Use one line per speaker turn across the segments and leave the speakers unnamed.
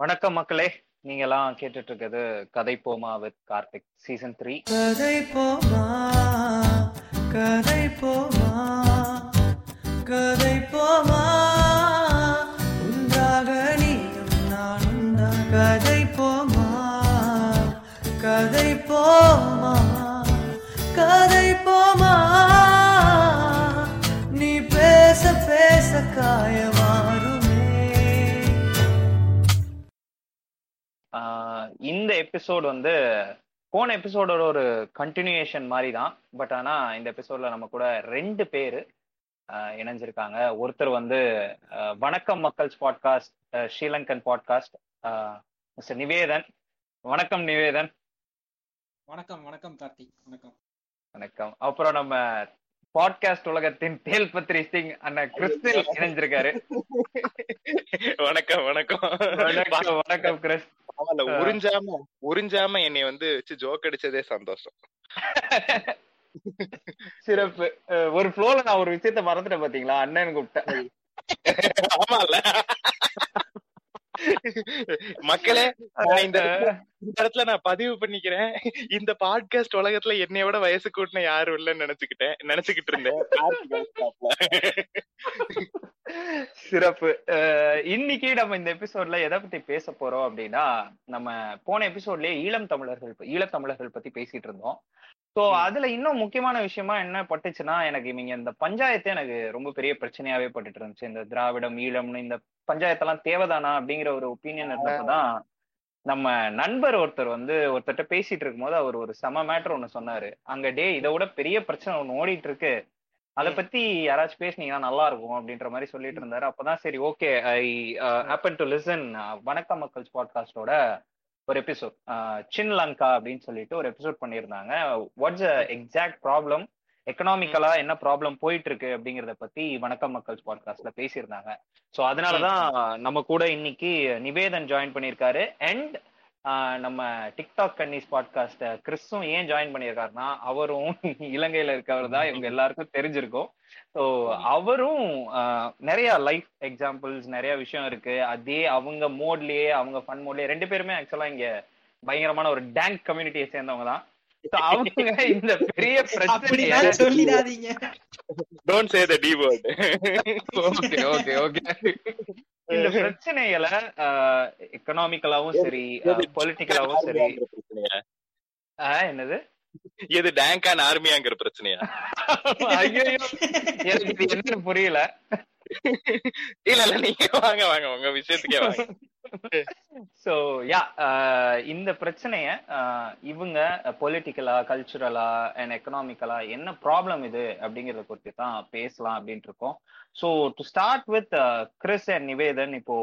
வணக்கம் மக்களே. நீங்க எல்லாம் கேட்டுட்டு இருக்கிறது கதை போமா வித் கார்த்திக் சீசன் த்ரீ
கதை போமா கதை போமா கதை போமா. உண்டாக நீயும் நானும் தான் கதை போமா கதை போமா கதை போமா. நீ பேச பேச காயம்
இந்த எபிசோட் வந்து போன எபிசோடோட ஒரு கண்டினியூஷன் மாதிரி தான் பட் ஆனா இந்த எபிசோட்ல நம்ம கூட ரெண்டு பேரு இணைஞ்சிருக்காங்க. ஒருத்தர் வந்து வணக்கம் மக்கள்ஸ் podcast Sri Lankan podcast mister Nivethan. வணக்கம் நிவேதன்.
வணக்கம் வணக்கம் கார்த்திக் வணக்கம்.
வணக்கம். அப்புறம் நம்ம பாட்காஸ்ட் உலகத்தின் தேல் பத்ரி சிங் அண்ணன் கிறிஸ்டில் இணைஞ்சிருக்காரு.
வணக்கம் வணக்கம்.
வணக்கம் வணக்கம் கிறிஸ்
பரவாயில்ல, உறிஞ்சாம உறிஞ்சாம என்னை வந்து வச்சு ஜோக் அடிச்சதே சந்தோஷம்.
சிறப்பு. ஒரு ஃப்ளோல நான் ஒரு விஷயத்த மறந்துட்டேன் பாத்தீங்களா? அண்ணன் கூப்பிட்டேன்
ஆமால மக்களே நான் இந்த இடத்துல- இந்த இடத்துல நான் பதிவு பண்ணிக்கிறேன். இந்த பாட்காஸ்ட் உலகத்துல என்னைய விட வயசு கூட்டின யாரும் இல்லைன்னு நினைச்சுக்கிட்டேன். நினைச்சுக்கிட்டு இருந்தேன்.
சிறப்பு. இன்னைக்கு நம்ம இந்த எபிசோட்ல எதை பத்தி பேச போறோம் அப்படின்னா நம்ம போன எபிசோட்லயே ஈழம் தமிழர்கள் ஈழத்தமிழர்கள் பத்தி பேசிட்டு இருந்தோம். சோ அதுல இன்னும் முக்கியமான விஷயமா என்ன பட்டுச்சுன்னா எனக்கு இவங்க இந்த பஞ்சாயத்து எனக்கு ரொம்ப பெரிய பிரச்சனையாவே பட்டுட்டு இருந்துச்சு இந்த திராவிடம் ஈழம்னு இந்த பஞ்சாயத்தெல்லாம் தேவைதானா அப்படிங்கிற ஒரு ஒப்பீனியன் இருந்தப்பதான் நம்ம நண்பர் ஒருத்தர் வந்து ஒருத்தர்ட்ட பேசிட்டு இருக்கும்போது அவர் ஒரு செம மேட்டர் ஒண்ணு சொன்னாரு. அங்க டே இதை விட பெரிய பிரச்சனை ஒண்ணு ஓடிட்டு இருக்கு அத பத்தி யாராச்சும் பேசுனீங்கன்னா நல்லா இருக்கும் அப்படின்ற மாதிரி சொல்லிட்டு இருந்தாரு. அப்பதான் சரி okay I happen to listen வணக்கம் மக்கள்ஸ் பாட்காஸ்டோட ஒரு எபிசோட் சின் லங்கா அப்படின்னு சொல்லிட்டு ஒரு எபிசோட் பண்ணியிருந்தாங்க. வாட்ஸ் எக்ஸாக்ட் ப்ராப்ளம் எக்கனாமிக்கலா என்ன ப்ராப்ளம் போயிட்டு இருக்கு அப்படிங்கறத பத்தி வணக்கம் மக்கள்ஸ் பாட்காஸ்ட்ல பேசியிருந்தாங்க. சோ அதனாலதான் நம்ம கூட இன்னைக்கு நிவேதன் ஜாயின் பண்ணியிருக்காரு. அண்ட் நம்ம டிக்டாக் கன்னிஸ் பாட்காஸ்ட கிறிஸும் ஏன் ஜாயின் பண்ணியிருக்காருன்னா அவரும் இலங்கையில இருக்கவர் தான் இவங்க எல்லாருக்கும் தெரிஞ்சிருக்கும். ஸோ அவரும் நிறைய லைஃப் எக்ஸாம்பிள்ஸ் நிறைய விஷயம் இருக்கு. அதே அவங்க மோட்லயே அவங்க ஃபன் மோட்லயே ரெண்டு பேருமே ஆக்சுவலா இங்க பயங்கரமான ஒரு டேங்க் கம்யூனிட்டியை சேர்ந்தவங்க தான். அவங்க இந்த பெரிய
அப்படிலாம் சொல்லிடாதீங்க.
Don't say the T word
okay okay okay இந்த பிரச்சனைகளை எக்கனாமிக்கலாவும் சரி பொலிட்டிக்கலாவும் சரி. ஆஹ், என்னது?
எது டேங்கான் ஆர்மியாங்கிற பிரச்சனையா?
ஐயோ. எனக்கு இது என்னன்னு புரியல.
இல்ல இல்ல நீங்க வாங்க வாங்க. உங்க விஷயத்துக்கே வாங்க.
சோ யா இந்த பிரச்சனைய ஆஹ், இவங்க பொலிட்டிக்கலா கல்ச்சுரலா அண்ட் எக்கனாமிக்கலா என்ன ப்ராப்ளம் இது அப்படிங்கறத குறித்து தான் பேசலாம் அப்படின்ட்டு இருக்கோம். So to start with Chris and Nivethan இப்போ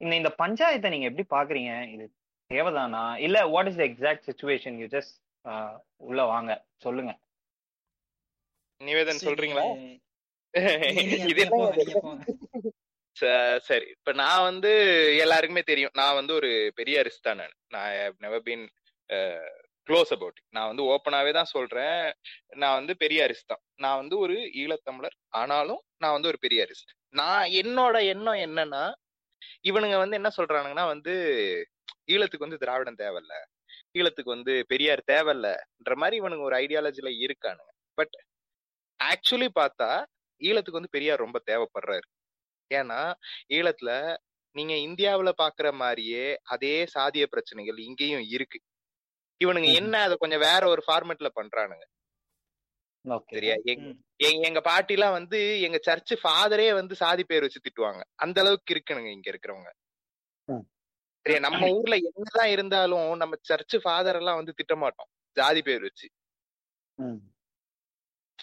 இந்த இந்த பஞ்சாயத்தை நீங்க எப்படி பாக்குறீங்க? இது தேவைதானா? இல்ல what is the exact situation you just உள்ள வாங்க. சொல்லுங்க.
நிவேதன் சொல்றீங்களா? ச- சரி. இப்ப நான் வந்து எல்லாருக்குமே தெரியும். நான் வந்து ஒரு பெரிய அரிஸ்ட் தான் நான். நான் நெவர் பீன் க்ளோஸ் அபவுட் நான் வந்து ஓப்பனாவே தான் சொல்றேன். நான் வந்து பெரிய அரிசு தான். நான் வந்து ஒரு ஈழத்தமிழர். ஆனாலும் நான் வந்து ஒரு பெரிய அரிசு நான் என்னோட எண்ணம் என்னன்னா இவனுங்க வந்து என்ன சொல்றானுங்கன்னா வந்து ஈழத்துக்கு வந்து திராவிடம் தேவையில்ல. ஈழத்துக்கு வந்து பெரியார் தேவையில்லன்ற மாதிரி இவனுங்க ஒரு ஐடியாலஜில இருக்கானுங்க. பட் ஆக்சுவலி பார்த்தா ஈழத்துக்கு வந்து பெரியார் ரொம்ப தேவைப்படுறாரு. ஏன்னா ஈழத்துல நீங்க இந்தியாவுல பாக்குற மாதிரியே அதே சாதிய பிரச்சனைகள் இங்கேயும் இருக்கு. இவனுங்க
ம்ஹும்.
என்ன அதை கொஞ்சம் வேற ஒரு ஃபார்மேட்ல பண்றானுங்க.
ஓகே.
சரியா? எங்க
ம்.
எங்க- எங்க பாட்டிலாம் வந்து எங்க சர்ச் ஃபாதரே வந்து சாதி பேர் வச்சு திட்டுவாங்க. அந்த அளவுக்கு இருக்குனுங்க இங்க இருக்கிறவங்க.
ம்.
சரியா? நம்ம ஊர்ல என்னதான் இருந்தாலும் நம்ம சர்ச் ஃபாதர் எல்லாம் வந்து திட்ட மாட்டோம் ஜாதி பேர் வச்சு.
ம்.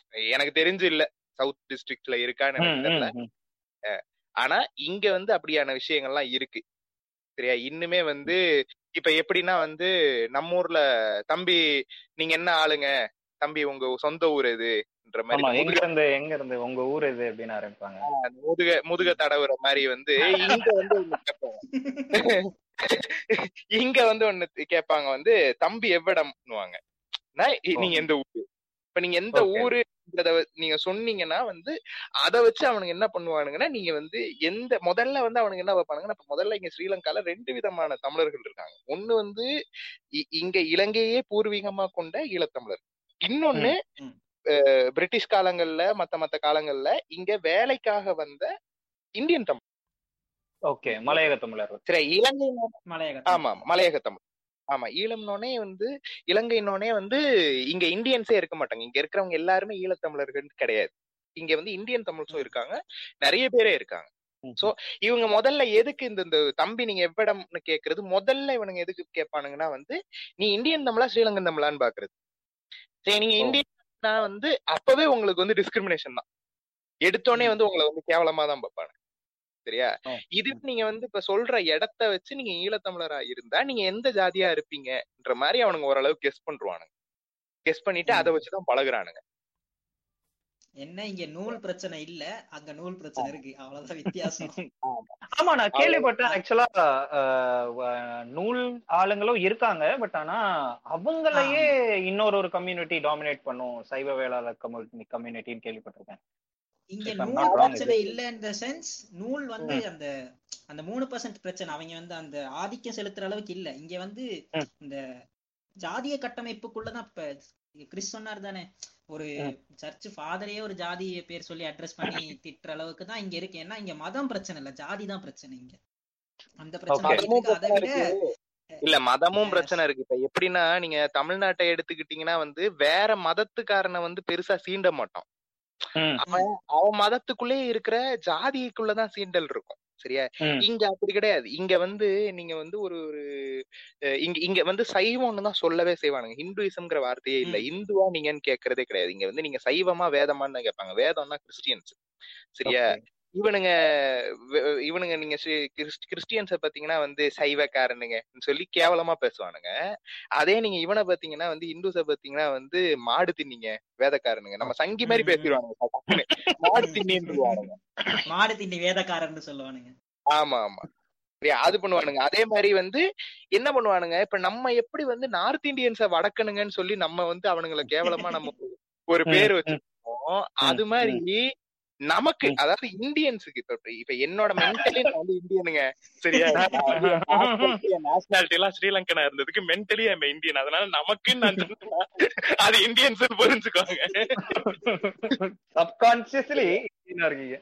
எனக்கு தெரிஞ்சு இல்ல. சவுத் டிஸ்ட்ரிக்ட்ல இருக்கான்னு எனக்கு
ம், ம்.
ஆனா இங்க வந்து அப்படியான விஷயங்கள்லாம் இருக்கு. சரியா? இன்னுமே வந்து இப்ப எப்படின்னா வந்து நம்ம ஊர்ல தம்பி நீங்க என்ன ஆளுங்க? தம்பி உங்க சொந்த ஊர் எதுன்ற மாதிரி
எங்க இருந்து எங்க இருந்து உங்க ஊர் எது? அப்படின்னு ஆரம்பிப்பாங்க.
முதுக முதுக தடவுற மாதிரி வந்து இங்க வந்து இங்க வந்து ஒண்ணு கேட்பாங்க வந்து தம்பி எவ்விடம்னுவாங்க நீங்க எந்த ஊரு? இப்ப நீங்க எந்த. ஊரு நீங்க சொன்னீங்கன்னா வந்து அதை வச்சு அவனுங்க என்ன பண்ணுவானுங்கன்னா நீங்க வந்து எந்த முதல்ல வந்து அவனுங்க என்ன வைப்பானுங்கன்னா இப்ப முதல்ல இங்க ஸ்ரீலங்கால ரெண்டு விதமான தமிழர்கள் இருக்காங்க. ஒண்ணு வந்து இங்க இலங்கையே பூர்வீகமா கொண்ட ஈழத்தமிழர். இன்னொன்னு பிரிட்டிஷ் காலங்கள்ல மத்த மத்த காலங்கள்ல இங்க வேலைக்காக வந்த இந்தியன் தமிழ்.
ஓகே மலையக தமிழர்
சரி இலங்கை
மலையக
ஆமா ஆமா, மலையக தமிழ். ஆமா ஈழம்னோனே வந்து இலங்கைனோனே வந்து இங்க இந்தியன்ஸே இருக்க மாட்டாங்க. இங்க இருக்கிறவங்க எல்லாருமே ஈழத்தமிழர்கள் கிடையாது. இங்க வந்து இந்தியன் தமிழ்ஸும் இருக்காங்க. நிறைய பேரே இருக்காங்க. So, இவங்க முதல்ல எதுக்கு இந்த இந்த தம்பி நீங்க எவ்விடம்னு கேக்குறது? முதல்ல இவனுங்க எதுக்கு கேட்பானுங்கன்னா வந்து நீ இந்தியன் தமிழா ஸ்ரீலங்கன் தமிழான்னு பாக்குறது? சரி நீங்க. இந்தியன்னா வந்து அப்பவே உங்களுக்கு வந்து டிஸ்கிரிமினேஷன் தான். எடுத்தோடனே வந்து உங்களை வந்து கேவலமா தான் பார்ப்பாங்க சரியா. இது நீங்க வந்து இப்ப சொல்ற இடத்த வச்சு நீங்க ஈழத்தமிழரா இருந்தா நீங்க எந்த ஜாதியா இருப்பீங்கன்ற மாதிரி அவனுங்க ஓரளவு கெஸ் பண்றானுங்க கெஸ் பண்ணிட்டு. அதை வச்சுதான் பழகுறானுங்க.
என்ன இங்க நூல் பிரச்சனை இல்ல. அங்க நூல் பிரச்சனை இருக்கு. அவ்வளவுதான் வித்தியாசம்.
ஆமா. நான் கேள்விப்பட்டேன். ஆக்சுவலா நூல் ஆளுங்களும் இருக்காங்க. பட் ஆனா அவங்களையே இன்னொரு ஒரு கம்யூனிட்டி டாமினேட் பண்ணும். சைவ வேளாளர் கம்யூனிட்டின்னு கேள்விப்பட்டிருக்கேன்.
இங்க நூல் பிரச்சனை இல்ல இந்த சென்ஸ் நூல் வந்து அந்த அந்த மூணு பர்சன்ட் பிரச்சனை. அவங்க வந்து அந்த ஆதிக்கம் செலுத்துற அளவுக்கு இல்ல. இங்க வந்து
ம்.
இந்த ஜாதிய கட்டமைப்புக்குள்ளதான் இப்ப கிறிஸ் சொன்னார் தானே. ஒரு. சர்ச் ஃபாதரையே ஒரு ஜாதி பேர் சொல்லி அட்ரஸ் பண்ணி திட்டுற அளவுக்கு தான் இங்க இருக்கு. ஏன்னா இங்க மதம் பிரச்சனை இல்ல. ஜாதி தான் பிரச்சனை இங்க. அந்த பிரச்சனை அதை விட
இல்ல மதமும். பிரச்சனை இருக்கு. இப்ப எப்படின்னா நீங்க தமிழ்நாட்டை எடுத்துக்கிட்டீங்கன்னா வந்து வேற மதத்துக்காரனை வந்து பெருசா சீண்ட மாட்டோம். அவன் அவன் மதத்துக்குள்ளே இருக்கிற ஜாதிக்குள்ளதான் சீண்டல் இருக்கும். சரியா. இங்க அப்படி கிடையாது. இங்க வந்து நீங்க வந்து ஒரு ஒரு இங்க இங்க வந்து சைவம்னு தான் சொல்லவே செய்வானுங்க. ஹிந்துயிசம்ங்கிற வார்த்தையே இல்ல. இந்துவா நீங்கன்னு கேக்குறதே கிடையாது. இங்க வந்து நீங்க சைவமா வேதமான்னு தான் கேட்பாங்க. வேதம்னா கிறிஸ்டியன்ஸ். சரியா. இவனுங்க இவனுங்க நீங்க கிறிஸ்டியன்ஸ பாத்தீங்கன்னா வந்து சைவக்காரனுங்க சொல்லி கேவலமா பேசுவானுங்க. அதே நீங்க இவனை பாத்தீங்கன்னா வந்து இந்துஸ பாத்தீங்கன்னா வந்து மாடு தின்னீங்க வேதக்காரனுங்க. நம்ம சங்கி மாதிரி. பேசிடுவானுங்க. மாடு தின்னின்றுவானுங்க.
மாடு திண்டி வேதக்காரன்னு சொல்லுவானுங்க.
ஆமா ஆமா அது பண்ணுவானுங்க. அதே மாதிரி வந்து என்ன பண்ணுவானுங்க இப்ப நம்ம எப்படி வந்து நார்த் இந்தியன்ஸ வடக்கணுங்கன்னு சொல்லி நம்ம வந்து அவனுங்கள கேவலமா நம்ம ஒரு பேர். வச்சிருக்கோம். அது மாதிரி நமக்கு அதாவது இந்தியன்ஸுக்கு இப்ப இப்ப என்னோட மென்டலி நான் வந்து இந்தியனுங்க சரியா? நேஷனாலிட்டி எல்லாம் ஸ்ரீலங்கனா இருந்ததுக்கு மென்டலி ஐம் இந்தியன் அதனால நமக்குன்னு நான் சொன்னா அது இந்தியன்ஸ் புரிஞ்சுக்கோங்க.
சப்கான்சியஸ்லி இருக்கீங்க.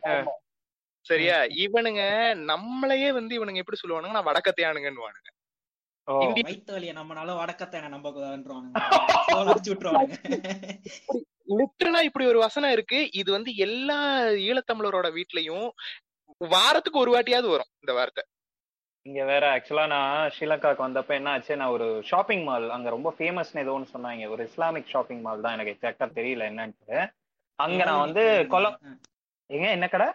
சரியா? இவனுங்க நம்மளையே வந்து இவனுங்க எப்படி சொல்லுவானுங்க நான் வடக்கத்தையானுங்கன்னு
வலிய நம்மனால வடக்கத்தை நம்ப கூடாதுன்றானுங்க
லிட்டரலா இப்படி ஒரு வசனம் இருக்கு. இது வந்து எல்லா ஈழத்தமிழரோட வீட்லயும் வாரத்துக்கு ஒரு வாட்டியாவது வரும் இந்த வார்த்தை.
இங்க வேற ஆக்சுவலா நான் ஸ்ரீலங்காக்கு வந்தப்ப என்ன ஆச்சு? நான் ஒரு ஷாப்பிங் மால் அங்க ரொம்ப ஃபேமஸ்னு ஏதோ ஒன்று சொன்னாங்க. ஒரு இஸ்லாமிக் ஷாப்பிங் மால் தான் எனக்கு எக்ஸாக்டா தெரியல என்னன்ட்டு. அங்க நான் வந்து கொலம் எங்க? என்ன கடை?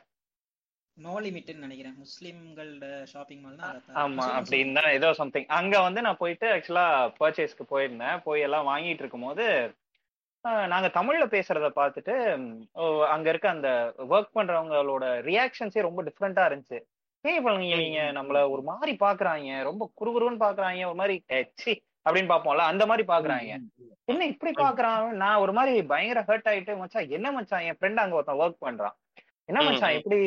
நோ லிமிட்னு நினைக்கிறேன். முஸ்லிம்களோட ஷாப்பிங் மால்
ஆமா அப்படின்னு தான் ஏதோ சம்திங் அங்க வந்து நான் போயிட்டு ஆக்சுவலா பர்ச்சேஸ்க்கு போயிருந்தேன். போய் எல்லாம் வாங்கிட்டு இருக்கும்போது நாங்க தமிழ்ல பேசுறத பார்த்துட்டு அங்க இருக்க அந்த ஒர்க் பண்றவங்களோட ரியாக்ஷன்ஸே ரொம்ப டிஃப்ரெண்டா இருந்துச்சு. ஏன் இவங்க இவங்க நம்மள ஒரு மாதிரி பாக்குறாங்க ரொம்ப குறுகுறுன்னு பாக்குறாங்க ஒரு மாதிரி "ஏ, ச்சீ! அப்படின்னு பாப்போம்ல அந்த மாதிரி பாக்குறாங்க. என்ன இப்படி பாக்குறான்? நான் ஒரு மாதிரி பயங்கர ஹர்ட் ஆயிட்டு மச்சான் என்ன மச்சான் என் ஃப்ரெண்ட் அங்க ஒருத்தன் ஒர்க் பண்றான். என்ன மச்சான். இப்படி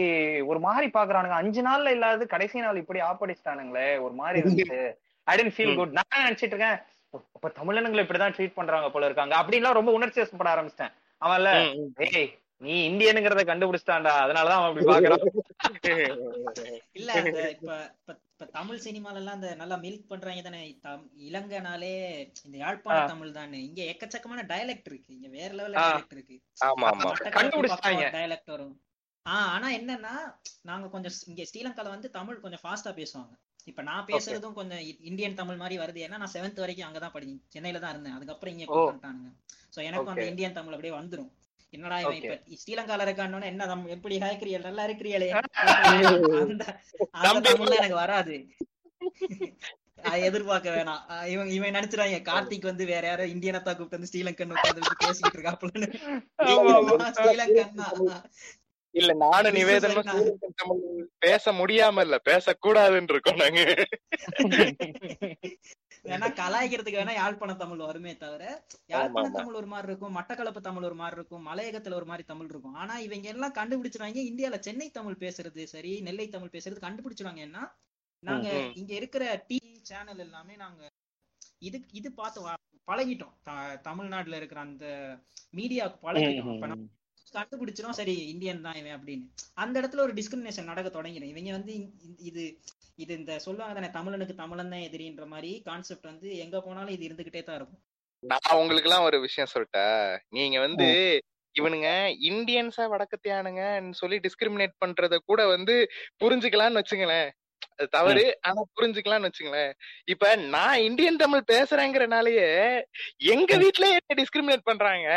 ஒரு மாதிரி பாக்குறானுங்க. அஞ்சு நாள்ல இல்லாத கடைசி நாள் இப்படி ஆப்படிச்சிட்டானுங்களே ஒரு மாதிரி இருந்துச்சு. ஐ டென்ட் ஃபீல். குட் நான் நினைச்சிட்டு இருக்கேன்? அப்ப தமிழனுங்களை இப்படிதான் ட்ரீட் பண்றாங்க போல இருக்காங்க. அப்படின்லாம் ரொம்ப உணர்ச்சி வசப்பட ஆரம்பிச்சிட்டேன். அவன்ல. ஏய் நீ இந்தியனுங்கிறத கண்டுபிடிச்சிட்டான்டா. அதனாலதான் அவன் அப்படி பாக்குறான்.
இல்ல இப்ப இப்ப தமிழ் சினிமால எல்லாம் அந்த நல்லா மில்க் பண்றாங்க தானே. தம்- இலங்கைனாலே இந்த யாழ்ப்பாண. தமிழ் தானே. இங்க எக்கச்சக்கமான டயலெக்ட் இருக்கு. இங்க வேற லெவல்ல. டயலெக்ட் இருக்கு.
ஆமா ஆமா.
கண்டுபிடிச்சிட்டாங்க.
டயலெக்ட் வரும். ஆஹ் ஆனா என்னன்னா நாங்க கொஞ்சம் இங்க ஸ்ரீலங்கால வந்து தமிழ் கொஞ்சம் ஃபாஸ்டா பேசுவாங்க. இப்ப நான் பேசுறதும் கொஞ்சம் இந்தியன் தமிழ் மாதிரி வருது. ஏன்னா நான் செவன்த் வரைக்கும் அங்கதான் படி சென்னையில தான் இருந்தேன். அதுக்கப்புறம் இங்க வந்துட்டானுங்க சோ எனக்கும் அந்த. இந்தியன் தமிழ் அப்படியே வந்துரும். என்னடா இவன். இப்ப ஸ்ரீலங்கால இருக்கான்னு என்ன நம்ம எப்படி ஹாய்க்கிறியல் நல்லா இருக்கிறியலே அந்த. தமிழ்ல எனக்கு வராது. அதை எதிர்பார்க்க வேணாம். இவன் இவன் நினைச்சிடாங்க கார்த்திக் வந்து வேற யாரோ இந்தியனத்தா கூப்பிட்டு வந்து ஸ்ரீலங்கன்
ஆமா, ஆமா.
நான் ஸ்ரீலங்கன்.
இல்ல நானும் நிவேதனும். ஸ்ரீலங்கன் தமிழ் பேச முடியாம இல்ல பேசக்கூடாதுன்னு இருக்கோம் நாங்க
வேணா கலாய்க்கிறதுக்கு வேணா யாழ்ப்பாண தமிழ் வருமே தவிர யாழ்ப்பாண. தமிழ் ஒரு மாதிரி இருக்கும் மட்டக்களப்பு தமிழ் ஒரு மாதிரி இருக்கும் மலையகத்துல ஒரு மாதிரி தமிழ் இருக்கும் ஆனா இவங்க எல்லாம் கண்டுபிடிச்சிருவாங்க இந்தியால சென்னை தமிழ் பேசுறது சரி நெல்லை தமிழ் பேசுறது கண்டுபிடிச்சிருவாங்க ஏன்னா நாங்க. இங்க இருக்கிற டிவி சேனல் எல்லாமே நாங்க இது இது பார்த்து பழகிட்டோம் த- தமிழ்நாட்டுல இருக்கிற அந்த மீடியா பழகிட்டோம் நம்ம கண்டுபிடிச்சிரும் சரி இந்தியன் தான் இவன் அப்படின்னு. அந்த இடத்துல ஒரு டிஸ்கிரிமினேஷன் நடக்க தொடங்கிடும். இவங்க வந்து இது இது இந்த சொல்லுவாங்க தானே தமிழனுக்கு தமிழன் தான் எதிரின்ற மாதிரி கான்செப்ட் வந்து எங்க போனாலும் இது இருந்துகிட்டே தான் இருக்கும்.
நான் உங்களுக்கு எல்லாம் ஒரு விஷயம் சொல்லட்டா நீங்க வந்து இவனுங்க இந்தியன்ஸா வடக்கத்தியானுங்கன்னு சொல்லி டிஸ்கிரிமினேட் பண்றத கூட வந்து புரிஞ்சுக்கலாம்னு வச்சுங்களேன் அது தவறு. ஆனா புரிஞ்சுக்கலாம்னு வச்சுங்களேன். இப்ப நான் இந்தியன் தமிழ் பேசுறேங்கிறனாலயே எங்க வீட்ல என்ன டிஸ்கிரிமினேட் பண்றாங்க?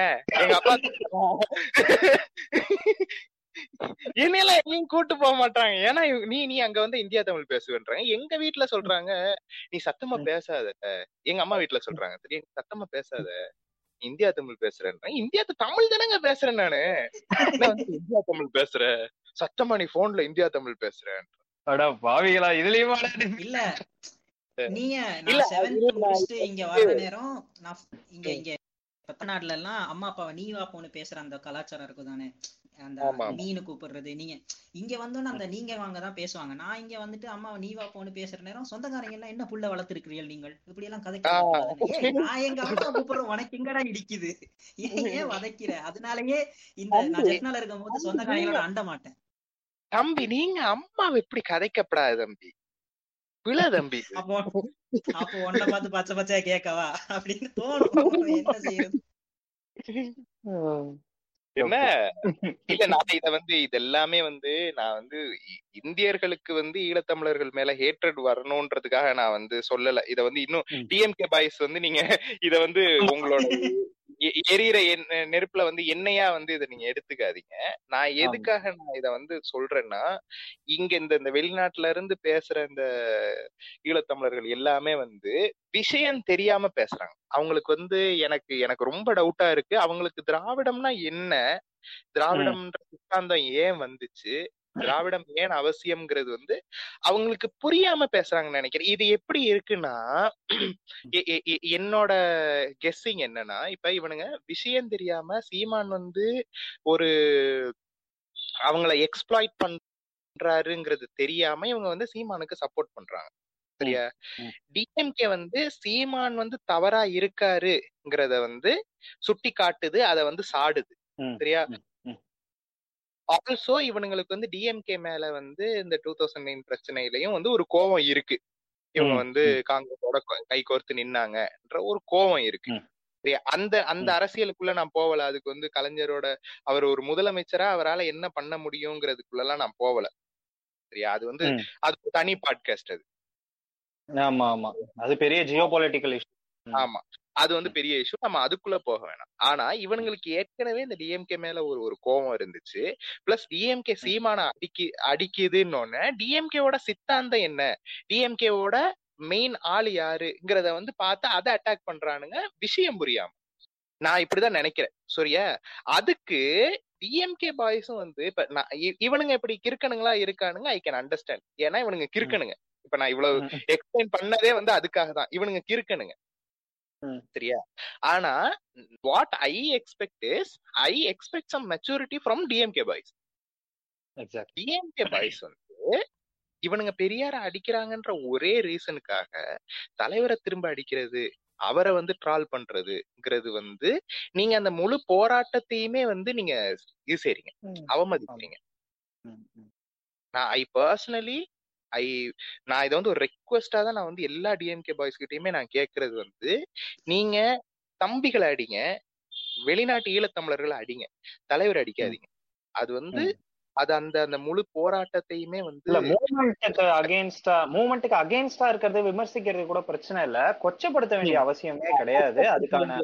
எங்க அப்பா என்னையெல்லாம் எங்கேயும் கூட்டு போக மாட்டாங்க ஏன்னா நீ நீ அங்க வந்து இந்தியா தமிழ் பேசுவேன்றாங்க எங்க வீட்ல சொல்றாங்க நீ சத்தமா பேசாத. எங்க அம்மா வீட்ல சொல்றாங்க சரி நீ சத்தமா பேசாத. இந்தியா தமிழ் பேசுறேன் இந்தியா தமிழ் தானங்க பேசுறேன் நானு. இந்தியா தமிழ் பேசுறேன். சத்தமா நீ போன்ல இந்தியா தமிழ் பேசுறேன்
அட பாவிகளா இதுலயும்
இல்ல. நீங்க நான் செவன்த் முடிச்சுட்டு இங்க வர்ற நேரம் நான் இங்க இங்க தமிழ்நாட்டுல எல்லாம் அம்மா அப்பாவை நீ வா போன்னு பேசுற அந்த கலாச்சாரம் இருக்கும் தானே அந்த. நீனு கூப்பிடுறது நீங்க இங்க வந்தோன்னு அந்த நீங்க வாங்க தான் பேசுவாங்க. நான் இங்க வந்துட்டு அம்மாவை நீ வா போன்னு பேசுற நேரம் சொந்தக்காரங்க எல்லாம் என்ன புள்ள வளர்த்திருக்கிறீர்கள் நீங்கள்? இப்படி எல்லாம். ஏய், நான் எங்க அம்மா கூப்பிடுறேன் உனக்கு எங்கடா இடிக்குது? ஏன் ஏன் வதைக்கிற? அதனாலயே இந்த நான் ஜெட்னால இருக்கும் போது சொந்தக்காரங்களோட அண்ட மாட்டேன்.
தம்பி நீங்க அம்மாவை எப்படி கதைக்கப்படாது தம்பி? பிழை தம்பி.
அப்போ உன்னை பார்த்து பச்சை பச்சையா கேட்கவா? அப்படின்னு தோணும். என்ன செய்யறது?
என்ன? இல்ல நான் இத வந்து இது எல்லாமே வந்து நான் வந்து இந்தியர்களுக்கு வந்து ஈழத்தமிழர்கள் மேல ஹேட்ரட் வரணும்ன்றதுக்காக நான் வந்து சொல்லல. இத வந்து இன்னும். டிஎம்கே பாய்ஸ் வந்து நீங்க இத வந்து உங்களோட எரியிற நெருப்புல வந்து எண்ணெயா வந்து இத நீங்க எடுத்துக்காதீங்க. நான் எதுக்காக நான் இத வந்து சொல்றேன்னா இங்க இந்த இந்த வெளிநாட்டுல இருந்து பேசுற இந்த ஈழத்தமிழர்கள் எல்லாமே வந்து விஷயம் தெரியாம பேசுறாங்க. அவங்களுக்கு வந்து எனக்கு எனக்கு ரொம்ப டவுட்டா இருக்கு. அவங்களுக்கு திராவிடம்னா என்ன? திராவிடம்ன்ற சித்தாந்தம் ஏன் வந்துச்சு? திராவிடம் ஏன் அவசியம்ங்கிறது வந்து அவங்களுக்கு புரியாம பேசுறாங்கன்னு நினைக்கிறேன் இது எப்படி இருக்குன்னா என்னோட கெஸ்ஸிங் என்னன்னா இப்ப இவனுங்க விஷயம் தெரியாம சீமான் வந்து ஒரு அவங்கள எக்ஸ்ப்ளாய்ட் பண்றாருங்கிறது தெரியாம இவங்க வந்து சீமானுக்கு சப்போர்ட் பண்றாங்க சரியா. டிஎம்கே வந்து சீமான் வந்து தவறா இருக்காருங்கிறத வந்து சுட்டி காட்டுது அதை வந்து சாடுது. சரியா. ஆல்சோ இவனுங்களுக்கு வந்து டிஎம்கே மேல வந்து இந்த டூ தௌசண்ட் நைன் பிரச்சனையிலயும் வந்து ஒரு கோவம் இருக்கு. இவங்க. வந்து காங்கிரஸோட கொ- கோர்த்து நின்னாங்கன்ற ஒரு கோவம் இருக்கு. அந்த அந்த அரசியலுக்குள்ள நான் போகல அதுக்கு வந்து கலைஞரோட அவர் ஒரு முதலமைச்சரா அவரால என்ன பண்ண முடியுங்கிறதுக்குள்ள எல்லாம் நான் போகல சரியா அது வந்து. அது தனி பாட்காஸ்ட் அது.
ஆமா ஆமா. அது பெரிய ஜியோ பொலிட்டிக்கல் இஷ்யூ
ஆமா. அது வந்து பெரிய இஷ்யூ நம்ம அதுக்குள்ள போக வேணாம். ஆனா இவனுங்களுக்கு ஏற்கனவே இந்த டிஎம்கே மேல ஒரு ஒரு கோவம் இருந்துச்சு. பிளஸ் டிஎம்கே சீமான அடிக்கி அடிக்குதுன்னு டிஎம்கேவோட சித்தாந்தம் என்ன? டிஎம்கேவோட மெயின் ஆள் யாருங்கிறத வந்து பார்த்து அதை அட்டாக் பண்றானுங்க விஷயம் புரியாம. நான் இப்படிதான் நினைக்கிறேன். சரியா? அதுக்கு டிஎம்கே பாய்ஸும் வந்து இப்ப நான் இவனுங்க இப்படி கிறுக்கனுங்களா இருக்கானுங்க? ஐ கேன் அண்டர்ஸ்டாண்ட் ஏன்னா இவனுங்க கிறுக்கனுங்க. இப்ப நான் இவ்வளவு. எக்ஸ்பிளைன் பண்ணதே வந்து அதுக்காக தான் இவனுங்க கிறுக்கனுங்க.
ம்.
சரியா ஆனா what I expect is I expect some maturity from DMK boys DMK boys வந்து இவனுங்க பெரியார அடிக்கிறாங்கன்ற ஒரே ரீசனுக்காக தலைவரை திரும்ப அடிக்கிறது அவரை வந்து ட்ரால் பண்றதுங்கிறது வந்து நீங்க அந்த முழு போராட்டத்தையுமே வந்து நீங்க இது செய்றீங்க. அவமதிக்கிறீங்க. நான் ஐ பர்சனலி ஐ நான் இதை வந்து ஒரு ரெக்வஸ்டா தான் நான் வந்து எல்லா டிஎம்கே பாய்ஸ் கிட்டயுமே நான் கேட்கறது வந்து நீங்க தம்பிகளை அடிங்க வெளிநாட்டு ஈழத்தமிழர்களை அடிங்க தலைவர் அடிக்காதீங்க. அது வந்து அது அந்த அந்த முழு போராட்டத்தையுமே வந்து
மூவ்மெண்ட்டுக்கு அகேன்ஸ்டா மூவ்மெண்ட்டுக்கு அகேன்ஸ்டா இருக்கிறது விமர்சிக்கிறது கூட பிரச்சனை இல்ல. கொச்சப்படுத்த வேண்டிய அவசியமே கிடையாது. அதுக்கான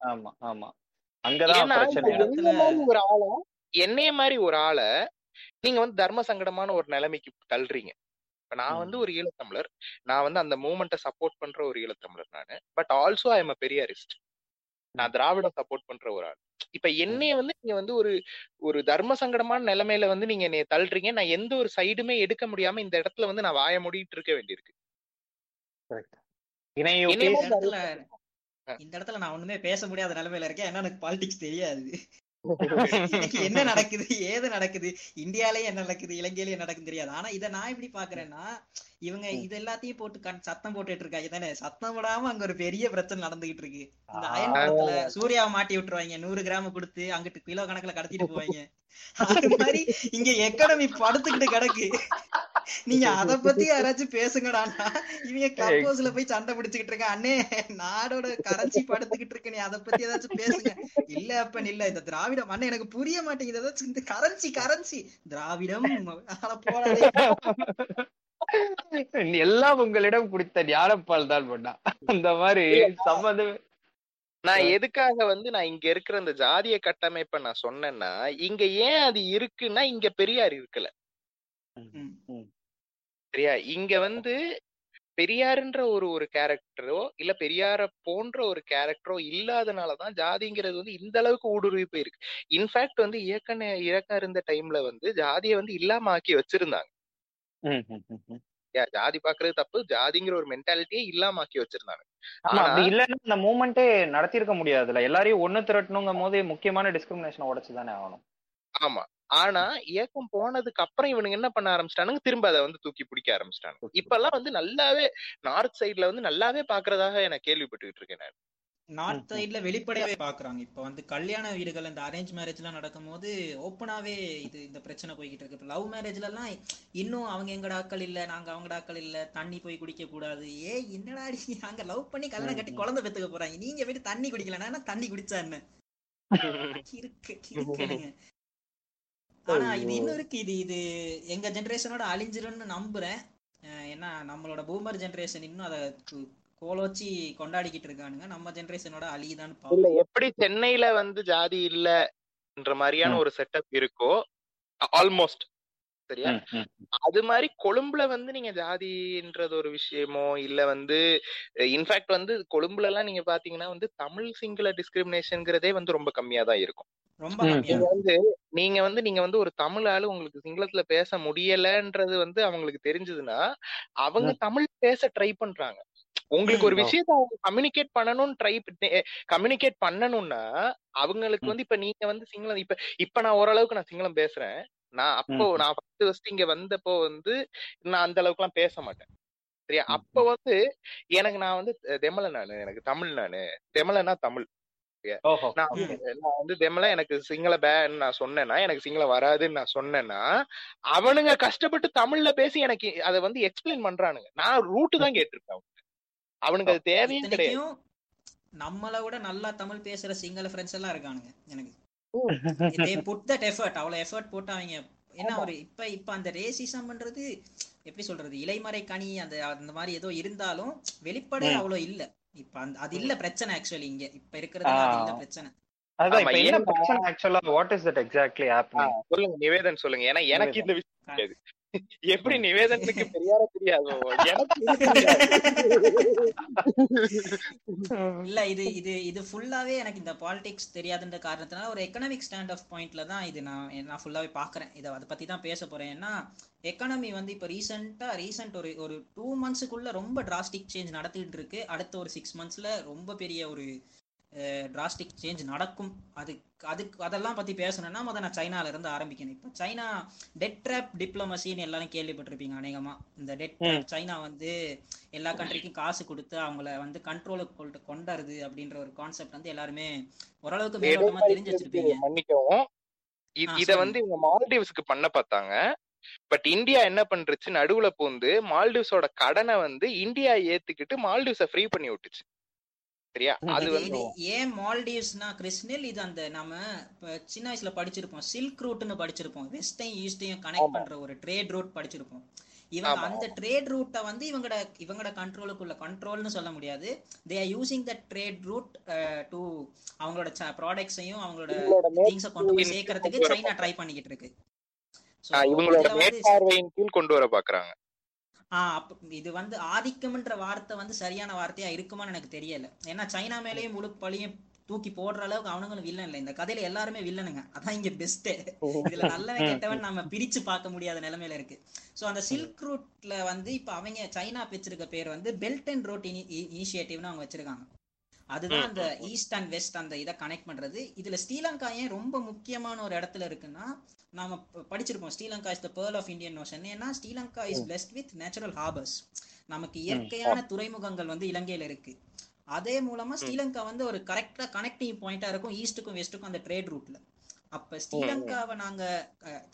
ஆமா ஆமா. அங்கதான் பிரச்சனை
ஒரு ஆளை என்னைய மாதிரி ஒரு ஆளை நீங்க வந்து தர்ம சங்கடமான ஒரு நிலைமைக்கு தள்ளுறீங்க. இப்ப நான் வந்து ஒரு ஈழத்தமிழர் நான் வந்து அந்த மூமெண்ட்டை சப்போர்ட் பண்ற ஒரு ஈழத்தமிழர் நானு. But also I am Periyarist. நான் திராவிடம் சப்போர்ட் பண்ற ஒரு ஆள். இப்ப என்னைய வந்து நீங்க வந்து ஒரு ஒரு தர்ம சங்கடமான நிலைமையில வந்து நீங்க என்னைய தள்ளுறீங்க. நான் எந்த ஒரு சைடுமே எடுக்க முடியாம இந்த இடத்துல வந்து நான் வாய மூடிட்டு இருக்க வேண்டியிருக்கு.
இந்த இடத்துல நான் ஒண்ணுமே பேச முடியாத நிலைமையில இருக்கேன். ஏன்னா எனக்கு பாலிடிக்ஸ் தெரியாது. என்ன நடக்குது? ஏது நடக்குது? இந்தியாலயே என்ன நடக்குது? இலங்கையில என்ன நடக்குது தெரியாது. ஆனா இத நான் எப்படி பாக்குறேன்னா இவங்க இது எல்லாத்தையும் போட்டு கண் சத்தம் போட்டுட்டு இருக்காங்க. தானே சத்தம் போடாம அங்க ஒரு பெரிய பிரச்சனை நடந்துகிட்டு இருக்கு. இந்த அயன் படத்துல சூர்யாவை மாட்டி விட்டுருவாங்க. நூறு கிராம் கொடுத்து அங்கிட்டு கிலோ கணக்குல கடத்திட்டு போவாங்க. அது மாதிரி இங்க எக்கனமி படுத்துக்கிட்டு கிடக்கு. நீங்க அத பத்தி யாராச்சும் பேசுங்கடான்னா இவங்க கிளப் ஹவுஸ்ல போய் சண்டை பிடிச்சுக்கிட்டு இருக்க அண்ணே நாடோட கரன்சி படுத்துக்கிட்டு இருக்க. நீ அத பத்தி ஏதாச்சும் பேசுங்க. இல்ல அப்ப இல்ல. இந்த திராவிடம் அண்ணே எனக்கு புரிய மாட்டேங்குது. ஏதாச்சும் இந்த கரன்சி கரன்சி திராவிடம் போடாதே.
எல்லாம் உங்களிடம் குடித்த ஞானப்பால் தான் பண்ணா அந்த மாதிரி சம்மந்தம்
நான் எதுக்காக வந்து நான் இங்க இருக்கிற இந்த ஜாதிய கட்டமைப்பை நான் சொன்னேன்னா இங்க ஏன் அது இருக்குன்னா இங்க பெரியார் இருக்கல. சரியா? இங்க வந்து பெரியாருன்ற ஒரு ஒரு கேரக்டரோ இல்ல பெரியார போன்ற ஒரு கேரக்டரோ இல்லாதனாலதான் ஜாதிங்கிறது வந்து இந்த அளவுக்கு ஊடுருவி போயிருக்கு. இன்ஃபேக்ட் வந்து இயக்க இயக்கம் இருந்த டைம்ல வந்து ஜாதியை வந்து இல்லாம ஆக்கி வச்சிருந்தாங்க. ஜாதி பாக்குறது தப்பு. ஜாதிங்கிற ஒரு மென்டாலிட்டியே இல்லாம ஆக்கி வச்சிருந்தாங்க
இல்லைன்னா அந்த மூமெண்டே நடத்திருக்க முடியாதுல்ல. எல்லாரையும் ஒண்ணு திரட்டணுங்கும் போது முக்கியமான டிஸ்கிரிமினேஷன் உடைச்சுதானே ஆகணும்.
ஆமா. ஆனா இயக்கம் போனதுக்கு அப்புறம் இவனுங்க என்ன பண்ண ஆரம்பிச்சிட்டானுங்க? திரும்ப அதை வந்து தூக்கி பிடிக்க ஆரம்பிச்சிட்டாங்க இப்பெல்லாம் வந்து நல்லாவே நார்த் சைடுல வந்து நல்லாவே பாக்குறதாக நான் கேள்விப்பட்டுக்கிட்டு இருக்கேன் நான்.
நார்த் சைடுல வெளிப்படையாவே பாக்குறாங்க. இப்ப வந்து கல்யாண வீடுகள் இந்த அரேஞ்ச் மேரேஜ் எல்லாம் நடக்கும்போது ஓப்பனாவே இது இந்த பிரச்சனை போய்கிட்டு இருக்கு. இப்ப லவ் மேரேஜ்ல எல்லாம் இன்னும் அவங்க எங்கட ஆட்கள் இல்ல நாங்க அவங்கட ஆட்கள் இல்ல தண்ணி போய் குடிக்க கூடாது. ஏ என்னடா நீ? அங்க லவ் பண்ணி கல்யாணம் கட்டி குழந்தை பெத்துக்க போறாங்க. நீங்க போயிட்டு தண்ணி குடிக்கலன்னா தண்ணி குடிச்சா என்ன? இருக்கு இருக்குங்க ஆனா இது இன்னும் இருக்கு. இது இது எங்க ஜெனரேஷனோட அழிஞ்சிரும்னு நம்புறேன். ஏன்னா நம்மளோட பூமர் ஜெனரேஷன் இன்னும் அதை கோலோச்சி கொண்டாடிக்கிட்டு இருக்கானுங்க நம்ம ஜெனரேஷனோட அழியுதான்னு
இல்ல எப்படி சென்னையில வந்து ஜாதி இல்லன்ற மாதிரியான. ஒரு செட்டப் இருக்கோ ஆல்மோஸ்ட் சரியா. அது மாதிரி கொழும்புல வந்து நீங்க ஜாதின்றது ஒரு விஷயமோ இல்ல வந்து இன்ஃபேக்ட் வந்து கொழும்புல எல்லாம் நீங்க பாத்தீங்கன்னா வந்து தமிழ் சிங்கள டிஸ்கிரிமினேஷன்ங்கிறதே வந்து ரொம்ப கம்மியா தான் இருக்கும்.
ரொம்ப
வந்து நீங்க வந்து நீங்க வந்து ஒரு தமிழ் ஆளு உங்களுக்கு சிங்களத்துல பேச முடியலன்றது வந்து அவங்களுக்கு தெரிஞ்சதுன்னா அவங்க தமிழ் பேச ட்ரை பண்றாங்க. உங்களுக்கு ஒரு. விஷயத்த அவங்க கம்யூனிகேட் பண்ணணும்னு ட்ரை கம்யூனிகேட் பண்ணணும்னா அவங்களுக்கு. வந்து இப்ப நீங்க வந்து சிங்களம் இப்ப இப்ப நான் ஓரளவுக்கு நான் சிங்களம் பேசுறேன். நான் அப்போ. நான் ஃபர்ஸ்ட் ஃபர்ஸ்ட் இங்க வந்தப்போ வந்து நான் அந்த அளவுக்கு எல்லாம் பேச மாட்டேன். சரியா. அப்ப வந்து எனக்கு நான் வந்து தெமல நானு எனக்கு தமிழ் நானு. தெமலனா தமிழ்.
ஓஹோ
நான் வந்து- நான் வந்து தெமல எனக்கு சிங்கள பேன்னு நான் சொன்னேன்னா எனக்கு சிங்களம் வராதுன்னு நான் சொன்னேன்னா அவனுங்க கஷ்டப்பட்டு தமிழ்ல பேசி எனக்கு அதை வந்து எக்ஸ்பிளைன் பண்றானுங்க. நான் ரூட்டு தான் கேட்டிருக்கேன் அவனுக்கு. அது தேவையும் கிடையாது.
நம்மளை விட நல்லா தமிழ் பேசுற சிங்கள ஃப்ரெண்ட்ஸ் எல்லாம் இருக்கானுங்க எனக்கு. தே புட் தட் எஃபர்ட் அவ்வளவு எஃபர்ட் போட்டு அவங்க என்ன ஒரு இப்ப இப்ப அந்த ரேசிசம்ன்றது எப்படி சொல்றது? இலைமறை கனி அந்த அந்த மாதிரி ஏதோ இருந்தாலும் வெளிப்படை. அவ்வளவு இல்ல. இப்ப அந்த அது இல்ல பிரச்சனை ஆக்சுவலி இங்க. இப்ப இருக்கிறது இல்ல. பிரச்சனை.
அதான்
ஆமா,
இப்ப என்ன
ஏன்னா-
பிரச்சனை? ஆக்சுவலா what is that exactly happening
சொல்லுங்க நிவேதன் சொல்லுங்க. ஏன்னா எனக்கு இந்த விஷயம் தெரியாது. எப்படி நிவேதனுக்கு பெரியார தெரியாதோ? இது தெரியாது.
இல்ல இது இது இது ஃபுல்லாவே எனக்கு இந்த பாலிடிக்ஸ் தெரியாதுன்ற காரணத்தினால ஒரு எக்கனாமிக் ஸ்டாண்ட் ஆஃப் பாயிண்ட்ல தான் இது நான் நான் ஃபுல்லாவே பாக்குறேன் இதை அதை பத்தி தான் பேச போறேன். ஏன்னா எக்கனாமி வந்து இப்ப ரீசெண்டா ரீசெண்ட் ஒரு ஒரு டூ மந்த்ஸுக்குள்ள ரொம்ப டிராஸ்டிக் சேஞ்ச் நடத்திட்டு இருக்கு. அடுத்த ஒரு சிக்ஸ் மந்த்ஸ்ல ரொம்ப பெரிய ஒரு டிராஸ்டிக் சேஞ்ச் நடக்கும். அது அதுக்கு அதெல்லாம் பத்தி பேசணும்னா முதல்ல நான் சைனால இருந்து ஆரம்பிக்கணும் இப்போ சைனா டெட் ட்ராப் டிப்ளமசின்னு எல்லாரும் கேள்விப்பட்டிருப்பீங்க அநேகமா. இந்த டெட் ட்ராப் சைனா வந்து எல்லா கண்ட்ரிக்கும் காசு கொடுத்து அவங்கள வந்து கண்ட்ரோலுக்கு கொண்டு கொண்டாருது அப்படின்ற ஒரு கான்செப்ட் வந்து எல்லாருமே ஓரளவுக்கு மேலோட்டமா தெரிஞ்சு வச்சிருப்பீங்க.
மன்னிக்கவும். இத. வந்து இவங்க மால்டீவ்ஸ்க்கு பண்ண பார்த்தாங்க. பட் இந்தியா என்ன பண்றுச்சு நடுவுல பூந்து மால்டீவ்ஸோட கடனை வந்து இந்தியா ஏத்துக்கிட்டு மால்டீவ்ஸ ஃப்ரீ பண்ணி விட்டுச்சு. சரியா அது வந்து
ஏன் மால்டீவ்ஸ்னா கிறிஸ்னல் இது அந்த நம்ம இப்ப சின்ன வயசுல படிச்சிருப்போம். சில்க் ரூட்னு படிச்சிருப்போம். வெஸ்டையும் ஈஸ்டையும் கனெக்ட். பண்ற ஒரு ட்ரேட் ரூட் படிச்சிருப்போம். இவங்க அந்த ட்ரேட் ரூட்டை வந்து இவங்கட இவங்கட கண்ட்ரோலுக்குள்ள கண்ட்ரோல்னு சொல்ல முடியாது. They are using the trade route to அவங்களோட ப்ராடக்ட்ஸையும் அவங்களோட திங்ஸை கொண்டு போய் சேர்க்கறதுக்கு சைனா ட்ரை பண்ணிக்கிட்டு இருக்கு.
இவங்களோட மேற்பார்வையின் கீழ் கொண்டு வர பாக்குறாங்க.
ஆஹ் இது வந்து ஆதிக்கம்ன்ற வார்த்தை வந்து சரியான வார்த்தையா இருக்குமான்னு எனக்கு தெரியல. ஏன்னா சைனா மேலேயும் முழு பழியும் தூக்கி போடுற அளவுக்கு அவனுங்களும் வில்லன் இல்லை. இந்த கதையில எல்லாருமே வில்லனுங்க அதான் இங்க பெஸ்ட் இதுல நல்லவன் கெட்டவன் நம்ம பிரிச்சு பார்க்க முடியாத நிலைமையில இருக்கு. சோ அந்த சில்க் ரூட்ல வந்து இப்ப அவங்க சைனா வச்சிருக்க பேர் வந்து பெல்ட் அண்ட் ரோட் இனிஷியேட்டிவ்னு அவங்க வச்சிருக்காங்க. அதுதான் அந்த ஈஸ்ட் அண்ட் வெஸ்ட் அந்த இதை கனெக்ட் பண்றது. இதுல ஸ்ரீலங்கா ஏன் ரொம்ப முக்கியமான ஒரு இடத்துல இருக்குன்னா நாம படிச்சிருப்போம். Sri Lanka is the pearl of Indian ocean ஏன்னா Sri Lanka is blessed with natural harbours நமக்கு இயற்கையான துறைமுகங்கள் வந்து இலங்கையில இருக்கு. அதே மூலமா ஸ்ரீலங்கா வந்து ஒரு கரெக்டா கனெக்டிங் பாயிண்டா இருக்கும் ஈஸ்ட்டுக்கும் வெஸ்ட்டுக்கும் அந்த ட்ரேட் ரூட்ல அப்ப ஸ்ரீலங்காவை நாங்க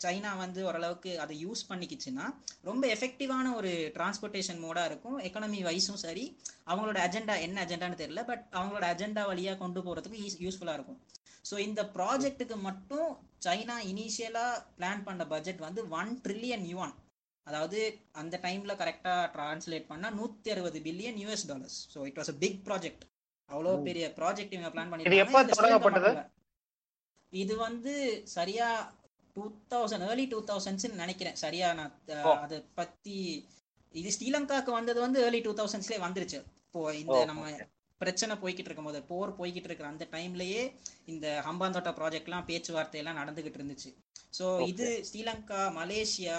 சைனா வந்து ஓரளவுக்கு அதை யூஸ் பண்ணிக்கிச்சுன்னா ரொம்ப எஃபெக்டிவான ஒரு டிரான்ஸ்போர்ட்டேஷன் மோடா இருக்கும். எக்கனாமி வைஸும் சரி. அவங்களோட அஜெண்டா என்ன அஜெண்டான்னு தெரியல பட் அவங்களோட அஜெண்டா வழியா கொண்டு போறதுக்கு யூஸ்ஃபுல்லா இருக்கும். ஸோ இந்த ப்ராஜெக்ட்டுக்கு மட்டும் சைனா இனிஷியலா பிளான் பண்ண பட்ஜெட் வந்து ஒன் ட்ரில்லியன் யுவான் அதாவது அந்த டைம்ல கரெக்டா டிரான்ஸ்லேட் பண்ணா நூத்தி அறுபது billion US dollars so it was a big project அவ்வளோ பெரிய ப்ராஜெக்ட் இவங்க பிளான்
இது எப்ப
பண்ணி
தொடங்கப்பட்டது?
இது வந்து சரியா two thousand early two thousands நினைக்கிறேன். சரியா நான். அதை பத்தி இது ஸ்ரீலங்காக்கு வந்தது வந்து ஏர்லி டூ தௌசண்ட்ஸ்லேயே வந்துருச்சு. இப்போ இந்த நம்ம. பிரச்சனை போய்கிட்டு இருக்கும் போது போர் போய்கிட்டு இருக்கிற அந்த டைம்லயே இந்த ஹம்பாந்தோட்டா ப்ராஜெக்ட்லாம் பேச்சுவார்த்தை எல்லாம் நடந்துகிட்டு இருந்துச்சு. ஸோ. இது ஸ்ரீலங்கா மலேசியா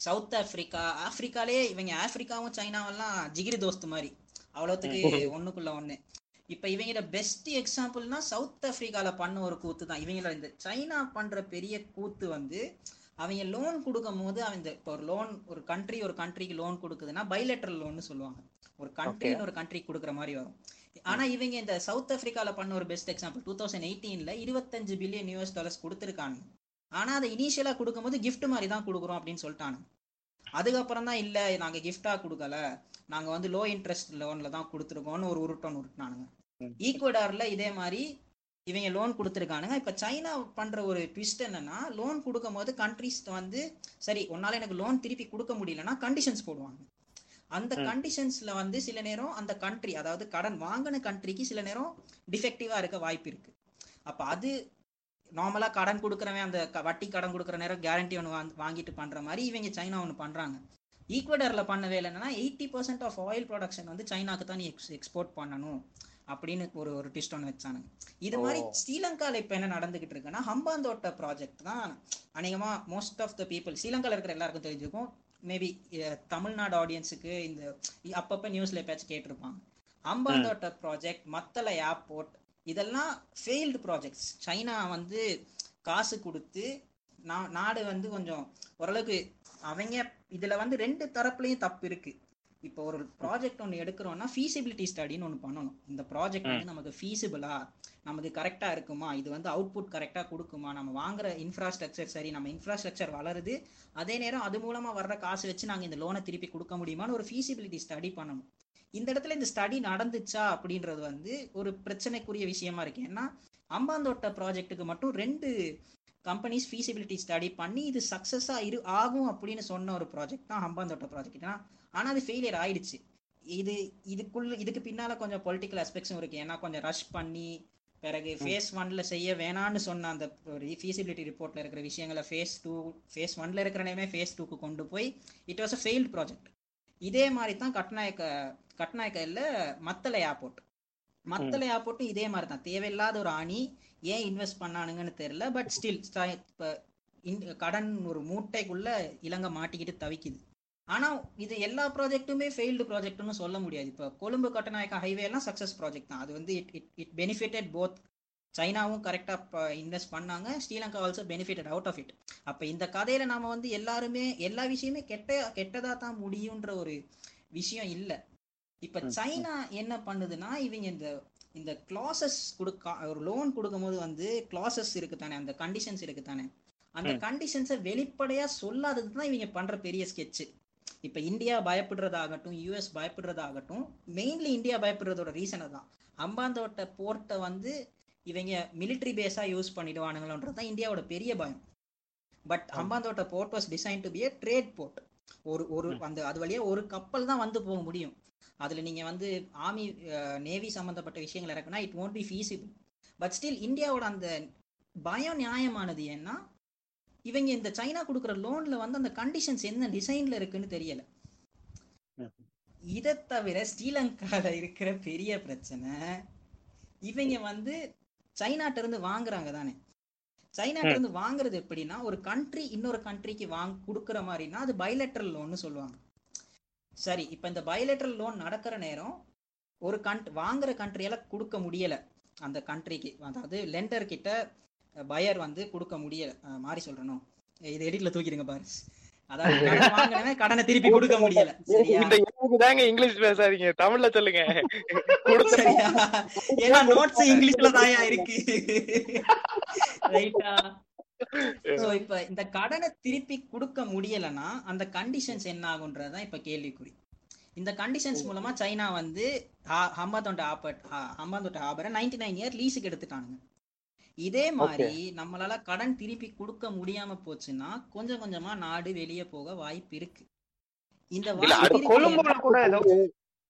சவுத் ஆப்பிரிக்கா ஆப்பிரிக்காலே இவங்க ஆப்பிரிக்காவும் சைனாவெல்லாம் ஜிகிரி தோஸ்து மாதிரி. அவ்வளோத்துக்கு ஒண்ணுக்குள்ள ஒண்ணு. இப்ப இவங்களோட பெஸ்ட் எக்ஸாம்பிள்னா சவுத் ஆப்பிரிக்கால பண்ண ஒரு கூத்து தான். இவங்களோட இந்த சைனா பண்ற பெரிய கூத்து வந்து அவங்க லோன் கொடுக்கும் போது அவங்க இப்போ ஒரு லோன் ஒரு கண்ட்ரி ஒரு கண்ட்ரிக்கு லோன் கொடுக்குதுன்னா பைலேட்டரல் லோன்னு சொல்லுவாங்க. ஒரு கண்ட்ரி ஒரு கண்ட்ரிக்கு கொடுக்குற மாதிரி வரும். ஆனா இவங்க இந்த சவுத் ஆப்பிரிக்கால பண்ண ஒரு பெஸ்ட் எக்ஸாம்பிள் டூ தௌசண்ட் எயிட்டீன்ல இருபத்தஞ்சு பில்லியன் யூஎஸ் டாலர்ஸ் கொடுத்துருக்காங்க. ஆனா அதை இனிஷியலா கொடுக்கும்போது gift மாதிரி தான் கொடுக்குறோம் அப்படின்னு சொல்லிட்டாங்க. அதுக்கப்புறம் தான் இல்ல நாங்க gift-ஆ கொடுக்கல. நாங்க வந்து லோ இன்ட்ரெஸ்ட் லோன்ல தான் கொடுத்துருக்கோம்னு ஒரு உருட்டம் உருட்டினானுங்க. ஈக்குவடார்ல இதே மாதிரி இவங்க லோன் கொடுத்துருக்கானுங்க. இப்ப சைனா பண்ற ஒரு ட்விஸ்ட் என்னன்னா லோன் கொடுக்கும் போது கண்ட்ரிஸ் வந்து சரி உன்னால எனக்கு லோன் திருப்பி கொடுக்க முடியலன்னா கண்டிஷன்ஸ் போடுவாங்க. அந்த. கண்டிஷன்ஸ்ல வந்து சில நேரம் அந்த கண்ட்ரி அதாவது கடன் வாங்கின கண்ட்ரிக்கு சில நேரம் டிஃபெக்டிவா இருக்க வாய்ப்பு இருக்கு அப்ப அது நார்மலா கடன் கொடுக்குறவன் அந்த வட்டி கடன் கொடுக்குற நேரம் கேரண்டி ஒன்று வாங்கிட்டு பண்ற மாதிரி இவங்க சைனா ஒன்று பண்றாங்க ஈக்குவடர்ல பண்ண வேலை என்னன்னா eighty percent of oil production வந்து சைனாக்கு தான் நீ எக்ஸ்போர்ட் பண்ணணும் அப்படின்னு ஒரு ஒரு ட்விஸ்ட் ஒன்று வச்சானுங்க இது மாதிரி
ஓ.
ஸ்ரீலங்கால இப்ப என்ன நடந்துகிட்டு இருக்குன்னா ஹம்பாந்தோட்ட ப்ராஜெக்ட் தான் அநேகமா மோஸ்ட் ஆஃப் த பீப்புள் ஸ்ரீலங்கால இருக்கிற எல்லாருக்கும் தெரிஞ்சிருக்கும் மேபி தமிழ்நாடு ஆடியன்ஸுக்கு இந்த அப்பப்ப நியூஸ்ல எப்பயாச்சும் கேட்டிருப்பாங்க. ஹம்பாந்தோட்ட ப்ராஜெக்ட் மத்தள ஏர்போர்ட் இதெல்லாம் ஃபெயில்டு ப்ராஜெக்ட்ஸ் சைனா வந்து காசு கொடுத்து நா- நாடு வந்து கொஞ்சம் ஓரளவுக்கு அவங்க இதுல வந்து ரெண்டு தரப்புலயும் தப்பு இருக்கு. இப்போ ஒரு ப்ராஜெக்ட் ஒன்று எடுக்கிறோம்னா ஃபீசிபிலிட்டி ஸ்டடின்னு ஒன்று பண்ணணும். இந்த ப்ராஜெக்ட் வந்து நமக்கு ஃபீசிபிளா நமக்கு கரெக்டா இருக்குமா? இது வந்து அவுட்புட் கரெக்டா கொடுக்குமா? நம்ம வாங்குற இன்ஃப்ராஸ்ட்ரக்சர் சரி நம்ம இன்ஃப்ராஸ்ட்ரக்சர் வளருது. அதே நேரம் அது மூலமா வர்ற காசு வச்சு நாங்க இந்த லோனை திருப்பி கொடுக்க முடியுமான்னு ஒரு ஃபீசிபிலிட்டி ஸ்டடி பண்ணணும். இந்த இடத்துல இந்த ஸ்டடி நடந்துச்சா அப்படின்றது வந்து ஒரு பிரச்சனைக்குரிய விஷயமா இருக்கு. ஏன்னா அம்பாந்தோட்ட ப்ராஜெக்ட்டுக்கு மட்டும் ரெண்டு கம்பெனிஸ் ஃபீசிபிலிட்டி ஸ்டடி பண்ணி இது சக்ஸஸா இரு ஆகும் அப்படின்னு சொன்ன ஒரு ப்ராஜெக்ட் தான் ஹம்பாந்தோட்ட ப்ராஜெக்ட் ஆனா அது ஃபெயிலியர் ஆயிடுச்சு. இது இதுக்குள்ள இதுக்கு பின்னால கொஞ்சம் பொலிட்டிக்கல் அஸ்பெக்ட்ஸும் இருக்கு. ஏன்னா கொஞ்சம் ரஷ் பண்ணி பிறகு ஃபேஸ் ஒன்ல செய்ய வேணான்னு சொன்ன அந்த ஃபீசிபிலிட்டி ரிப்போர்ட்ல இருக்கிற விஷயங்களை ஃபேஸ் டூ ஃபேஸ் ஒன்ல இருக்கிறனே ஃபேஸ் டூக்கு கொண்டு போய் it was a failed project இதே மாதிரி தான் கட்நாயக்க கட்நாயக்கல்ல மத்தள ஏர்போர்ட் மத்தள ஏர்போர்ட்டும் இதே மாதிரி தான். தேவையில்லாத ஒரு அணி ஏன் இன்வெஸ்ட் பண்ணானுங்கன்னு தெரியல பட் ஸ்டில் இப்போ கடன் ஒரு மூட்டைக்குள்ள இலங்கை மாட்டிக்கிட்டு தவிக்குது. ஆனா இது எல்லா ப்ராஜெக்ட்டுமே ஃபெயில்டு ப்ராஜெக்ட்னு சொல்ல முடியாது. இப்போ கொழும்பு கட்டநாயக்கா ஹைவே எல்லாம் சக்சஸ் ப்ராஜெக்ட் தான். அது வந்து it it it benefited both சைனாவும் கரெக்டாக இன்வெஸ்ட் பண்ணாங்க. Sri Lanka also benefited out of it அப்போ இந்த கதையில நாம வந்து எல்லாருமே எல்லா விஷயமே கெட்ட கெட்டதா தான் முடியுன்ற ஒரு விஷயம் இல்லை. இப்ப சைனா என்ன பண்ணுதுன்னா இவங்க இந்த இந்த கிளாசஸ் கொடுக்க ஒரு லோன் கொடுக்கும்போது வந்து கிளாசஸ் இருக்கு தானே அந்த கண்டிஷன்ஸ் இருக்கு தானே. அந்த. கண்டிஷன்ஸை வெளிப்படையா சொல்லாதது தான் இவங்க பண்ற பெரிய ஸ்கெட்ச் இப்ப இந்தியா பயப்படுறதாகட்டும் யூஎஸ் பயப்படுறதாகட்டும் மெயின்லி இந்தியா பயப்படுறதோட ரீசனை தான் அம்பாந்தோட்ட போர்ட்டை வந்து இவங்க மிலிட்ரி பேஸா யூஸ் பண்ணிடுவானுங்களோன்றது தான் இந்தியாவோட பெரிய பயம். But. Hambantota port was design to be a trade port ஒரு ஒரு. அந்த அது வழியா ஒரு கப்பல் தான் வந்து போக முடியும். அதுல நீங்க வந்து ஆர்மி நேவி சம்பந்தப்பட்ட விஷயங்கள் இறக்குனா it won't be feasible. But still இந்தியாவோட அந்த பயம் நியாயமானது ஏன்னா இவங்க இந்த சைனா கொடுக்குற லோன்ல வந்து அந்த கண்டிஷன்ஸ் என்ன டிசைன்ல இருக்குன்னு தெரியல. இதை தவிர ஸ்ரீலங்கால இருக்கிற பெரிய பிரச்சனை இவங்க வந்து சைனாட்ட இருந்து வாங்குறாங்க தானே. சைனாட்ட இருந்து வாங்குறது எப்படின்னா ஒரு கண்ட்ரி இன்னொரு கண்ட்ரிக்கு வாங் கொடுக்குற மாதிரினா அது பைலேட்டரல் லோன்னு சொல்லுவாங்க. சரி இப்ப இந்த பைலேட்டரல் லோன் நடக்கிற நேரம் ஒரு கண்ட் வாங்குற கண்ட்ரியால கொடுக்க முடியல. அந்த கண்ட்ரிக்கு அதாவது லெண்டர் கிட்ட பயர் வந்து கொடுக்க முடியல. மாறி சொல்றணும் இது எடிட்ல தூக்கிடுங்க பாரு. அதாவது கடன் திருப்பி கொடுக்க முடியல.
தாங்க இங்கிலீஷ் பேசாதீங்க. தமிழ்ல சொல்லுங்க.
சரியா? ஏன்னா நோட்ஸ் இங்கிலீஷ்ல தாயா இருக்கு. ரைட்டா சோ இப்ப இந்த கடனை திருப்பி கொடுக்க முடியலன்னா அந்த கண்டிஷன்ஸ் என்ன ஆகுன்றதுதான் இப்ப கேள்விக்குறி. இந்த கண்டிஷன்ஸ் மூலமா சைனா வந்து ஹம்பாந்தோட்ட ஆப்பர் ஹம்பாந்தோட்ட ஆபரை நைன்டி நைன் இயர் லீஸுக்கு எடுத்துட்டானுங்க. இதே மாதிரி நம்மளால கடன் திருப்பி கொடுக்க முடியாம போச்சுன்னா கொஞ்சம் கொஞ்சமா நாடு வெளியே போக வாய்ப்பு இருக்கு இந்த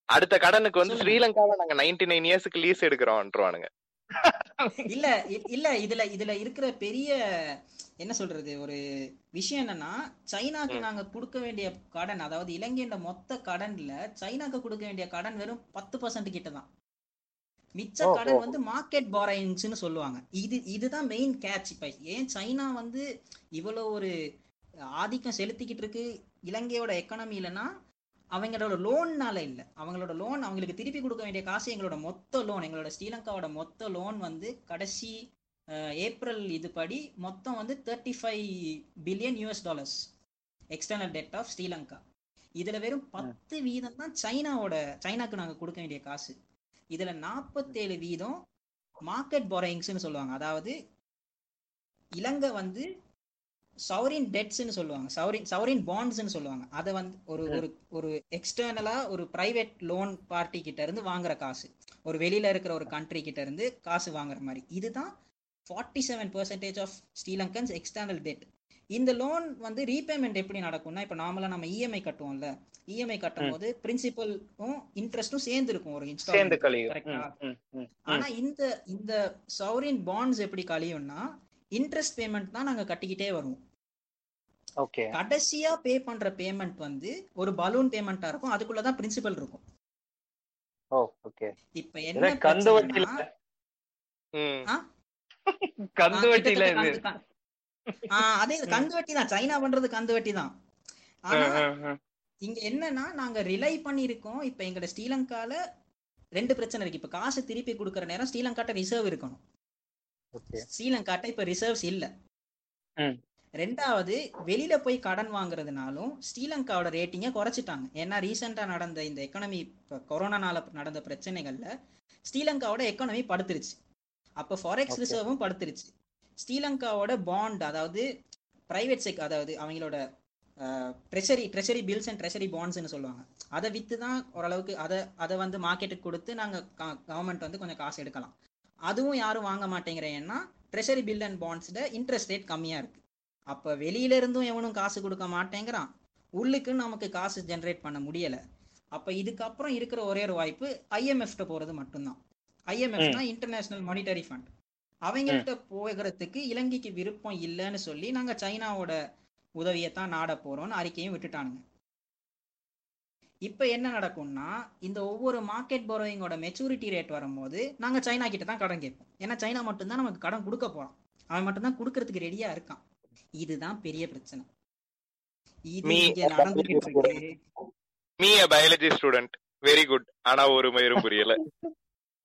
அடுத்த கடனுக்கு வந்து. ஸ்ரீலங்காவை நாங்க நைன்டி நைன் இயர்ஸ்க்கு லீஸ் எடுக்கிறோம்ன்றவானுங்க
இல்ல இல்ல இதுல இதுல இருக்கிற பெரிய என்ன சொல்றது ஒரு விஷயம் என்னன்னா சைனாக்கு. நாங்க கொடுக்க வேண்டிய கடன் அதாவது இலங்கையோட மொத்த கடன்ல சைனாக்கு கொடுக்க வேண்டிய கடன் வெறும் பத்து பர்சன்ட் கிட்ட தான் மிச்ச கடன். வந்து மார்க்கெட் பாரோயிங்ஸ்னு சொல்லுவாங்க. இது இதுதான் மெயின் கேட்ச் இப்ப ஏன் சைனா வந்து இவ்வளவு ஒரு ஆதிக்கம் செலுத்திக்கிட்டு இருக்கு? இலங்கையோட எக்கனாமிலனா அவங்களோட லோன்னால இல்ல. அவங்களோட லோன் அவங்களுக்கு திருப்பி கொடுக்க வேண்டிய காசு எங்களோட மொத்த லோன் எங்களோட ஸ்ரீலங்காவோட மொத்த லோன் வந்து கடைசி ஏப்ரல் இது படி மொத்தம் வந்து thirty five billion US dollars external debt of Sri Lanka இதுல வெறும் பத்து வீதம் தான் சைனாவோட சைனாக்கு நாங்க கொடுக்க வேண்டிய காசு. இதுல நாற்பத்தேழு வீதம் மார்க்கெட் பாரோயிங்ஸ்னு சொல்லுவாங்க. அதாவது இலங்கை வந்து சௌரின் டெட்ஸ்னு சொல்லுவாங்க. சௌரின் சௌரின் பாண்ட்ஸ்னு சொல்லுவாங்க. அதை வந்து ஒரு ஒரு ஒரு எக்ஸ்டர்னலா ஒரு பிரைவேட் லோன் பார்ட்டி கிட்ட இருந்து வாங்குற காசு. ஒரு வெளியில இருக்கிற ஒரு கண்ட்ரி கிட்ட இருந்து காசு வாங்குற மாதிரி. இதுதான் forty seven percentage of Sri Lankans external debt இந்த லோன் வந்து ரீபேமெண்ட் எப்படி நடக்கும்னா இப்போ நார்மலா நம்ம இஎம்ஐ கட்டுவோம்ல. இஎம்ஐ கட்டும் போது பிரின்சிபலும் இன்ட்ரெஸ்டும் சேர்ந்து இருக்கும் ஒரு
ம்.
ஆனா இந்த இந்த சௌரின் பாண்ட்ஸ் எப்படி கழியும்னா இன்ட்ரெஸ்ட் பேமெண்ட் தான் நாங்க கட்டிக்கிட்டே வருவோம். கடைசியா பே பண்ற பேமெண்ட் வந்து ஒரு பலூன் பேமெண்டா இருக்கும். அதுக்குள்ளதான் பிரின்சிபல் இருக்கும். இப்ப என்ன
கந்து வட்டியில
அதே இது கந்து வட்டி தான். சைனா பண்றது கந்து வட்டி தான். ஆனா. இங்க என்னன்னா நாங்க ரிலை பண்ணிருக்கோம் இப்ப எங்கட ஸ்ரீலங்கால ரெண்டு பிரச்சனை இருக்கு. இப்ப காசு திருப்பி கொடுக்கற நேரம் ஸ்ரீலங்காட்ட ரிசர்வ் இருக்கணும். ஸ்ரீலங்காட்ட இப்ப ரிசர்வ்ஸ் இல்ல. ரெண்டாவது வெளியில போய் கடன் வாங்குறதுனாலும் ஸ்ரீலங்காவோட ரேட்டிங்கை குறைச்சிட்டாங்க. ஏன்னா ரீசெண்டா நடந்த இந்த எக்கனமி கொரோனானால நடந்த பிரச்சனைகள்ல ஸ்ரீலங்காவோட எக்கனமி படுத்துருச்சு. அப்ப ஃபாரெக்ஸ். ரிசர்வும் படுத்துருச்சு. ஸ்ரீலங்காவோட பாண்ட் அதாவது பிரைவேட் செக் அதாவது அவங்களோட treasury treasury bills and treasury பாண்ட்ஸ்னு சொல்லுவாங்க. அதை வித்து தான் ஓரளவுக்கு அதை அதை வந்து மார்க்கெட்டுக்கு கொடுத்து நாங்க கவர்மெண்ட் வந்து கொஞ்சம் காசு எடுக்கலாம். அதுவும் யாரும் வாங்க மாட்டேங்கிறேன் ஏன்னா ட்ரெஷரி பில் அண்ட் பாண்ட்ஸ்ல இன்ட்ரெஸ்ட் ரேட் கம்மியா இருக்கு. அப்ப வெளியில இருந்தும் எவனும் காசு கொடுக்க மாட்டேங்கிறான். உள்ளுக்கு நமக்கு காசு ஜென்ரேட் பண்ண முடியல. அப்ப இதுக்கப்புறம் இருக்கிற ஒரே ஒரு வாய்ப்பு ஐஎம்எஃப்ட போறது மட்டும்தான். ஐஎம்எஃப்னா இன்டர்நேஷனல் மானிட்டரி ஃபண்ட் அவங்கள்ட்ட போகிறதுக்கு இலங்கைக்கு விருப்பம் இல்லைன்னு சொல்லி நாங்க சைனாவோட உதவியைத்தான் நாட போறோம்னு அறிக்கையும் விட்டுட்டானுங்க. இப்ப என்ன நடக்கும்னா இந்த ஒவ்வொரு மார்க்கெட் போரோயிங்கோட மெச்சூரிட்டி ரேட் வரும்போது நாங்க சைனா கிட்ட தான் கடன் கேட்போம். ஏன்னா சைனா மட்டும்தான் நமக்கு கடன் கொடுக்க போறான். அவன் மட்டும்தான் கொடுக்கறதுக்கு ரெடியா இருக்கான். இதுதான் பெரிய பிரச்சனை. இது
Me-
இங்க நடந்துகிட்டு இருக்கு.
Me a biology student very good ஆனா ஒரு மயிரும் புரியல.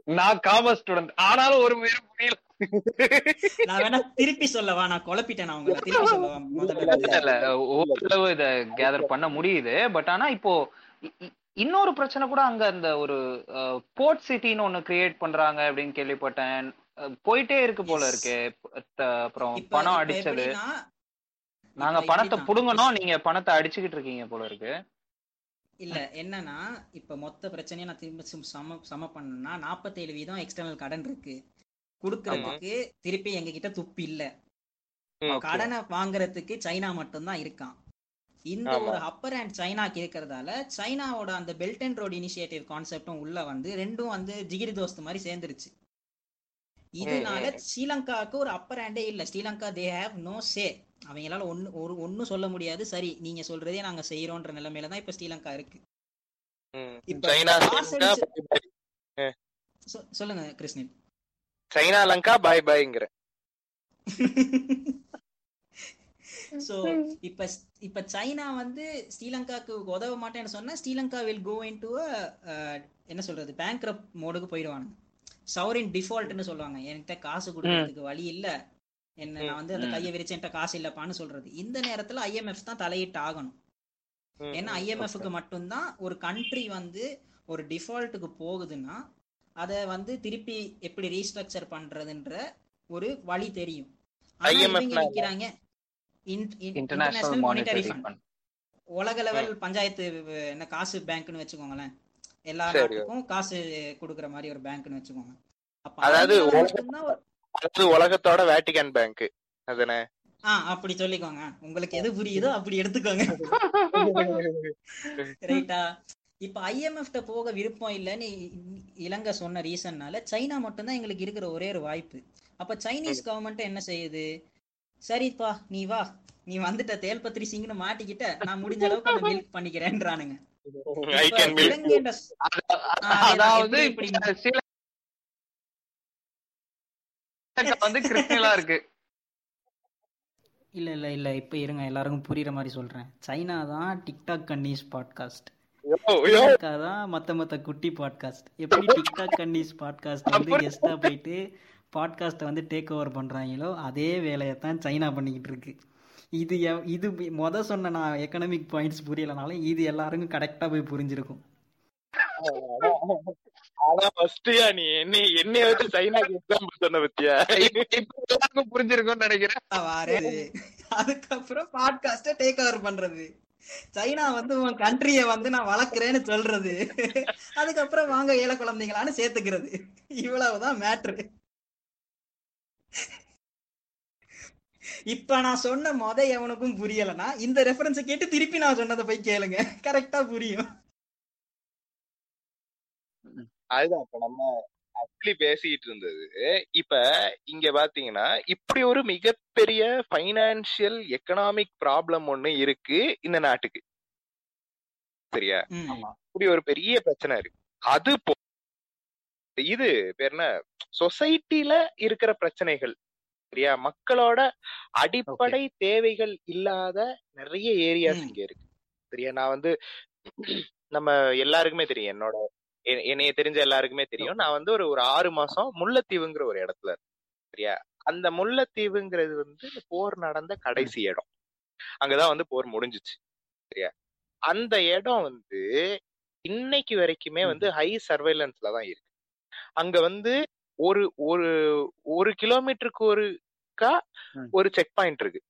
நான் காமர்ஸ் ஸ்டூடெண்ட் ஆனாலும் ஒரு பேர் புரியல.
நான் வேணா திருப்பி சொல்லவா? நான் குழப்பிட்டேன் உங்களை. திருப்பி சொல்லவா? முதல்ல
ஓரளவு இத கேதர் பண்ண முடியுது. பட் ஆனா இப்போ இன்னொரு பிரச்சனை கூட அங்க அந்த ஒரு போர்ட் சிட்டின்னு ஒண்ணு கிரியேட் பண்றாங்க அப்படின்னு கேள்விப்பட்டேன். போயிட்டே இருக்கு போல. இருக்கு. அப்புறம் பணம் அடிச்சது. நாங்க பணத்தை. புடுங்கணும். நீங்க பணத்தை அடிச்சுக்கிட்டு இருக்கீங்க போல இருக்கு.
இல்ல என்னன்னா இப்ப மொத்த பிரச்சனையை நான் திரும்ப சும்- சம சம பண்ணா நாற்பத்தேழு வீதம் எக்ஸ்டர்னல் கடன் இருக்கு. குடுக்கறதுக்கு திருப்பி எங்க கிட்ட துப்பு இல்ல. கடனை வாங்குறதுக்கு சைனா மட்டும்தான் இருக்கான். இந்த. ஒரு அப்பர் அண்ட் சைனாக்கு இருக்கிறதால சைனாவோட அந்த பெல்ட் அண்ட் ரோட் இனிஷியேட்டிவ் கான்செப்டும் உள்ள வந்து ரெண்டும் வந்து ஜிகிரி தோஸ்து மாதிரி சேர்ந்துருச்சு. இதனால ஸ்ரீலங்காவுக்கு ஒரு அப்பர் ஹேண்டே இல்ல. Sri Lanka they have no say அவங்களால ஒண்ணு ஒரு ஒண்ணும் சொல்ல முடியாது. சரி நீங்க சொல்றதே நாங்க செய்யறோன்ற நிலைமையில தான் இப்ப ஸ்ரீலங்கா இருக்கு. சொல்லுங்க கிருஷ்ணன்.
சைனா லங்கா பாய் பாய்ங்கிற.
சோ இப்ப இப்ப சைனா வந்து ஸ்ரீலங்காக்கு உதவ மாட்டேன்னு சொன்னா Sri Lanka will go in to என்ன சொல்றது பேங்க்ரப் மோடுக்கு போயிடுவாங்க சவரின் டிஃபால்ட்னு சொல்லுவாங்க. என்கிட்ட காசு கொடுக்கறதுக்கு வழி இல்ல. என்ன நான் வந்து அந்த. கையை விரிச்சு என்கிட்ட காசு இல்லப்பான்னு சொல்றது. இந்த நேரத்துல ஐஎம்எஃப் தான் தலையிட்டு ஆகணும். ஏன்னா ஐஎம்எஃப்க்கு மட்டும்தான் ஒரு கண்ட்ரி வந்து ஒரு டிஃபால்ட்டுக்கு போகுதுன்னா அதை வந்து திருப்பி எப்படி ரீஸ்ட்ரக்சர் பண்றதுன்ற ஒரு வழி தெரியும்.
இன்டர்நேஷனல்
மானிட்டரி ஃபண்ட் உலக லெவல் பஞ்சாயத்து என்ன காசு பேங்க்னு வச்சுக்கோங்களேன். எல்லா. நாட்டுக்கும் காசு கொடுக்குற மாதிரி ஒரு பேங்க்னு வச்சுக்கோங்க.
அதாவது உலகத்தோட வேட்டிகன் பேங்க் அதுனே
ஆ அப்படி சொல்லிக்கோங்க. உங்களுக்கு எது புரியுதோ அப்படி எடுத்துக்கோங்க. ரைட்டா இப்ப ஐஎம்எஃப்ட போக விருப்பம் இல்லைன்னு இலங்கை சொன்ன ரீசன்னால சைனா மட்டும்தான் எங்களுக்கு இருக்கிற ஒரே ஒரு வாய்ப்பு. அப்ப சைனீஸ் கவர்மெண்ட் என்ன செய்யுது? சரிப்பா நீ வா. நீ வந்துட்ட தேல்பத்ரி சிங்னு மாட்டிக்கிட்ட நான் முடிஞ்ச அளவுக்கு அந்த மில்க் பண்ணிக்கிறேன்றானுங்க.
அதாவது வந்து கிறிஸ்டியலா இருக்கு.
இல்ல இல்ல இல்ல. இப்ப இருங்க எல்லாருக்கும் புரியுற மாதிரி சொல்றேன். சைனா தான் டிக்டாக் கன்னீஸ் பாட்காஸ்ட் தான் மத்த மத்த குட்டி பாட்காஸ்ட் எப்படி டிக்டாக் கன்னீஸ் பாட்காஸ்ட் வந்து கெஸ்டா போயிட்டு பாட்காஸ்ட்டை வந்து டேக் ஓவர் பண்றாங்களோ அதே வேலையை தான் சைனா பண்ணிக்கிட்டு இருக்கு. இது இது மொத சொன்ன நான் எக்கனாமிக் பாயிண்ட்ஸ் புரியலனாலும் இது எல்லாருக்கும் கரெக்டா போய் புரிஞ்சிருக்கும்.
புரிஞ்சிருக்கும்னு நினைக்கிறேன்.
அதுக்கப்புறம் பாட்காஸ்ட டேக் ஓவர் பண்றது. சைனா வந்து உன் கண்ட்ரிய வந்து நான் வளர்க்குறேன்னு சொல்றது. அதுக்கப்புறம் வாங்க ஏழை குழந்தைங்களான்னு சேர்த்துக்கிறது. இவ்வளவுதான் மேட்ரு இப்ப நான் சொன்ன மொத எவனுக்கும் புரியலனா இந்த ரெஃபரன்ஸை கேட்டு திருப்பி நான் சொன்னதை போய் கேளுங்க. கரெக்டா புரியும்.
அதுதான் இப்ப நம்ம ஆக்சுவலி பேசிட்டு இருந்தது இப்ப இங்க பாத்தீங்கன்னா இப்படி ஒரு மிகப்பெரிய ஃபைனான்சியல் எக்கனாமிக் ப்ராப்ளம் ஒண்ணு இருக்கு இந்த நாட்டுக்கு. சரியா? இப்படி ஒரு பெரிய பிரச்சனை இருக்கு. அது போ இது பேர் என்ன? சொசைட்டில இருக்கிற பிரச்சனைகள். சரியா? மக்களோட அடிப்படை தேவைகள் இல்லாத நிறைய ஏரியாஸ். இங்க இருக்கு. சரியா? நான் வந்து நம்ம எல்லாருக்குமே தெரியும். என்னோட என்னைய தெரிஞ்ச எல்லாருக்குமே தெரியும். நான் வந்து ஒரு ஒரு ஆறு மாசம் முல்லைத்தீவுங்கிற ஒரு இடத்துல. சரியா? அந்த முல்லைத்தீவுங்கிறது வந்து போர் நடந்த கடைசி இடம். அங்கதான் வந்து போர் முடிஞ்சுச்சு. சரியா? அந்த இடம் வந்து இன்னைக்கு வரைக்குமே வந்து ஹை சர்வைலன்ஸ்ல தான் இருக்கு. அங்க வந்து ஒரு ஒரு ஒரு கிலோமீட்டருக்கு ஒருக்கா. ஒரு செக் பாயிண்ட் இருக்கு.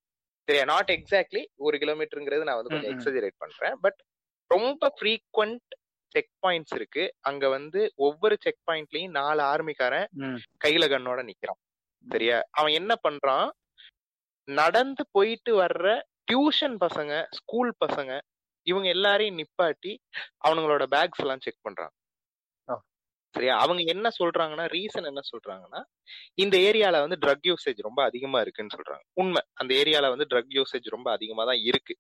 சரியா? நாட் எக்ஸாக்ட்லி ஒரு கிலோமீட்டருங்கிறது நான் வந்து கொஞ்சம். எக்ஸஜரேட் பண்றேன். பட் ரொம்ப ஃப்ரீக்வெண்ட் செக் பாயிண்ட்ஸ் இருக்கு. அங்க வந்து ஒவ்வொரு செக் பாயிண்ட்லயும் நாலு ஆர்மிக்காரன். கையில கண்ணோட நிக்கிறான். சரியா? அவன் என்ன பண்றான்? நடந்து போயிட்டு வர்ற டியூஷன் பசங்க ஸ்கூல் பசங்க இவங்க எல்லாரையும் நிப்பாட்டி அவனுங்களோட பேக்ஸ் எல்லாம் செக் பண்றாங்க
ஆ.
சரியா? அவங்க என்ன சொல்றாங்கன்னா ரீசன் என்ன சொல்றாங்கன்னா இந்த ஏரியால வந்து ட்ரக் யூசேஜ் ரொம்ப அதிகமா இருக்குன்னு சொல்றாங்க. உண்மை. அந்த ஏரியால வந்து ட்ரக் யூசேஜ் ரொம்ப அதிகமா தான் இருக்கு.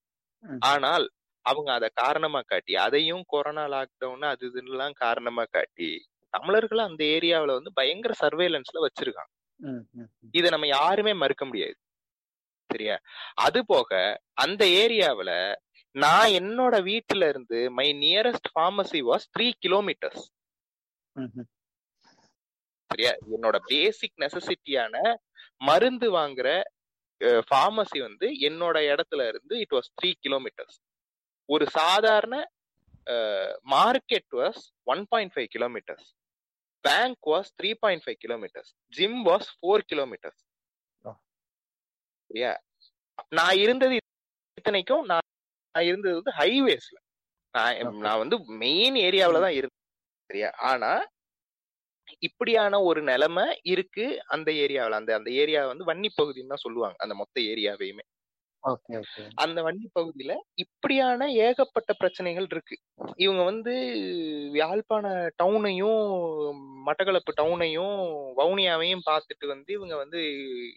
ஆனால் அவங்க அதை காரணமா காட்டி அதையும் கொரோனா லாக்டவுன் அது இதுலாம் காரணமா காட்டி தமிழர்கள் அந்த ஏரியாவுல வந்து பயங்கர சர்வேலன்ஸ்ல வச்சிருக்காங்க. இதை நம்ம யாருமே மறுக்க முடியாது. சரியா? அது போக அந்த ஏரியாவுல நான் என்னோட வீட்டுல இருந்து my nearest pharmacy was three kilometres. சரியா? என்னோட பேசிக் நெசசிட்டியான மருந்து வாங்குற ஃபார்மசி வந்து என்னோட இடத்துல இருந்து இட் வாஸ் த்ரீ கிலோமீட்டர்ஸ் ஒரு சாதாரண market was one point five kilometres bank was three point five kilometres gym was four kilometres. சரியா நான் இருந்தது இத்தனைக்கும் நான் நான் இருந்தது வந்து ஹைவேஸ்ல நான். நான் வந்து மெயின் ஏரியாவில தான் இருந்தேன். சரியா? ஆனா இப்படியான ஒரு நிலைமை இருக்கு அந்த ஏரியாவில் அந்த அந்த ஏரியா வந்து வன்னி பகுதின்னு தான் சொல்லுவாங்க. அந்த மொத்த ஏரியாவையுமே
ஓகே ஓகே.
அந்த வன்னி பகுதியில இப்படியான ஏகப்பட்ட பிரச்சனைகள் இருக்கு. இவங்க வந்து யாழ்ப்பாண டவுனையும் மட்டக்களப்பு டவுனையும் வவுனியாவையும் பார்த்துட்டு வந்து இவங்க வந்து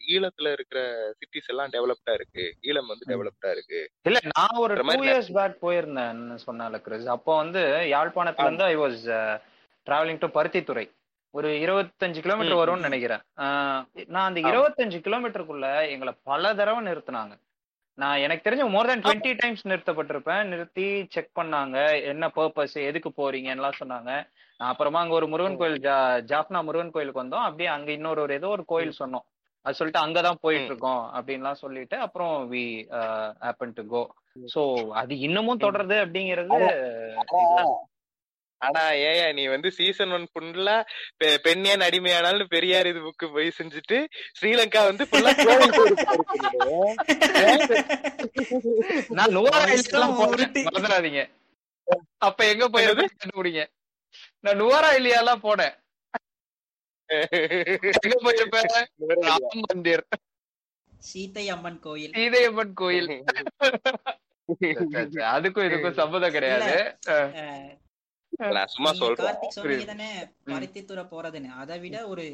ஈழத்துல இருக்கிற சிட்டிஸ் எல்லாம் டெவலப்டா இருக்கு. ஈழம் வந்து. டெவலப்டா இருக்கு.
இல்ல நான் ஒரு டூ இயர்ஸ் பேக் போயிருந்தேன் சொன்னால கிறிஸ். அப்போ வந்து யாழ்ப்பாணத்துல இருந்து I was travelling to Paruthithurai. ஒரு இருபத்தஞ்சு கிலோமீட்டர் வரும்னு. நினைக்கிறேன். நான் அந்த. இருபத்தஞ்சு கிலோமீட்டருக்குள்ள எங்களை பல தடவை நிறுத்துனாங்க. நான் எனக்கு தெரிஞ்ச மோர் தென் டுவெண்ட்டி டைம்ஸ் நிறுத்தப்பட்டிருப்பேன். நிறுத்தி செக் பண்ணாங்க. என்ன பர்பஸ் எதுக்கு போறீங்கன்னுலாம் சொன்னாங்க. நான் அப்புறமா அங்க ஒரு முருகன் கோயில் ஜா ஜாஃப்னா முருகன் கோயிலுக்கு வந்தோம். அப்படியே அங்க இன்னொரு ஒரு ஏதோ ஒரு கோயில் சொன்னோம். அது சொல்லிட்டு அங்கதான் போயிட்டு. இருக்கோம் அப்படின்லாம் சொல்லிட்டு அப்புறம் we happen to go so அது இன்னமும் தொடருது அப்படிங்கிறது.
ஆனா ஏயா நீ வந்து சீசன் ஒன் ஃபுல்லா பெண்ணியன் அடிமையானாலும் பெரியார் இது புக்கு போய் செஞ்சுட்டு ஸ்ரீலங்கா வந்து கோயில்.
மறந்துடாதீங்க. அப்ப எங்க போயிருது கண்டுபிடிங்க? நான் நுவரா இல்லையாலாம் போனேன். எங்க போயிருப்பேன் ராம் மந்திர்.
சீத்தை அம்மன் கோயில்.
சீதையம்மன் கோயில். சரி, சரி, அதுக்கும் இதுக்கும் சம்மதம் கிடையாது.
நான் சும்மா சொல்றேன்.
தானே பருத்தித்துறை போறதுன்னு. அதை விட ஒரு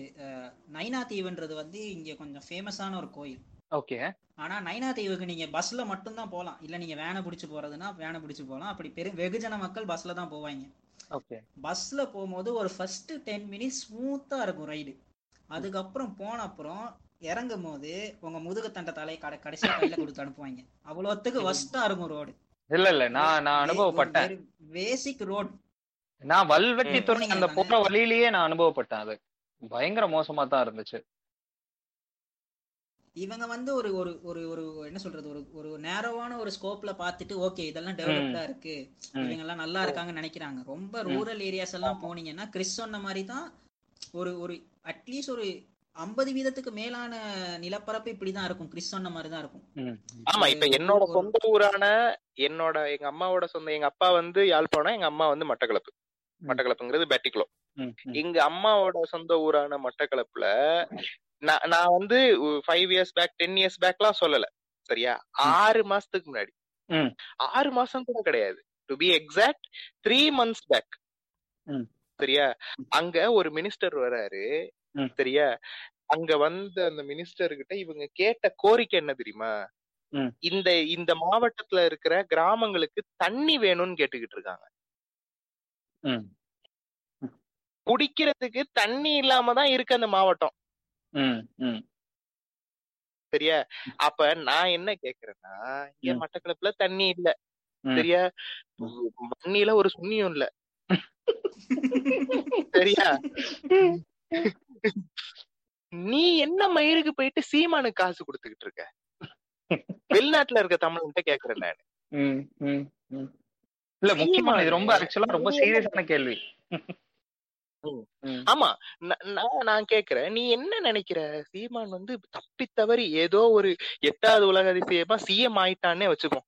நைனா தீவுன்றது வந்து இங்க கொஞ்சம் ஃபேமஸான ஒரு கோயில்.
ஓகே.
ஆனா நைனா தீவுக்கு நீங்க பஸ்ல மட்டும்தான் போலாம். இல்ல நீங்க வேனை பிடிச்சு போறதுன்னா வேனை பிடிச்சு போலாம். அப்படி பெரு வெகுஜன மக்கள் பஸ்ல தான் போவாங்க.
ஓகே.
பஸ்ல போகும்போது ஒரு ஃபர்ஸ்ட் டென் மினிட்ஸ் ஸ்மூத்தா இருக்கும் ரைடு அதுக்கப்புறம் போன அப்புறம் இறங்கும் போது உங்க முதுகு தண்டை தலையை கடை கடைசியா கையில கொடுத்து அனுப்புவாங்க. அவ்வளோத்துக்கு வஸ்டா இருக்கும் ரோடு
இல்ல இல்ல. நான் நான் அனுபவப்பட்டேன்.
பேசிக் ரோட்
நான் வல்வெட்டி. துறை அந்த போற வழியிலேயே நான் அனுபவப்பட்டேன் அது. பயங்கர மோசமா தான் இருந்துச்சு.
இவங்க வந்து ஒரு ஒரு ஒரு ஒரு என்ன சொல்றது? ஒரு ஒரு நேரோவான ஒரு ஸ்கோப்ல பார்த்துட்டு ஓகே இதெல்லாம் டெவலப்டா இருக்கு. இவங்க எல்லாம் நல்லா இருக்காங்கன்னு நினைக்கிறாங்க. ரொம்ப ரூரல் ஏரியாஸ் எல்லாம் போனீங்கன்னா கிறிஸ் சொன்ன மாதிரி தான் ஒரு ஒரு அட்லீஸ்ட் ஒரு ஐம்பது வீதத்துக்கு மேலான நிலப்பரப்பு இப்படிதான் இருக்கும். கிறிஸ் சொன்ன மாதிரி தான் இருக்கும்.
ஆமா இப்ப என்னோட சொந்த ஊரான என்னோட எங்க அம்மாவோட சொந்த எங்க அப்பா வந்து யாழ்ப்பாணம் எங்க அம்மா வந்து மட்டக்களப்பு. மட்டக்களப்புங்கிறது பெட்டிக்குளம். எங்க அம்மாவோட சொந்த ஊரான மட்டக்களப்புல நான் நான் வந்து five years back ten years பேக்லாம் சொல்லல. சரியா? ஆறு மாசத்துக்கு முன்னாடி. ஆறு மாசம் கூட கிடையாது. To be exact three months back. சரியா? அங்க ஒரு மினிஸ்டர் வராரு. சரியா? அங்க வந்த அந்த மினிஸ்டர் கிட்ட இவங்க கேட்ட கோரிக்கை என்ன தெரியுமா. இந்த இந்த மாவட்டத்துல இருக்கிற கிராமங்களுக்கு தண்ணி வேணும்னு கேட்டுக்கிட்டு இருக்காங்க. குடிக்கிறதுக்கு தண்ணி இல்லாம தான் இருக்கு அந்த மாவட்டம். சரியா அப்ப நான் என்ன கேக்குறேன்னா இங்க. மட்டக்களப்புல தண்ணி இல்ல. சரியா மண்ணில ஒரு சுண்ணியும் இல்ல சரியா நீ என்ன மயிருக்கு போயிட்டு சீமானுக்கு காசு கொடுத்துக்கிட்டு இருக்க வெளிநாட்டுல இருக்க தமிழ்கிட்ட கேக்குறேன் நான்.
இல்ல முக்கியமா இது ரொம்ப ஆக்சுவலா ரொம்ப சீரியஸான கேள்வி.
ஆமா. நான் நான் கேக்குறேன் நீ என்ன நினைக்கிற? சீமான் வந்து தப்பி தவறி ஏதோ ஒரு எட்டாவது உலக அதிசயமா சிஎம் ஆயிட்டான்னே வச்சுக்கோ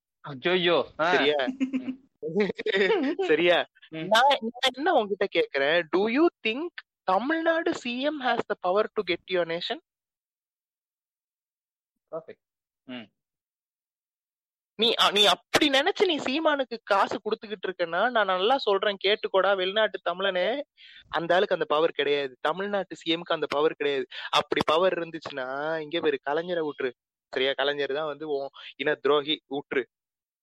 ஐயோ
சரியா? சரியா. நான் என்ன உங்ககிட்ட கேக்குறேன் do you think Tamil Nadu CM has the power to get your nation நீ நீ அப்படி நினைச்சு நீ சீமானுக்கு காசு கொடுத்துக்கிட்டு இருக்கேன்னா நான் நல்லா சொல்றேன் கேட்டுக்கோடா வெளிநாட்டு தமிழனே. அந்த ஆளுக்கு அந்த பவர் கிடையாது. தமிழ்நாட்டு சிஎம்க்கு அந்த பவர் கிடையாது. அப்படி பவர் இருந்துச்சுன்னா இங்க பேரு கலைஞரை விட்டுரு சரியா? கலைஞர் தான் வந்து இன துரோகி விட்டுரு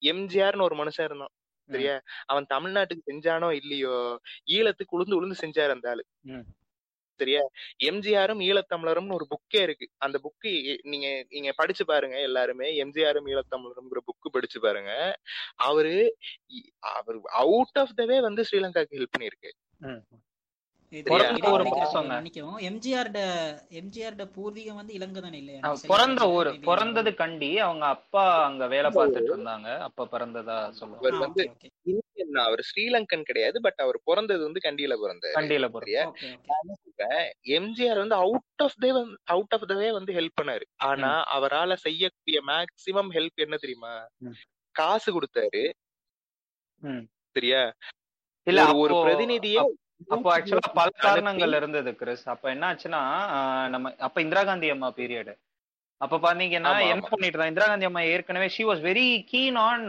எம்ஜிஆர்னு ஒரு மனுஷன் இருந்தான். சரியா? அவன் தமிழ்நாட்டுக்கு செஞ்சானோ இல்லையோ ஈழத்துக்கு உளுந்து உளுந்து செஞ்சாரு அந்த ஆளு. சரியா எம்ஜிஆரும் ஈழத்தமிழரும்னு ஒரு புக்கே இருக்கு. அந்த புக்கு நீங்க நீங்க படிச்சு பாருங்க எல்லாருமே. எம்ஜிஆரும் ஈழத்தமிழரும்ங்கிற புக்கு படிச்சு பாருங்க. அவரு அவர் அவுட் ஆஃப் த வே வந்து ஸ்ரீலங்காக்கு ஹெல்ப் பண்ணிருக்கு
பூர்வீகம் வந்து இலங்கை தானே இல்லையா?
பிறந்த ஊரு. பிறந்தது கண்டி. அவங்க அப்பா அங்க வேலை பார்த்துட்டு இருந்தாங்க. அப்ப பிறந்ததா சொல்லுவாங்க.
இந்தியன் தான். அவர் ஸ்ரீலங்கன் கிடையாது. பட் அவர் பிறந்தது வந்து கண்டியில பிறந்தாரு.
கண்டியில பிறந்த.
எம்ஜிஆர் வந்து out of they out of the way வந்து ஹெல்ப் பண்ணாரு. ஆனா அவரால செய்யக்கூடிய மேக்சிமம் ஹெல்ப் என்ன தெரியுமா. காசு கொடுத்தாரு. சரியா?
இல்ல
ஒரு- பிரதிநிதியே
அப்போ ஆக்சுவலா பல காரணங்கள் இருந்தது கிறிஸ். அப்ப என்ன ஆச்சுன்னா நம்ம அப்ப இந்திரா காந்தி அம்மா பீரியட் அப்ப பாத்தீங்கன்னா என்ன. பண்ணிட்டு இருந்தா இந்திரா காந்தி அம்மா ஏற்கனவே she was very keen on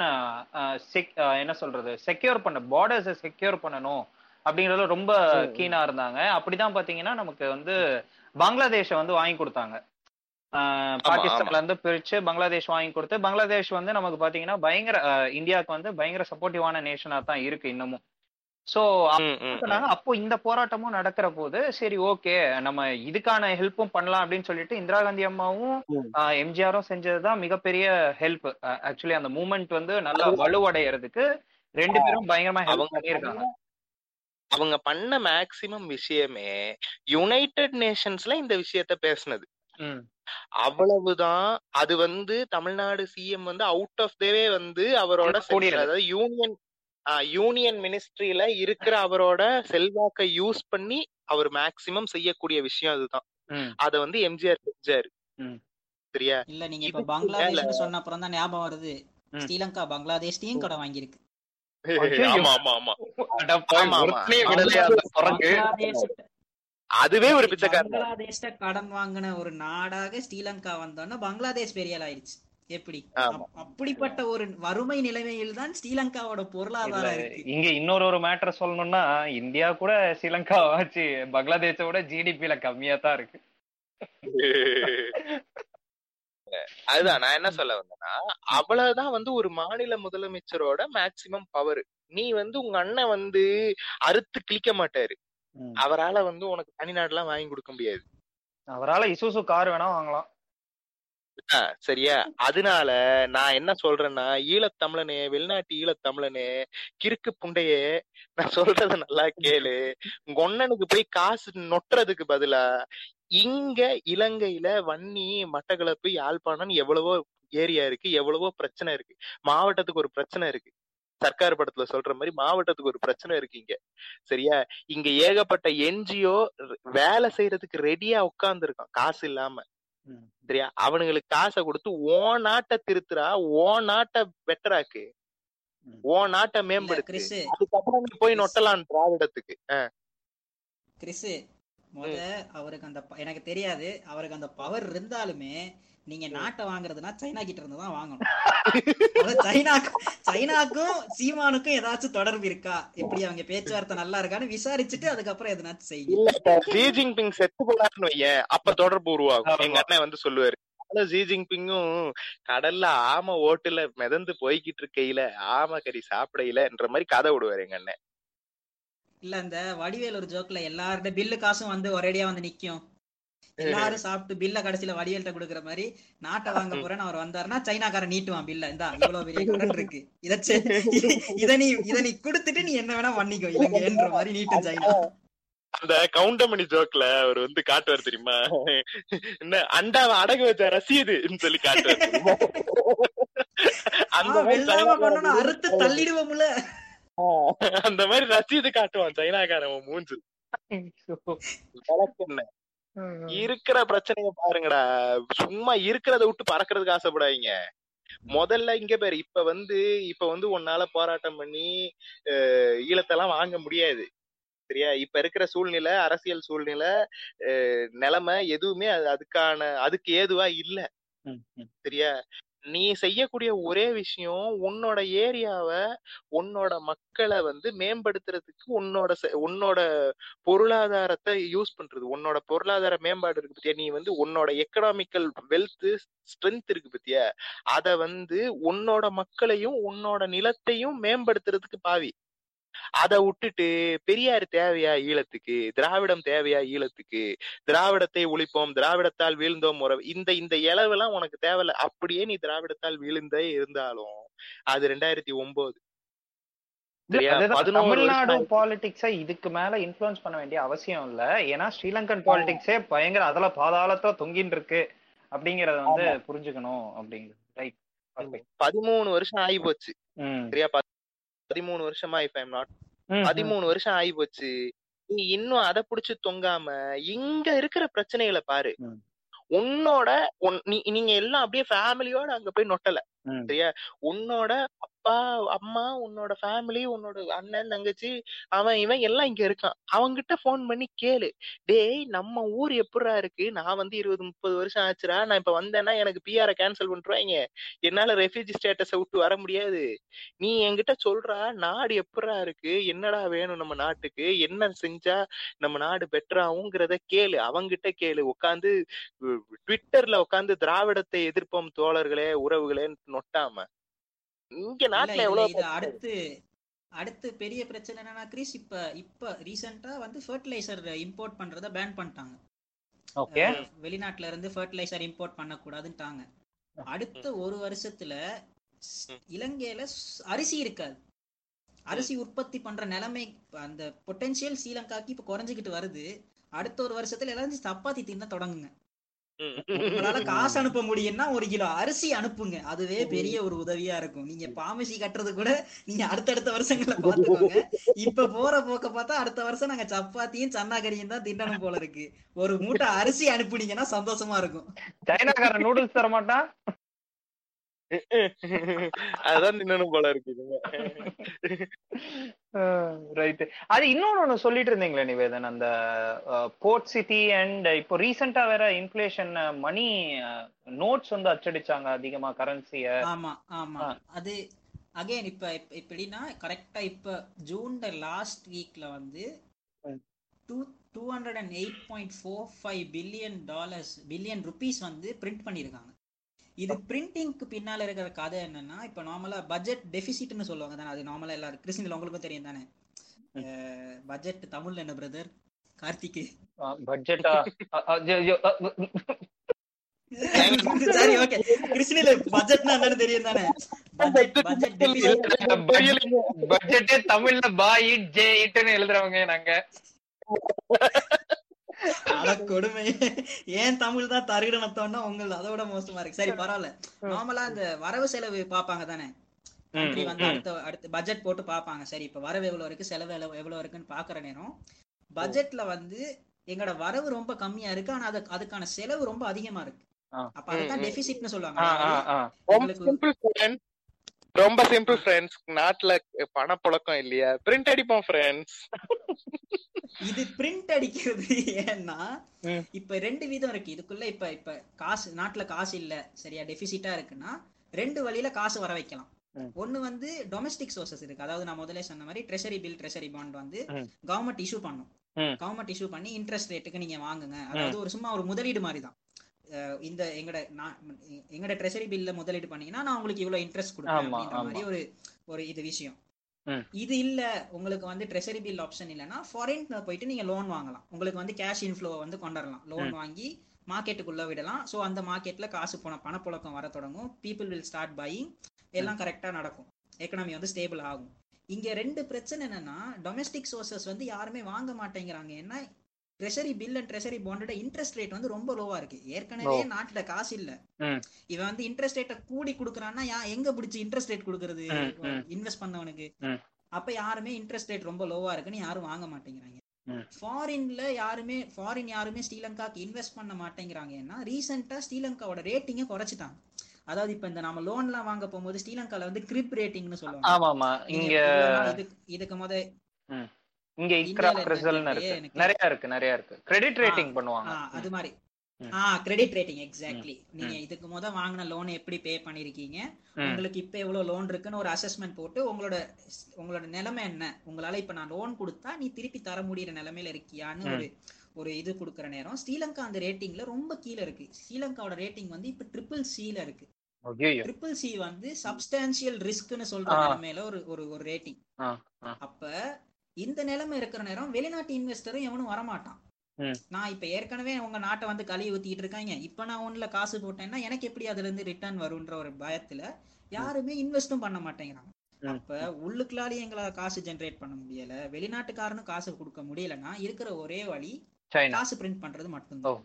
என்ன சொல்றது செக்யூர் பண்ண பார்டர்ஸை செக்யூர் பண்ணணும் அப்படிங்கறதுல ரொம்ப. கீனா இருந்தாங்க அப்படிதான் பாத்தீங்கன்னா நமக்கு வந்து பங்களாதேஷ வந்து வாங்கி கொடுத்தாங்க ஆஹ் பாகிஸ்தான்ல இருந்து பிரிச்சு பங்களாதேஷ் வாங்கி கொடுத்து பங்களாதேஷ் வந்து நமக்கு பாத்தீங்கன்னா பயங்கர இந்தியாவுக்கு வந்து பயங்கர சப்போர்ட்டிவான நேஷனா தான் இருக்கு இன்னமும் சோ. சொன்னாங்க அப்போ இந்த போராட்டமும் நடக்கிற போது சரி ஓகே நம்ம இதுக்கான ஹெல்ப்பும் பண்ணலாம் அப்படின்னு சொல்லிட்டு இந்திரா காந்தி அம்மாவும். எம்ஜிஆரும் செஞ்சதுதான் மிகப்பெரிய ஹெல்ப் ஆக்சுவலி அந்த மூமெண்ட் வந்து நல்லா வலுவடையறதுக்கு ரெண்டு பேரும் பயங்கரமா ஹெல்ப்
அவங்க
பண்ணியிருக்காங்க.
அவங்க பண்ண மேக்சிமம் விஷயமே யுனைடெட் நேஷன்ஸ்ல இந்த விஷயத்த பேசுனது. அவ்வளவுதான் அது வந்து தமிழ்நாடு சிஎம் வந்து அவுட் ஆஃப் தேவே வந்து அவரோட யூனியன் யூனியன் மினிஸ்ட்ரியில இருக்கிற அவரோட செல்வாக்கை யூஸ் பண்ணி அவர் மேக்சிமம் செய்யக்கூடிய விஷயம் அதுதான். அத வந்து எம்ஜிஆர் செஞ்சாரு.
ம்.
சரியா?
இல்ல நீங்க இப்ப
இதுக்கு
பங்களாதேஷ்னு சொன்ன அப்புறம் தான் ஞாபகம் வருது. ஸ்ரீலங்கா பங்களாதேஷ்டையும் கடன் வாங்கியிருக்கு. பங்களாதேஷ்
அதுவே ஒரு பிச்சைக்காரன்
பங்களாதேஷ்ட கடன் வாங்கின ஒரு நாடாக ஸ்ரீலங்கா வந்தோன்னா பங்களாதேஷ் பெரிய ஆள் ஆயிடுச்சு எப்படி? அப்படிப்பட்ட ஒரு வறுமை நிலைமையில் தான் ஸ்ரீலங்காவோட பொருளாதாரம் இருக்கு.
இங்க இன்னொரு ஒரு மேட்டர் சொல்லணும்னா இந்தியா கூட ஸ்ரீலங்கா ஆச்சு பங்களாதேஷை விட ஜிடிபில கம்மியா தான் இருக்கு.
அதுதான் நான் என்ன சொல்ல வந்தேன்னா அவ்வளவுதான் வந்து ஒரு மாநில முதலமைச்சரோட மேக்சிமம் பவர் நீ வந்து உங்க அண்ணன் வந்து அறுத்து கிழிக்க மாட்டாரு. அவரால வந்து உனக்கு தனிநாடுலாம் வாங்கி கொடுக்க முடியாது.
அவரால இசுசு கார் வேணா வாங்கலாம்.
ஆ, சரியா. அதனால நான் என்ன சொல்றேன்னா ஈழத்தமிழனே வெளிநாட்டு ஈழத்தமிழனே கிறுக்கு புண்டையே நான் சொல்றத நல்லா கேளு. உங்க போய் காசு நொட்டுறதுக்கு பதிலா இங்க இலங்கையில வன்னி மட்டக்களப்பு யாழ்ப்பாணம் எவ்வளவோ ஏரியா இருக்கு எவ்வளவோ பிரச்சனை இருக்கு. மாவட்டத்துக்கு ஒரு பிரச்சனை இருக்கு. சர்க்கார் படத்துல சொல்ற மாதிரி மாவட்டத்துக்கு ஒரு பிரச்சனை இருக்கு இங்க. சரியா? இங்க ஏகப்பட்ட என்ஜிஓ வேலை செய்யறதுக்கு ரெடியா உட்கார்ந்து இருக்கான் காசு இல்லாம. சரியா? அவனுங்களுக்கு காசை கொடுத்து ஓ நாட்டை திருத்துறா ஓ நாட்டை பெட்டராக்கு. ஓ நாட்டை மேம்படுத்து. அதுக்கப்புறம் போய் நொட்டலாம் திராவிடத்துக்கு.
கிறிஸ் முத அவருக்கு அந்த எனக்கு தெரியாது. அவருக்கு அந்த பவர் இருந்தாலுமே நீங்க நாட்டை வாங்குறதுனா சைனா கிட்ட இருந்து தான் வாங்கணும். சைனாக்கும் சைனாக்கும் சீமானுக்கும் ஏதாச்சும் தொடர்பு இருக்கா? எப்படி அவங்க பேச்சுவார்த்தை நல்லா இருக்கான்னு விசாரிச்சுட்டு அதுக்கப்புறம் எதனாச்சும்
இப்ப ஜி ஜின்பிங் செத்து போனாருன்னு வையேன். அப்ப தொடர்பு உருவாகும். எங்க அண்ணன் வந்து சொல்லுவாரு. ஜி ஜின்பிங்கும் கடல்ல ஆம ஓட்டுல மிதந்து போய்கிட்டு இருக்கையில ஆம கறி சாப்பிடையிலன்ற மாதிரி கதை விடுவாரு எங்க அண்ணன்.
இல்ல இந்த வடிவேல் ஒரு ஜோக்ல எல்லாரோட பில்லு காசும் வந்து ஒரேடியா வந்து நிக்கும். எல்லாரும் சாப்பிட்டு பில்ல கடைசியில வடிவேல்ட்ட கொடுக்குற மாதிரி நாட்டை வாங்க போறேன்னு அவர் வந்தாருன்னா சைனாக்காரன் நீட்டுவான் பில்ல. இந்தா இவ்வளவு பெரிய கடன் இருக்கு. இத இத- நீ இத நீ கொடுத்துட்டு நீ என்ன வேணா பண்ணிக்கோ இலங்கைன்ற மாதிரி நீட்டும் சைனா.
அந்த கவுண்டமணி ஜோக்ல அவர் வந்து காட்டுவார் தெரியுமா? என்ன அண்டாவை அடகு வச்ச ரசீதுன்னு சொல்லி காட்டுவார்? அந்த
அறுத்து தள்ளிடுவோம்ல.
அந்த மாதிரி ரசீது காட்டுவான் சைனாக்காரன் மூஞ்சு என்ன இருக்கிற பிரச்சனைய பாருங்கடா. சும்மா இருக்கிறத விட்டு பறக்கிறதுக்கு ஆசைப்படாதீங்க. முதல்ல இங்க பேரு இப்ப வந்து இப்ப வந்து உன்னால போராட்டம் பண்ணி ஈழத்தெல்லாம் வாங்க முடியாது. சரியா? இப்ப இருக்கிற சூழ்நிலை அரசியல் சூழ்நிலை நிலைமை எதுவுமே அது- அதுக்கான அதுக்கு ஏதுவா இல்ல. சரியா? நீ செய்யக்கூடிய ஒரே விஷயம் உன்னோட ஏரியாவை உன்னோட மக்களை வந்து மேம்படுத்துறதுக்கு உன்னோட உன்னோட பொருளாதாரத்தை யூஸ் பண்றது. உன்னோட பொருளாதார மேம்பாடு இருக்கு பத்தியா? நீ வந்து உன்னோட எக்கனாமிக்கல் வெல்த் ஸ்ட்ரென்த் இருக்கு பத்தியா? அத வந்து உன்னோட மக்களையும் உன்னோட நிலத்தையும் மேம்படுத்துறதுக்கு பாவி. அத விட்டுட்டு பெரியார் தேவையா ஈழத்துக்கு திராவிடம் தேவையா ஈழத்துக்கு திராவிடத்தை ஒழிப்போம் திராவிடத்தால் வீழ்ந்தோம் உறவு இந்த இந்த இளவெல்லாம் உனக்கு தேவையில்ல. அப்படியே நீ திராவிடத்தால் வீழ்ந்தே இருந்தாலும் அது ரெண்டாயிரத்தி ஒன்பது
தமிழ்நாடு பாலிடிக்ஸை இதுக்கு மேல இன்ஃபுளுன்ஸ் பண்ண வேண்டிய அவசியம் இல்ல. ஏன்னா ஸ்ரீலங்கன் பாலிடிக்ஸே பயங்கர அதுல பாதாளத்தா தொங்கின்னு இருக்கு அப்படிங்கறத வந்து புரிஞ்சுக்கணும் அப்படிங்கிறது. ரைட்
பதிமூணு வருஷம் ஆகி போச்சு. சரியா? பதிமூணு வருஷமா இப்ப ஐம் நாட். பதிமூணு வருஷம் ஆகி போச்சு நீ இன்னும் அதை புடிச்சு தொங்காம இங்க இருக்கிற பிரச்சனைகளை பாரு. உன்னோட நீங்க எல்லாம் அப்படியே ஃபேமிலியோட அங்க போய் நொட்டல. சரியா உன்னோட அப்பா அம்மா உன்னோட ஃபேமிலி உன்னோட அண்ணன் தங்கச்சி அவன் இவன் எல்லாம் இங்க இருக்கான். அவன்கிட்ட போன் பண்ணி கேளு. டேய் நம்ம ஊர் எப்படிடா இருக்கு? நான் வந்து இருபது முப்பது வருஷம் ஆச்சுடா. நான் இப்ப வந்தேன்னா எனக்கு பிஆர கேன்சல் பண்றாங்க என்னால ரெஃப்யூஜி ஸ்டேட்டஸ விட்டு வர முடியாது. நீ என்கிட்ட சொல்றா நாடு எப்படிடா இருக்கு? என்னடா வேணும் நம்ம நாட்டுக்கு? என்ன செஞ்சா நம்ம நாடு பெட்டராகுங்கிறத கேளு. அவங்கிட்ட கேளு. உட்காந்து ட்விட்டர்ல உட்காந்து திராவிடத்தை எதிர்ப்போம் தோழர்களே உறவுகளே நொட்டாம. இங்க நாட்டுல எவ்வளவு
அடுத்து அடுத்து பெரிய பிரச்சனை என்னன்னா கிறிஸ் இப்ப இப்ப ரீசெண்டா வந்து ஃபர்டிலைசர் இம்போர்ட் பண்றத பேன் பண்ணிட்டாங்க. வெளிநாட்டுல இருந்து ஃபர்டிலைசர் இம்போர்ட் பண்ணக்கூடாதுன்ட்டாங்க. அடுத்த ஒரு வருஷத்துல. இலங்கையில அரிசி இருக்காது. அரிசி உற்பத்தி பண்ற நிலைமை அந்த பொட்டன்ஷியல் ஸ்ரீலங்காக்கு இப்ப குறைஞ்சிக்கிட்டு வருது. அடுத்த ஒரு வருஷத்துல எல்லாரும் சப்பாத்தி தின்ன தொடங்குங்க. உங்களால காசு அனுப்ப முடியும்னா ஒரு கிலோ அரிசி அனுப்புங்க. அதுவே பெரிய ஒரு உதவியா இருக்கும். நீங்க பாமசி கட்டுறது கூட நீங்க அடுத்தடுத்த வருஷங்கள்ல பாத்துக்கோங்க. இப்ப போற போக்க பார்த்தா அடுத்த வருஷம் நாங்க சப்பாத்தியும் சன்னா கறியும் தான் திண்டணும் போல இருக்கு. ஒரு மூட்டை அரிசி அனுப்புனீங்கன்னா சந்தோஷமா இருக்கும்.
சைனாக்காரன் நூடுல்ஸ் தர மாட்டான்
அதான் தின்னணும் போல இருக்கு.
ரைட் அது இன்னொன்னு ஒண்ணு சொல்லிட்டு இருந்தீங்களே நிவேதன் அந்த போர்ட் சிட்டி அண்ட் இப்போ ரீசெண்டா வேற இன்ஃபிளேஷன் மணி நோட்ஸ் வந்து அச்சடிச்சாங்க அதிகமா கரன்சிய
ஆமா ஆமா. அது அகைன் இப்ப இப்ப எப்படின்னா கரெக்டா இப்ப ஜூன்ல லாஸ்ட் வீக்ல வந்து. Two two hundred and eight point four five billion dollars billion rupees வந்து பிரிண்ட் பண்ணியிருக்காங்க இது பிரிண்டிங்க்கு பின்னால இருக்கிற கதை என்னன்னா இப்ப நார்மலா பட்ஜெட் டெபிசிட்னு சொல்லுவாங்க தானே அது நார்மலா எல்லாரும் கிறிஸ்டின்ல உங்களுக்கும் தெரியும் தானே? பட்ஜெட் தமிழ்ல என்ன பிரதர் கார்த்திக்
பட்ஜெட்டா
சரி ஓகே கிறிஸ்டின்ல பட்ஜெட்னா என்னன்னு தெரியும் தானே? பட்ஜெட்
பட்ஜெட்டே தமிழ்ல பாய் ஜே இட்னு எழுதுறவங்க நாங்க.
அட கொடுமை ஏன் தமிழ் தான் தருகிடனத்தோன்னா உங்கள் அதோட மோசமா இருக்கு. சரி பரவாயில்ல. நார்மலா இந்த வரவு செலவு பாப்பாங்க தானே? கண்ட்ரி வந்து அடுத்த அடுத்து பட்ஜெட் போட்டு பாப்பாங்க சரி இப்ப வரவு எவ்வளவு இருக்கு? செலவு எவ்வளவு எவ்வளவு இருக்குன்னு பாக்குற நேரம் பட்ஜெட்ல வந்து எங்களோட வரவு ரொம்ப கம்மியா இருக்கு. ஆனா அது அதுக்கான செலவு ரொம்ப அதிகமா இருக்கு. அப்ப
ம்.
டெபிசிட்னு சொல்லுவாங்க.
ரொம்ப சிம்பிள் ஃப்ரெண்ட்ஸ் நாட்டுல பணப்புழக்கம் இல்லையா? பிரிண்ட் அடிப்போம் ஃப்ரெண்ட்ஸ்
இது பிரிண்ட் அடிக்கிறது ஏன்னா. இப்ப ரெண்டு விதம் இருக்கு. இதுக்குள்ள இப்ப இப்ப காசு நாட்டுல காசு இல்ல சரியா டெபிசிட்டா இருக்குன்னா ரெண்டு வழியில காசு வர வைக்கலாம். ஒண்ணு வந்து டொமஸ்டிக் சோர்சஸ் இருக்கு. அதாவது நான் முதல்ல சொன்ன மாதிரி ட்ரெஷரி பில் ட்ரெஷரி பாண்ட் வந்து. கவர்மெண்ட் இஷ்யூ பண்ணும். கவர்மெண்ட் இஷ்யூ பண்ணி இன்ட்ரெஸ்ட் ரேட்டுக்கு நீங்க வாங்குங்க. அதாவது ஒரு சும்மா ஒரு முதலீடு மாதிரி தான் இந்த எங்கட நான் எங்கட ட்ரெஷரி பில்ல முதலீடு பண்ணீங்கன்னா நான் உங்களுக்கு இவ்வளவு இன்ட்ரெஸ்ட் கொடுப்பேன் அப்படின்ற மாதிரி. ஒரு ஒரு இது விஷயம். இது இல்ல உங்களுக்கு வந்து ட்ரெஷரி பில் ஆப்ஷன் இல்லைன்னா ஃபாரின்ல போயிட்டு நீங்க லோன் வாங்கலாம். உங்களுக்கு வந்து கேஷ் இன்ஃப்ளோ வந்து கொண்டுரலாம் லோன் வாங்கி மார்க்கெட்டுக்குள்ள விடலாம். ஸோ அந்த மார்க்கெட்ல காசு போன பணப்புழக்கம் வர தொடங்கும். பீப்புள் வில் ஸ்டார்ட் பையிங் எல்லாம் கரெக்டா நடக்கும். எக்கனாமி வந்து ஸ்டேபிள் ஆகும். இங்க ரெண்டு பிரச்சனை என்னன்னா டொமஸ்டிக் சோர்சஸ் வந்து யாருமே வாங்க மாட்டேங்கிறாங்க. ஏன்னா ட்ரெஷரி பில் அண்ட் ட்ரெஷரி பாண்டோட இன்ட்ரெஸ்ட் ரேட் வந்து ரொம்ப லோவா இருக்கு. ஏற்கனவே நாட்டுல காசு இல்ல. இவன் வந்து இன்ட்ரெஸ்ட் ரேட்டை கூடி குடுக்கறான்னா யா எங்க பிடிச்சி இன்ட்ரெஸ்ட் ரேட் கொடுக்கறது. இன்வெஸ்ட் பண்ணவனுக்கு. அப்ப யாருமே இன்ட்ரெஸ்ட் ரேட் ரொம்ப லோவா இருக்குன்னு யாரும் வாங்க மாட்டேங்கிறாங்க. ஃபாரின்ல யாருமே ஃபாரின் யாருமே ஸ்ரீலங்காக்கு இன்வெஸ்ட் பண்ண மாட்டேங்கிறாங்க. ஏன்னா ரீசெண்டா ஸ்ரீலங்காவோட ரேட்டிங்க குறைச்சிட்டாங்க. அதாவது இப்ப இந்த நம்ம லோன்லாம் வாங்க போகும்போது ஸ்ரீலங்கால வந்து கிரிப் ரேட்டிங்னு சொல்லுவாங்க. இதுக்கு முத
இங்க இக்ரா
என்னன்னு
இருக்கு. நிறைய இருக்கு நிறைய இருக்கு. கிரெடிட் ரேட்டிங் பண்ணுவாங்க.
அது மாதிரி. ஆ கிரெடிட் ரேட்டிங் எக்ஸாக்ட்லி நீங்க இதுக்கு முத வாங்கின லோன் எப்படி பே பண்ணிருக்கீங்க. உங்களுக்கு இப்ப எவ்வளவு லோன் இருக்குன்னு ஒரு அசஸ்மெண்ட் போட்டு உங்களோட உங்களோட நிலைமை என்ன? உங்களால இப்ப நான் லோன் கொடுத்தா நீ திருப்பி தர முடியற நிலைமையில இருக்கியான்னு ஒரு ஒரு இது கொடுக்குற நேரம். ஸ்ரீலங்கா அந்த ரேட்டிங்ல ரொம்ப கீழ இருக்கு. ஸ்ரீலங்காவோட ரேட்டிங் வந்து இப்ப ட்ரிபிள் சில இருக்கு. ட்ரிபிள் சி வந்து சப்ஸ்டான்சியல் ரிஸ்க்னு சொல்ற. நிலைமையில ஒரு ஒரு ரேட்டிங். அப்ப இந்த நிலைமை இருக்கிற நேரம் வெளிநாட்டு இன்வெஸ்டரும் எவனும் வரமாட்டான். நான் இப்ப ஏற்கனவே உங்க நாட்டை வந்து கழுவி ஊத்திட்டு இருக்காங்க. இப்ப நான் ஒண்ணுல காசு போட்டேன்னா எனக்கு எப்படி அதுல இருந்து ரிட்டர்ன் வரும்ன்ற ஒரு பயத்துல யாருமே இன்வெஸ்டும் பண்ண மாட்டேங்கிறாங்க. அப்ப உள்ளுக்குள்ளாலே எங்களால காசு ஜெனரேட் பண்ண முடியல. வெளிநாட்டுக்காரனும் காசு கொடுக்க முடியலன்னா இருக்கிற ஒரே வழி காசு பிரிண்ட் பண்றது மட்டும்தான்.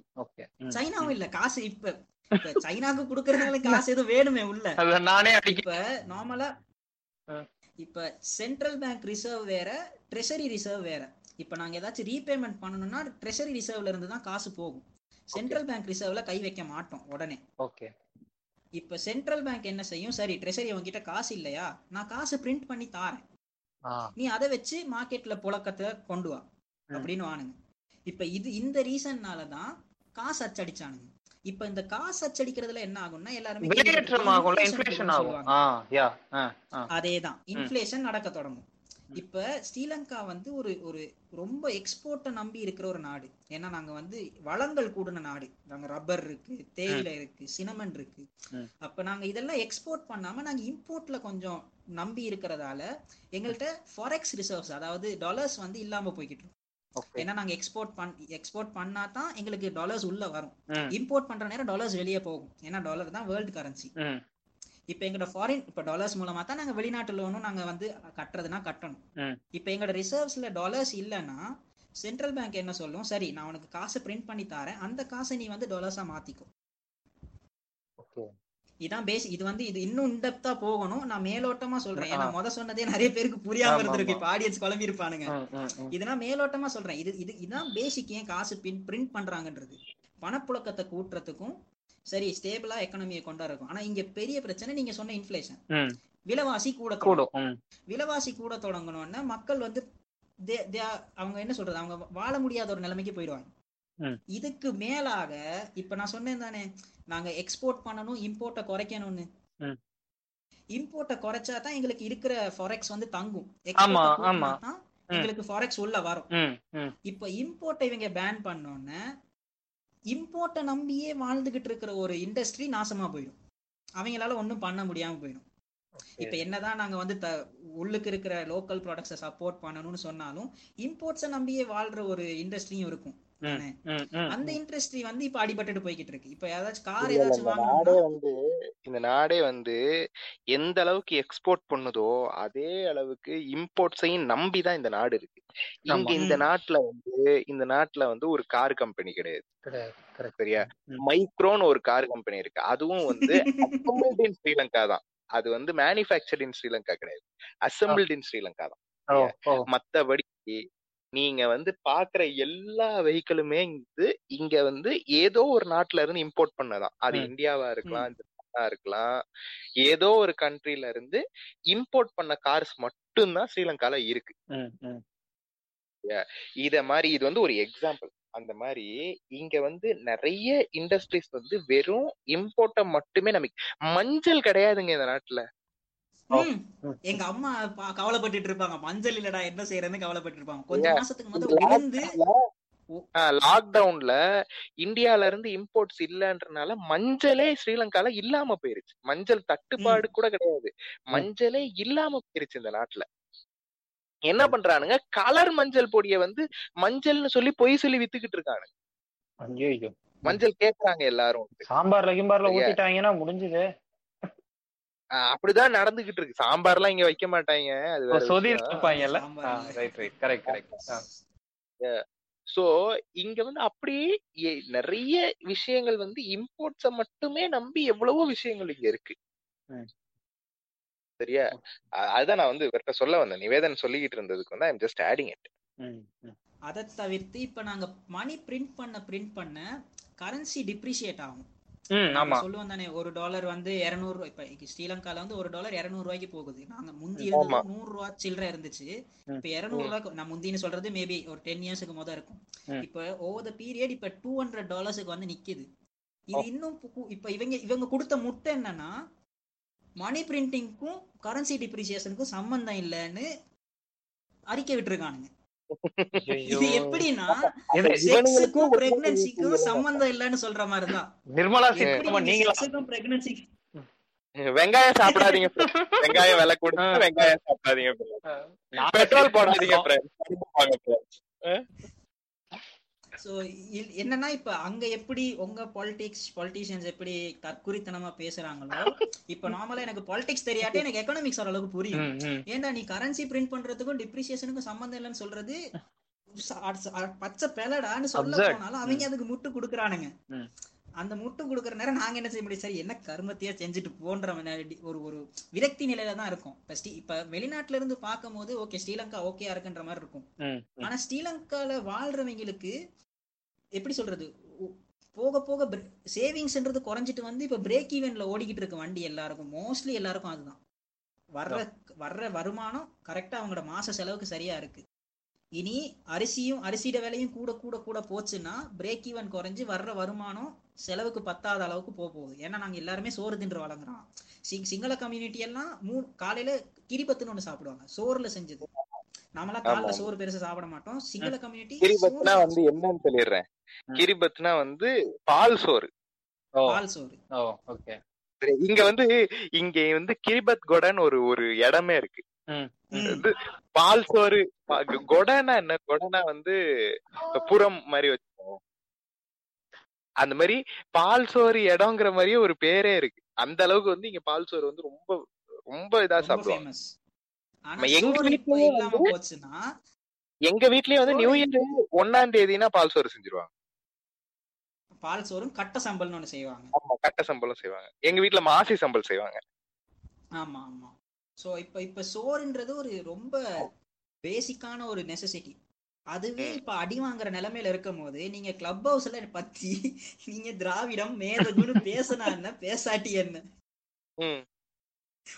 சைனாவும் இல்ல. காசு இப்ப சைனாக்கு குடுக்கறதுனால காசு எதுவும் வேணுமே உள்ள.
நானே
இப்ப நார்மலா. இப்ப சென்ட்ரல் பேங்க் ரிசர்வ் வேற ட்ரெஷரி ரிசர்வ் வேற. இப்ப நாங்க ஏதாச்சும் ரீபேமெண்ட் பண்ணணும்னா ட்ரெஷரி ரிசர்வ்ல இருந்து தான் காசு போகும். சென்ட்ரல் பேங்க் ரிசர்வ்ல கை வைக்க மாட்டோம் உடனே.
ஓகே
இப்ப சென்ட்ரல் பேங்க் என்ன செய்யும்? சரி ட்ரெஷரி உங்ககிட்ட காசு இல்லையா? நான் காசு பிரிண்ட் பண்ணி தாரேன். நீ அதை வச்சு மார்க்கெட்ல புழக்கத்தை கொண்டு வா. அப்படின்னு வானுங்க. இப்ப இது இந்த ரீசன்னால தான் காசு அச்சடிச்சானுங்க. இப்ப இந்த காசு அச்சடிக்கிறதுல என்ன ஆகும்னா எல்லாருமே அதேதான். இன்ஃப்ளேஷன் நடக்க தொடங்கும். இப்ப ஸ்ரீலங்கா வந்து ஒரு ஒரு ரொம்ப எக்ஸ்போர்ட்டை நம்பி இருக்கிற ஒரு நாடு. ஏன்னா நாங்க வந்து வளங்கள் கூடின நாடு. நாங்க ரப்பர் இருக்கு தேயிலை இருக்கு சினமன் இருக்கு. அப்ப நாங்க இதெல்லாம் எக்ஸ்போர்ட் பண்ணாம நாங்க இம்போர்ட்ல கொஞ்சம் நம்பி இருக்கிறதால எங்கள்கிட்ட ஃபாரெக்ஸ் ரிசர்வ்ஸ் அதாவது டாலர்ஸ் வந்து இல்லாம போய்கிட்டு ஏன்னா நாங்க எக்ஸ்போர்ட் பண் எக்ஸ்போர்ட் பண்ணா தான் எங்களுக்கு டாலர்ஸ் உள்ள வரும். இம்போர்ட் பண்ற நேரம் டாலர்ஸ் வெளியே போகும். ஏன்னா டாலர் தான் வேர்ல்டு கரன்சி இப்போ எங்களோட ஃபாரின் இப்போ டாலர்ஸ் மூலமா தான் நாங்க வெளிநாட்டு லோனும் நாங்க வந்து கட்டுறதுனா கட்டணும். இப்போ எங்களோட ரிசர்வ்ஸ்ல டாலர்ஸ் இல்லைன்னா சென்ட்ரல் பேங்க் என்ன சொல்லும்? சரி நான் உனக்கு காசை பிரிண்ட் பண்ணி தரேன். அந்த காசை நீ வந்து டாலர்ஸா மாத்திக்கோ. இதான் பேஸ் இது வந்து இது இன்னும் இன்டெப்தா போகணும். நான் மேலோட்டமா சொல்றேன். ஏன்னா. முத சொன்னதே நிறைய பேருக்கு புரியாம இருந்திருக்கு. இப்ப ஆடியன்ஸ் குழம்பி இருப்பானுங்க
ம் ம் ம்.
இது நான் மேலோட்டமா சொல்றேன். இது இது இதான் பேசிக் ஏன் காசு பின் பிரிண்ட் பண்றாங்கன்றது. பணப்புழக்கத்தை கூட்டுறதுக்கும் சரி ஸ்டேபிளா எக்கனாமியை கொண்டாடுறதுக்கும். ஆனா இங்க பெரிய பிரச்சனை நீங்க சொன்ன இன்ஃபிளேஷன் விலைவாசி கூட.
கூடும்
விலைவாசி கூட தொடங்கணும்னா மக்கள் வந்து அவங்க என்ன சொல்றது? அவங்க வாழ முடியாத ஒரு நிலைமைக்கு போயிடுவாங்க. இதுக்கு மேலாக இப்ப நான் சொன்னேன் தானே நாங்க எக்ஸ்போர்ட் பண்ணணும் இம்போர்ட்டை குறைக்கணும்னு. இம்போர்ட்டை குறைச்சா தான் எங்களுக்கு இருக்கிற ஃபாரெக்ஸ் வந்து தங்கும். எங்களுக்கு ஃபாரெக்ஸ் உள்ள வரும். இப்ப இம்போர்ட்டை இவங்க பேன் பண்ணோன்னே இம்போர்ட்டை நம்பியே வாழ்ந்துகிட்டு இருக்கிற ஒரு இண்டஸ்ட்ரி நாசமா போயிடும். அவங்களால ஒண்ணும் பண்ண முடியாம போயிடும். இப்ப என்னதான் நாங்க வந்து த உள்ளுக்கு இருக்கிற லோக்கல் ப்ராடக்ட்ஸை சப்போர்ட் பண்ணணும்னு சொன்னாலும் இம்போர்ட்ஸை நம்பியே வாழ்ற ஒரு இண்டஸ்ட்ரியும் இருக்கும். அந்த இண்டஸ்ட்ரி வந்து இப்ப அடிபட்டுட்டு போய்கிட்டு இருக்கு. இப்ப ஏதாச்சும் கார் ஏதாச்சும்
நாடே வந்து இந்த நாடே வந்து எந்த அளவுக்கு எக்ஸ்போர்ட் பண்ணுதோ அதே அளவுக்கு இம்போர்ட்ஸையும் நம்பி தான் இந்த நாடு இருக்கு. இங்க. இந்த. நாட்டுல வந்து இந்த நாட்டுல வந்து ஒரு கார் கம்பெனி கிடையாது. சரியா. மைக்ரோன்னு ஒரு கார் கம்பெனி இருக்கு. அதுவும் வந்து ஸ்ரீலங்கா தான். அது வந்து மேனுஃபேக்சர்ட் இன் ஸ்ரீலங்கா கிடையாது. அசம்பிள்ட் இன் ஸ்ரீலங்கா தான்.
ஓ ஓ.
மத்தபடி நீங்க வந்து பாக்குற எல்லா வெஹிக்கிளுமே வந்து இங்க வந்து ஏதோ ஒரு நாட்டுல இருந்து இம்போர்ட் பண்ணதான். அது. இந்தியாவா இருக்கலாம் ஜப்பானா இருக்கலாம். ஏதோ ஒரு கண்ட்ரில இருந்து இம்போர்ட் பண்ண கார்ஸ் மட்டும்தான் ஸ்ரீலங்கால இருக்கு. இத மாதிரி இது வந்து ஒரு எக்ஸாம்பிள். அந்த மாதிரி இங்க வந்து நிறைய இண்டஸ்ட்ரீஸ் வந்து வெறும் இம்போர்ட்டை மட்டுமே நம்பி மஞ்சள் கிடையாதுங்க இந்த நாட்டுல.
எங்க அம்மா கவலைப்பட்டுட்டு இருப்பாங்க. மஞ்சள் இல்லடா என்ன செய்யறதுன்னு கவலைப்பட்டு இருப்பாங்க கொஞ்ச. மாசத்துக்கு முதல் விழுந்து
லாக்டவுன்ல இந்தியால இருந்து இம்போர்ட்ஸ் இல்லன்றனால மஞ்சளே ஸ்ரீலங்கால இல்லாம போயிருச்சு. மஞ்சள் தட்டுப்பாடு கூட கிடையாது. மஞ்சளே இல்லாம போயிருச்சு இந்த நாட்டுல. என்ன பண்றானுங்க? கலர் மஞ்சள் பொடிய வந்து மஞ்சள்னு சொல்லி பொய் சொல்லி வித்துக்கிட்டு இருக்காங்க.
ஐயோ
மஞ்சள் கேக்குறாங்க எல்லாரும்.
சாம்பார்ல கிம்பார்ல? ஊத்திட்டாங்கன்னா முடிஞ்சது.
அப்படிதான் நடந்துகிட்டு இருக்கு சாம்பார்லாம் இங்க வைக்க மாட்டாங்க அது
சொதி. Right right correct correct
so இங்க வந்து அப்படியே நிறைய விஷயங்கள் வந்து இம்போர்ட்ஸ மட்டுமே நம்பி எவ்வளவோ விஷயங்கள் இங்க இருக்கு. சரியா? அதுதான் நான் வந்து இவர்கிட்ட சொல்ல வந்தேன். நிவேதன் சொல்லிக்கிட்டு இருந்ததுக்கு வந்து ஐம் ஜஸ்ட் ஆடிங் இட்
அதை தவிர்த்து இப்ப நாங்க மணி பிரிண்ட் பண்ண பிரிண்ட் பண்ண கரன்சி டிப்ரிஷியேட் ஆகும். சொல்லுவோம் தானே ஒரு டாலர் வந்து இருநூறு இப்ப ஸ்ரீலங்கால வந்து ஒரு டாலர் இருநூறு ரூபாய்க்கு போகுது நாங்க முந்தி. இருந்தது நூறு ரூபாய் சில்லற இருந்துச்சு. இப்ப இருநூறு ரூபாய்க்கு நான் முந்தின்னு சொல்றது மேபி ஒரு டென் இயர்ஸ்க்கு முத இருக்கும். இப்ப ஓவர் த பீரியட் இப்ப டூ ஹண்ட்ரட் டாலர்ஸுக்கு வந்து நிக்குது இது. இன்னும் இப்ப இவங்க இவங்க கொடுத்த முட்டை என்னன்னா மணி பிரிண்டிங்க்கும் கரன்சி டிப்ரிசியேஷனுக்கும் சம்பந்தம் இல்லைன்னு அறிக்கை விட்டுருக்கானுங்க. இது எப்படின்னா செக்ஸுக்கும் பிரெக்னன்சிக்கும் சம்பந்தம் இல்லைன்னு சொல்ற மாதிரிதான்.
நிர்மலா
எப்படி
சீதாராமன்
நீங்க
நீங்களா?
செக்ஸுக்கும்
வெங்காயம் சாப்பிடாதீங்க. வெங்காயம் விலை
ஆ.
வெங்காயம் சாப்பிடாதீங்க பெட்ரோல் போடாதீங்க
சோ என்னன்னா இப்ப அங்க எப்படி உங்க பாலிடிக்ஸ் பாலிட்டிஷியன்ஸ் எப்படி தற்குறித்தனமா பேசுறாங்களோ இப்ப நார்மலா எனக்கு பாலிடிக்ஸ் தெரியாட்டி எனக்கு எக்கனாமிக்ஸ் ஓரளவுக்கு புரியும். ஏன்டா நீ கரன்சி பிரிண்ட் பண்றதுக்கும் டிப்ரிசியேஷனுக்கும் சம்பந்தம் இல்லைன்னு சொல்றது பச்சை பெலடான்னு சொல்ல. போனாலும் அவங்க அதுக்கு முட்டு கொடுக்குறானுங்க. அந்த முட்டு கொடுக்குற நேரம் நாங்க என்ன செய்ய முடியும்? சரி என்ன கருமத்தையா செஞ்சுட்டு போன்ற ஒரு ஒரு விரக்தி நிலையில தான் இருக்கும். இப்ப ஸ்ரீ- இப்ப வெளிநாட்டுல இருந்து பார்க்கும் போது ஓகே ஸ்ரீலங்கா ஓகேயா இருக்குன்ற மாதிரி இருக்கும். ஆனா ஸ்ரீலங்கால வாழ்றவங்களுக்கு எப்படி சொல்றது? போக போக சேவிங்ஸ்ன்றது குறைஞ்சிட்டு வந்து இப்ப பிரேக் ஈவென்ட்ல ஓடிக்கிட்டு இருக்கு வண்டி எல்லாருக்கும் மோஸ்ட்லி எல்லாருக்கும் அதுதான். வர்ற வர்ற வருமானம் கரெக்டா அவங்களோட மாச செலவுக்கு சரியா இருக்கு. இனி அரிசியும் அரிசியோட விலையும் கூட கூட கூட போச்சுன்னா பிரேக் ஈவன் குறைஞ்சு வர்ற வருமானம் செலவுக்கு பத்தாத அளவுக்கு போக போகுது. ஏன்னா நாங்க எல்லாருமே சோறு தின்று வழங்குறோம் சிங் சிங்கள கம்யூனிட்டி எல்லாம் மூ காலையில கிரிபத்துன்னு ஒண்ணு சாப்பிடுவாங்க. சோறுல செஞ்சது. நாமெல்லாம் காலைல. சோறு பெருசா சாப்பிட மாட்டோம். சிங்கள கம்யூனிட்டி
கிரிபத்னா வந்து என்னன்னு சொல்லிடுறேன். கிரிபத்னா வந்து பால் சோறு.
பால் சோறு.
ஓகே.
இங்க வந்து இங்க வந்து கிரிபத் கொடன் ஒரு ஒரு இடமே இருக்கு. பால் சோறு கொடனா என்ன? கொடனா வந்து புறம் மாதிரி வச்சுக்கோங்க. அந்த மாதிரி பால் சோறு இடங்கிற மாதிரியே ஒரு பேரே இருக்கு. அந்த அளவுக்கு வந்து இங்க பால் சோறு வந்து ரொம்ப ரொம்ப இதா சாப்பிடுவாங்க. எங்க
சோறு இப்ப
வீட்லயே
இல்லாம
வந்து-
போச்சுன்னா
எங்க வீட்லயே வந்து நியூ இயர் ஒன்னாம் தேதினா பால் சோறு செஞ்சிருவாங்க.
பால் சோறும் கட்ட சம்பல்னு ஒண்ணு செய்வாங்க.
ஆமா கட்ட சம்பளம் செய்வாங்க. எங்க வீட்ல மாசி சம்பல் செய்வாங்க.
ஆமா ஆமா. சோ இப்ப இப்ப சோறுன்றது ஒரு ரொம்ப பேசிக்கான ஒரு நெசசிட்டி அதுவே. இப்ப அடி வாங்குற நிலைமையில இருக்கும் போது நீங்க கிளப் ஹவுஸ்ல பத்தி நீங்க திராவிடம் மேதகுன்னு பேசினா என்ன பேசாட்டி என்ன.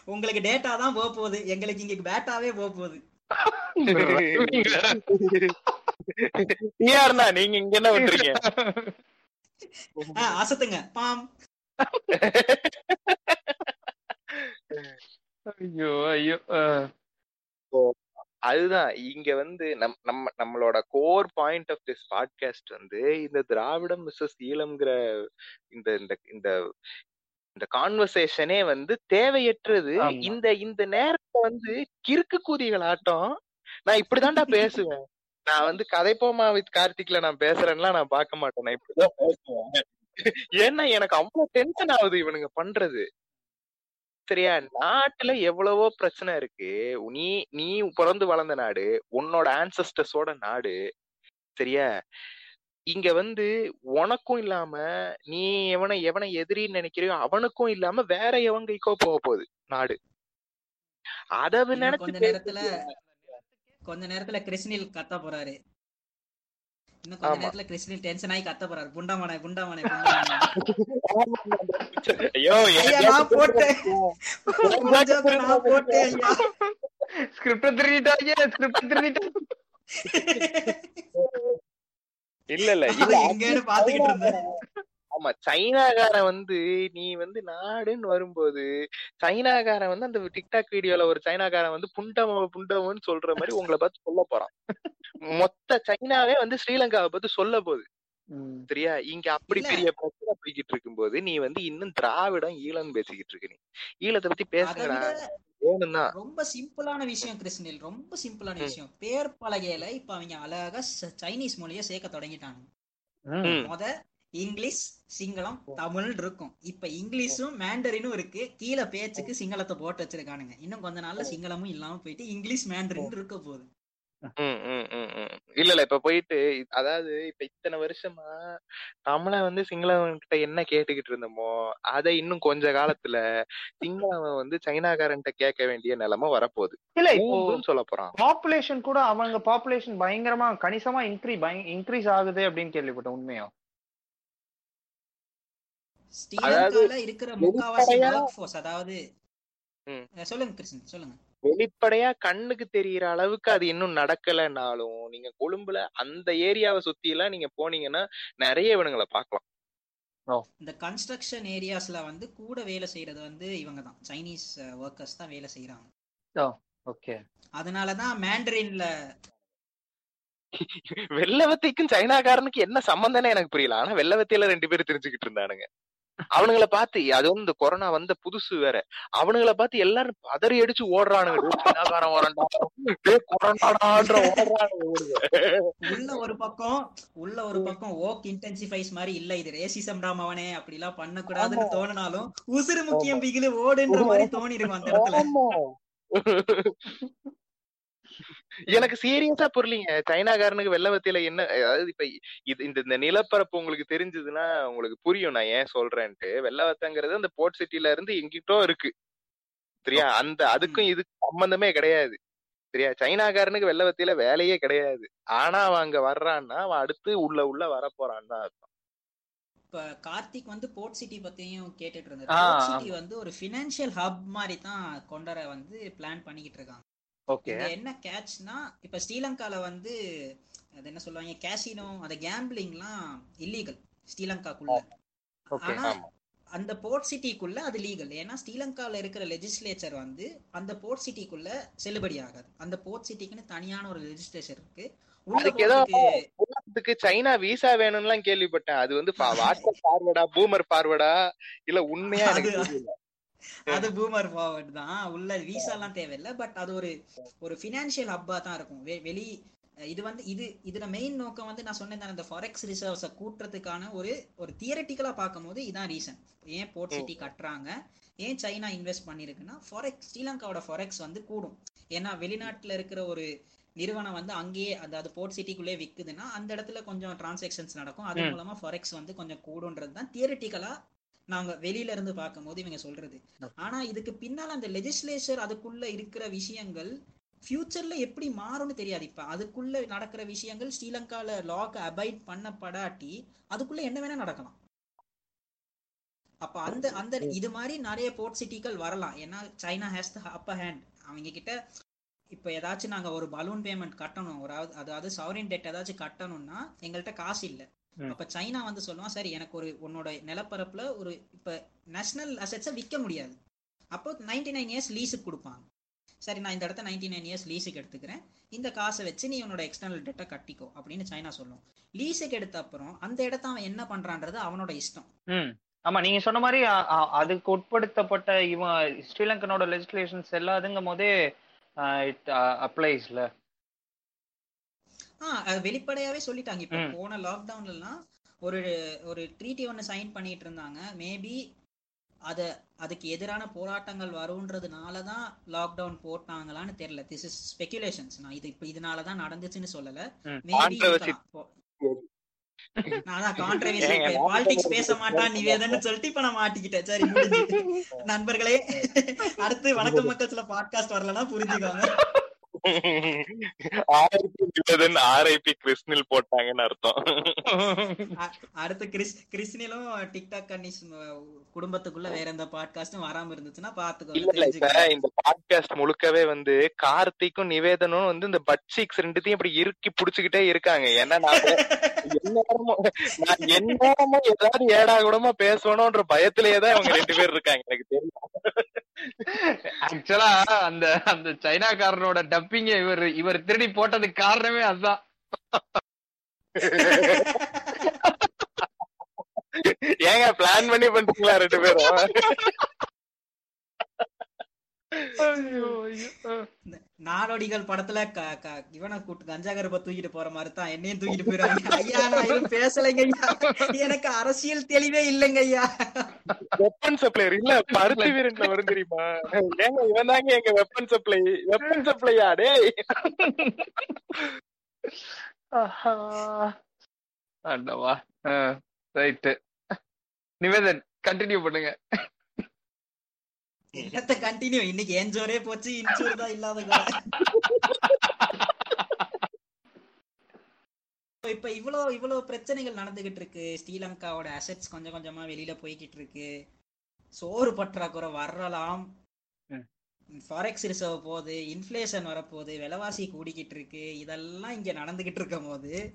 உங்களுக்கு டேட்டா தான் போக போகுது எங்களுக்கு இங்க பேட்டாவே போக போகுது
யாருண்ணா நீங்க இங்க என்ன பண்றீங்க?
அசத்துங்க. பாம்.
ஐயோ ஐயோ
அதுதான். இங்க வந்து நம் நம்ம நம்மளோட core point of this podcast வந்து இந்த திராவிடம் மிஸ்ஸஸ் ஈழம்ங்கிற இந்த இந்த இந்த இந்த கான்வர்சேஷனே வந்து தேவையற்றது. இந்த இந்த நேரத்துல வந்து கிறுக்கு கூதிகள் ஆட்டம். நான் இப்படிதான்டா பேசுவேன். நான் வந்து கதைப்போமா வித் கார்த்திக்ல நான் பேசுறேன்லாம் நான் பார்க்க மாட்டேன். நான் இப்படிதான் பேசுவேன். ஏன்னா எனக்கு அவ்வளவு டென்ஷன் ஆகுது இவனுங்க பண்றது. சரியா? நாட்டுல எவ்வளவோ பிரச்சனை இருக்கு. நீ நீ பிறந்து வளர்ந்த நாடு உன்னோட ஆன்சஸ்டர்ஸோட நாடு சரியா? இங்க வந்து உனக்கும் இல்லாம நீ எவனை எவனை எதிரின்னு நினைக்கிறியோ அவனுக்கும் இல்லாம வேற எவன் கைக்கோ போக போகுது நாடு. அத நினைச்சு
கொஞ்ச நேரத்துல கொஞ்ச நேரத்துல கிருஷ்ணில் கத்த போறாரு. இன்னும் கொஞ்ச. நேரத்துல கிருஷ்ணில் டென்ஷன் ஆகி கத்த போறாரு. குண்டமனை குண்டமனை குண்டமனை
ஐயோ
நான் போட்டேன். நான் போட்டேன் ஐயா.
ஸ்கிரிப்ட் திருடிட்டாங்க ஸ்கிரிப்ட் திருடிட்டாங்க
இல்ல இல்ல.
எங்கன்னு பாத்துக்கிட்டு இருந்தேன்
ஆமா சைனாக்காரன் வந்து நீ வந்து நாடுன்னு வரும்போது சைனாக்காரன் வந்து அந்த டிக்டாக் வீடியோல ஒரு சைனாக்காரன் வந்து புண்டம புண்டமன்னு சொல்ற மாதிரி உங்களை பார்த்து சொல்ல போறான். மொத்த சைனாவே வந்து ஸ்ரீலங்காவை பார்த்து சொல்ல போகுது. சரியா? இங்க அப்படி. பெரிய பிரச்சனை போய்கிட்டு இருக்கும்போது நீ வந்து இன்னும் திராவிடம் ஈழம் பேசிக்கிட்டு இருக்க நீ. ஈழத்தை பத்தி பேசுங்கடா.
ரொம்ப சிம்பிளான விஷயம் கிருஷ்ணில் ரொம்ப சிம்பிளான. விஷயம். பேர் பலகையில இப்ப அவங்க அழகா சைனீஸ் மொழிய சேர்க்க தொடங்கிட்டாங்க. முத இங்கிலீஷ் சிங்களம் தமிழ் இருக்கும். இப்ப இங்கிலீஷும் மேண்டரினும் இருக்கு. கீழே பேச்சுக்கு சிங்களத்தை போட்டு வச்சிருக்கானுங்க. இன்னும் கொஞ்ச நாள்ல சிங்களமும் இல்லாம போயிட்டு இங்கிலீஷ் மேண்டரின் இருக்க போகுது.
ம், ம், ம், ம். இல்ல இல்ல. இப்ப போயிட்டு அதாவது இப்ப இத்தனை வருஷமா தமிழன் வந்து சிங்களவன் கிட்ட என்ன கேட்டுக்கிட்டு இருந்தோமோ அதை இன்னும் கொஞ்ச காலத்துல சிங்களவன் வந்து சைனாக்காரன்ட்ட கேட்க வேண்டிய நிலைமை வரப்போகுது.
இல்ல இப்போ
சொல்ல போறான்.
பாப்புலேஷன் கூட அவங்க பாப்புலேஷன் பயங்கரமா கணிசமா இன்க்ரீ இன்க்ரீஸ் ஆகுது அப்படின்னு கேள்விப்பட்டேன் உண்மையா?
ஸ்ரீலங்கால இருக்கிற முக்காவாசி ஒர்க் ஃபோர்ஸ் அதாவது சொல்லுங்க கிருஷ்ணன் சொல்லுங்க.
வெளிப்படையா கண்ணுக்கு தெரியற அளவுக்கு அது இன்னும் நடக்கலைன்னாலும் நீங்க கொழும்புல அந்த ஏரியாவை சுத்தி எல்லாம் நீங்க போனீங்கன்னா நிறைய இவனுங்களை பார்க்கலாம்.
இந்த கன்ஸ்ட்ரக்ஷன் ஏரியாஸ்ல வந்து கூட வேலை செய்யறது வந்து இவங்க தான் சைனீஸ் ஒர்க்கர்ஸ் தான் வேலை செய்யறாங்க
ஓகே.
அதனாலதான் மேண்டரின்ல
வெள்ளவத்தைக்கும் சைனாக்காரனுக்கு என்ன சம்பந்தம்னு எனக்கு புரியல. ஆனா வெள்ளவத்தையில ரெண்டு பேரும் தெரிஞ்சுக்கிட்டு இருந்தானுங்க. அவனுங்கள பார்த்து அது வந்து இந்த கொரோனா வந்த புதுசு வேற. அவனுங்கள பார்த்து எல்லாரும் பதறி அடிச்சு ஓடுறானுங்க.
உள்ள ஒரு பக்கம் உள்ள ஒரு பக்கம் ஓக் இன்டென்சிஃபைஸ் மாதிரி இல்ல இது ரேசிசம் அவனே அப்படி எல்லாம் பண்ணக்கூடாதுன்னு தோணினாலும் உசுறு முக்கியம் பிகிலு ஓடுன்ற மாதிரி தோணி இருக்கும் அந்த இடத்துல.
எனக்கு சீரியஸா புரியலீங்க. சைனாக்காரனுக்கு வெள்ளவத்தியில என்ன அதாவது இப்ப இது இந்த இந்த நிலப்பரப்பு உங்களுக்கு தெரிஞ்சதுன்னா உங்களுக்கு புரியும். நான் ஏன் சொல்றேன்ட்டு. வெள்ளவத்தங்கிறது அந்த போர்ட் சிட்டில இருந்து எங்கிட்டோ இருக்கு. சரியா? அந்த அதுக்கும் இதுக்கு சம்பந்தமே கிடையாது. சரியா? சைனாக்காரனுக்கு வெள்ளவத்தியில வேலையே கிடையாது. ஆனா அவன் அங்க வர்றான்னா அவன் அடுத்து உள்ள உள்ள வர போறான்னு தான் அர்த்தம்.
இப்ப கார்த்திக் வந்து போர்ட் சிட்டி பத்தியும் கேட்டுட்டு இருந்தாரு. போர்ட் சிட்டி வந்து ஒரு பினான்சியல் ஹப் மாதிரி தான் கொண்டர வந்து பிளான் பண்ணிக்கிட்டு இருக்காங்க. என்ன கேட்ச்னா இப்ப ஸ்ரீலங்கால வந்து அது என்ன சொல்லுவாங்க கேசினோ அந்த கேம்பிளிங்லாம் இல்லீகல் ஸ்ரீலங்காக்குள்ள. ஆனா அந்த போர்ட் சிட்டிக்குள்ள அது லீகல் ஏன்னா ஸ்ரீலங்கால இருக்கிற லெஜிஸ்லேச்சர் வந்து அந்த போர்ட் சிட்டிக்குள்ள செல்லுபடி ஆகாது. அந்த போர்ட் சிட்டிக்குன்னு தனியான ஒரு லெஜிஸ்லேச்சர் இருக்கு.
அதுக்கு சைனா விசா வேணும்லாம் கேள்விப்பட்டேன். அது வந்து வாட்ஸ்அப் ஃபார்வர்டா பூமர் ஃபார்வர்டா இல்ல உண்மையா எனக்கு
அது- பூமர் ஃபார்வர்ட் தான். உள்ள விசா எல்லாம் தேவையில்லை. பட் அது ஒரு ஒரு ஃபினான்ஷியல் ஹப்பா தான் இருக்கும். வெளி இது வந்து இது இதுல மெயின் நோக்கம் வந்து நான் சொன்னேன் இந்த ஃபாரெக்ஸ் ரிசர்வ்ஸை கூட்டுறதுக்கான ஒரு ஒரு தியரட்டிக்கலா பார்க்கும்போது இதான் ரீசன் ஏன் போர்ட் சிட்டி கட்டுறாங்க? ஏன் சைனா இன்வெஸ்ட் பண்ணிருக்குன்னா ஃபாரெக்ஸ் ஸ்ரீலங்காவோட ஃபாரெக்ஸ் வந்து கூடும். ஏன்னா வெளிநாட்டுல இருக்கிற ஒரு நிறுவனம் வந்து அங்கேயே அதாவது போர்ட் சிட்டிக்குள்ளே விக்குதுன்னா அந்த இடத்துல கொஞ்சம் டிரான்சாக்ஷன்ஸ் நடக்கும். அது. மூலமா ஃபாரெக்ஸ் வந்து கொஞ்சம் கூடுன்றது தான் தியரட்டிக்கலா நாங்க வெளியில இருந்து பார்க்கும்போது இவங்க சொல்றது. ஆனா இதுக்கு பின்னால அந்த லெஜிஸ்லேச்சர் அதுக்குள்ள இருக்கிற விஷயங்கள் ஃபியூச்சர்ல எப்படி மாறும்னு தெரியாது. இப்ப அதுக்குள்ள நடக்கிற விஷயங்கள் ஸ்ரீலங்கால லாக் அபைட் பண்ணப்படாட்டி அதுக்குள்ள என்ன வேணா நடக்கலாம். அப்ப அந்த அந்த இது மாதிரி நிறைய போர்ட் சிட்டிகள் வரலாம். ஏன்னா China has the upper hand அவங்க கிட்ட இப்ப ஏதாச்சும் நாங்க ஒரு பலூன் பேமெண்ட் கட்டணும். ஒரு அதாவது சவரின் டெட் ஏதாச்சும் கட்டணும்னா எங்கள்கிட்ட காசு இல்ல. அப்ப சைனா வந்து சொல்லுவான் சரி எனக்கு ஒரு உன்னோட நிலப்பரப்புல ஒரு இப்ப நேஷனல் அசெட்ஸை விற்க முடியாது. அப்போ நைன்டி நைன் இயர்ஸ் லீஸுக்கு கொடுப்பாங்க. சரி நான் இந்த இடத்த நைன்டி நைன் இயர்ஸ் லீஸுக்கு எடுத்துக்கிறேன். இந்த காசை வச்சு நீ உன்னோட எக்ஸ்டர்னல் டெட்டை கட்டிக்கோ அப்படின்னு சைனா சொல்லும். லீஸுக்கு எடுத்த அப்புறம் அந்த இடத்த அவன் என்ன பண்றான்றது அவனோட இஷ்டம்.
ஆமா நீங்க சொன்ன மாதிரி அதுக்கு உட்படுத்தப்பட்ட இவன் ஸ்ரீலங்கனோட லெஜிஸ்லேஷன்ஸ் எல்லாதுங்கும் போதே இட் அப்ளைஸ்ல
வெளிப்படையாவே சொல்லிட்டாங்க. இப்ப. போன லாக்டவுன்ல எல்லாம் ஒரு ஒரு ட்ரீட்டி ஒன்னு சைன் பண்ணிட்டு இருந்தாங்க மேபி அத அதுக்கு எதிரான போராட்டங்கள் வரும்ன்றதுனால தான் லாக்டவுன் போட்டாங்களான்னு தெரியல. திஸ் இஸ் ஸ்பெகுலேஷன்ஸ் நான் இது இப்ப இதனால தான் நடந்துச்சுன்னு சொல்லல. மேபி. நான் அதான் கான்ட்ரவர்சி பாலிடிக்ஸ் பேச மாட்டான் நிவேதன்னு சொல்லிட்டு இப்ப நான் மாட்டிக்கிட்டேன். சரி நண்பர்களே அடுத்து வணக்கம் மக்கள் சில பாட்காஸ்ட் வரலன்னா புரிஞ்சுக்கோங்க.
நிவேதன் ஆர்ஐபி கிறிஸ்னில் போட்டாங்கன்னு அர்த்தம்.
அடுத்து கிறிஸ் கிறிஸ்னிலும் டிக்டாக் கன்னிஸ் குடும்பத்துக்குள்ள வேற எந்த பாட்காஸ்டும் வராம இருந்துச்சுன்னா பாத்துக்கோங்க.
இந்த பாட்காஸ்ட் முழுக்கவே வந்து கார்த்திக்கும் நிவேதனும் வந்து இந்த பட் சீக்ஸ் ரெண்டுத்தையும் இப்படி இறுக்கி புடிச்சுக்கிட்டே இருக்காங்க. ஏன்னா நான் எந்நேரமும் நான் எந்நேரமும் ஏதாவது ஏடா கூடமா பேசணும்ன்ற பயத்திலேயே தான் இவங்க ரெண்டு பேர் இருக்காங்க எனக்கு தெரியும்.
ஆக்சுவலா அந்த அந்த சைனாக்காரனோட டப்பிங்க இவர் இவர் திருடி போட்டதுக்கு காரணமே அதுதான்.
ஏங்க பிளான் பண்ணி பண்றீங்களா ரெண்டு பேரும்?
நாடோடிகள் படத்துல இவனை கூட்டு கஞ்சா கருப்ப தூக்கிட்டு போற மாதிரி தான் என்னையும் தூக்கிட்டு போயிடுவாங்க ஐயா நான் எதுவும் பேசலைங்க ஐயா எனக்கு அரசியல் தெளிவே இல்லைங்க ஐயா
வெப்பன் சப்ளையர் இல்ல பருத்தி வீரன்ல வரும் தெரியுமா? ஏங்க இவன் தாங்க எங்க வெப்பன் சப்ளை வெப்பன் சப்ளையா டேய்.
ஆஹா. ஆண்டவா ரைட்டு நிவேதன் கண்டினியூ பண்ணுங்க.
என்னத்த கண்டினியூ இன்னைக்கு ஏஞ்சோரே போச்சு? இன்சூர் தான் இல்லாத இப்ப இவ்வளோ இவ்வளோ பிரச்சனைகள் நடந்துகிட்டு இருக்கு. ஸ்ரீலங்காவோட அசெட்ஸ் கொஞ்சம் கொஞ்சமா வெளியில போய்கிட்டு இருக்கு. சோறு பற்றாக்குறை வரலாம் ஃபாரெக்ஸ் ரிசர்வ் போகுது இன்ஃப்ளேஷன் வரப்போகுது விலைவாசி கூடிக்கிட்டு இருக்கு. இதெல்லாம் இங்க நடந்துகிட்டு இருக்கும் போது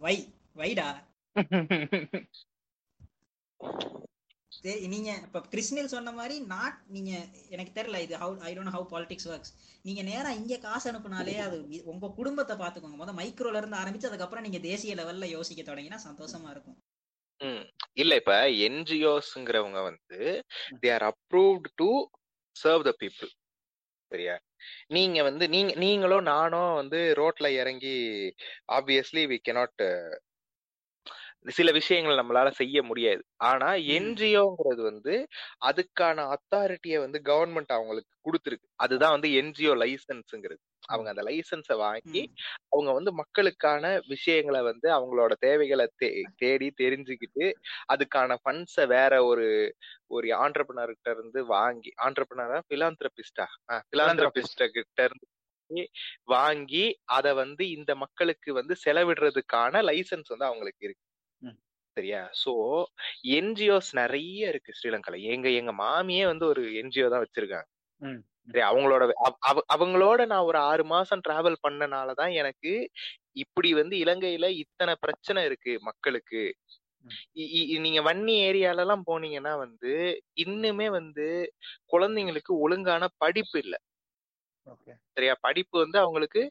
வை வைடா. நீங்க இப்ப கிருஷ்ணில் சொன்ன மாதிரி நாட் நீங்க எனக்கு தெரியல இது how I don't how politics works நீங்க நேரா இங்க காசு அனுப்புனாலே அது உங்க குடும்பத்தை பாத்துக்கோங்க. முத மைக்ரோல இருந்து ஆரம்பிச்சு அதுக்கப்புறம் நீங்க தேசிய லெவல்ல யோசிக்க தொடங்கினா சந்தோஷமா இருக்கும்.
இல்ல இப்ப என்ஜிஓஸ்ங்கிறவங்க வந்து they are approved to serve the people சரியா? நீங்க வந்து நீங்க நீங்களோ நானோ வந்து ரோட்ல இறங்கி ஆப்வியஸ்லி வி cannot சில விஷயங்கள் நம்மளால செய்ய முடியாது ஆனா. என்ஜிஓங்கிறது வந்து அதுக்கான அத்தாரிட்டியை வந்து கவர்மெண்ட் அவங்களுக்கு கொடுத்துருக்கு அதுதான் வந்து என்ஜிஓ லைசன்ஸ்ங்கிறது அவங்க அந்த லைசன்ஸை வாங்கி. அவங்க வந்து மக்களுக்கான விஷயங்களை வந்து அவங்களோட தேவைகளை தே தேடி தெரிஞ்சுக்கிட்டு அதுக்கான ஃபண்ட்ஸை வேற ஒரு ஒரு ஆண்டர்பனர்கிட்ட இருந்து வாங்கி ஆண்டர்பனரா பிலாந்திரபிஸ்டா பிலாந்திரபிஸ்ட கிட்ட இருந்து வாங்கி அத வந்து இந்த மக்களுக்கு வந்து செலவிடுறதுக்கான லைசன்ஸ் வந்து அவங்களுக்கு இருக்கு. சரியா சோ என்ஜிஓஸ் நிறைய இருக்கு ஸ்ரீலங்கால. எங்க எங்க மாமியே வந்து ஒரு என்ஜிஓ தான் வச்சிருக்காங்க. சரி அவங்களோட அவ- அவ- அவங்களோட நான் ஒரு ஆறு மாசம் டிராவல் பண்ணனாலதான் எனக்கு இப்படி வந்து இலங்கையில இத்தனை பிரச்சனை இருக்கு மக்களுக்கு. நீங்க வன்னி ஏரியால எல்லாம் போனீங்கன்னா வந்து இன்னுமே வந்து குழந்தைங்களுக்கு ஒழுங்கான படிப்பு இல்ல. சரியா? படிப்பு வந்து அவங்களுக்கு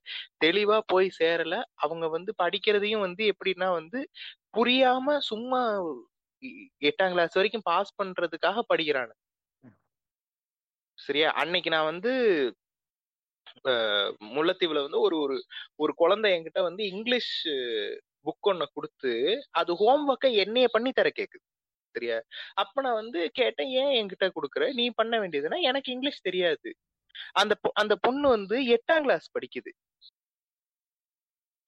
தெளிவா போய் சேரல. அவங்க வந்து படிக்கிறதையும் வந்து எப்படின்னா வந்து புரியாம சும்மா எட்டாம் கிளாஸ் வரைக்கும் பாஸ் பண்றதுக்காக படிக்கிறாங்க. சரியா? அன்னைக்கு நான் வந்து முல்லைத்தீவுல வந்து ஒரு ஒரு ஒரு குழந்தை என்கிட்ட வந்து இங்கிலீஷ் புக் ஒண்ணு கொடுத்து அது ஹோம்ஒர்க்கை என்னைய பண்ணி தர கேக்குது. சரியா? அப்ப நான் வந்து கேட்டேன் ஏன் என்கிட்ட கொடுக்குற? நீ பண்ண வேண்டியதுன்னா எனக்கு இங்கிலீஷ் தெரியாது. அந்த அந்த பொண்ணு வந்து எட்டாம் கிளாஸ் படிக்குது.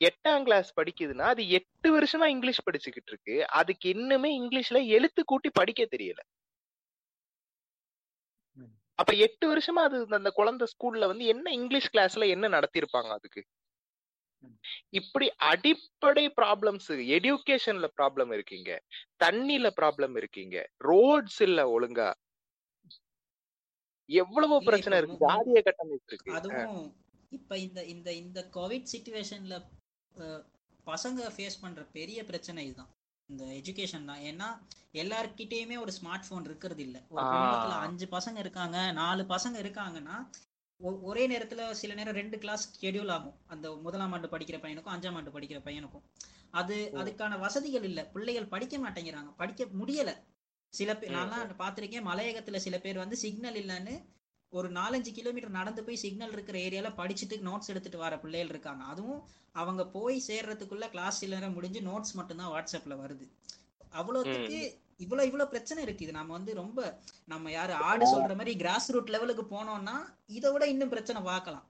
எட்டாம் கிளாஸ் படிக்குதுன்னா அது எட்டு வருஷமா இங்கிலீஷ் படிச்சுக்கிட்டு இருக்கு. அதுக்கு இன்னுமே இங்கிலீஷ்ல எழுத்து கூட்டி படிக்க தெரியல. அப்ப எட்டு வருஷமா அது அந்த குழந்தை ஸ்கூல்ல வந்து என்ன இங்கிலீஷ் கிளாஸ்ல என்ன நடத்திருப்பாங்க அதுக்கு. இப்படி அடிப்படை ப்ராப்ளம்ஸ் எஜுகேஷன்ல ப்ராப்ளம் இருக்கீங்க தண்ணில ப்ராப்ளம் இருக்கீங்க ரோட்ஸ் இல்ல ஒழுங்கா. எவ்வளவு பிரச்சனை இருக்கு ஜாதிய கட்டமைப்பு இருக்கு.
அதுவும் இப்ப இந்த இந்த இந்த கோவிட் சுச்சுவேஷன்ல பசங்க ஃபேஸ் பண்ற பெரிய பிரச்சனை இதுதான். இந்த எஜுகேஷன் தான். ஏன்னா எல்லார்கிட்டயுமே ஒரு ஸ்மார்ட் போன் இருக்கிறது இல்ல. ஒரு. குடும்பத்துல அஞ்சு பசங்க இருக்காங்க நாலு பசங்க இருக்காங்கன்னா ஒரே நேரத்துல சில நேரம் ரெண்டு கிளாஸ் ஷெட்யூல் ஆகும். அந்த முதலாம் ஆண்டு படிக்கிற பையனுக்கும் அஞ்சாம் ஆண்டு படிக்கிற பையனுக்கும். அது அதுக்கான வசதிகள் இல்ல. பிள்ளைகள் படிக்க மாட்டேங்கிறாங்க. படிக்க முடியல. சில பேர் நான்லாம் பார்த்திருக்கேன் மலையகத்துல சில பேர் வந்து சிக்னல் இல்லைன்னு ஒரு நாலஞ்சு கிலோமீட்டர் நடந்து போய் சிக்னல் இருக்கிற ஏரியால படிச்சுட்டு நோட்ஸ் எடுத்துட்டு வர பிள்ளைகள் இருக்காங்க. அதுவும் அவங்க போய் சேர்றதுக்குள்ள கிளாஸ் நேரம் முடிஞ்சு நோட்ஸ் மட்டும்தான் வாட்ஸ்அப்ல வருது. அவ்வளோத்துக்கு இவ்வளவு இவ்வளவு பிரச்சனை இருக்கு. இது நம்ம வந்து ரொம்ப நம்ம யாரு ஆடு சொல்ற மாதிரி கிராஸ் ரூட் லெவலுக்கு போனோம்னா இதை விட இன்னும் பிரச்சனை பார்க்கலாம்.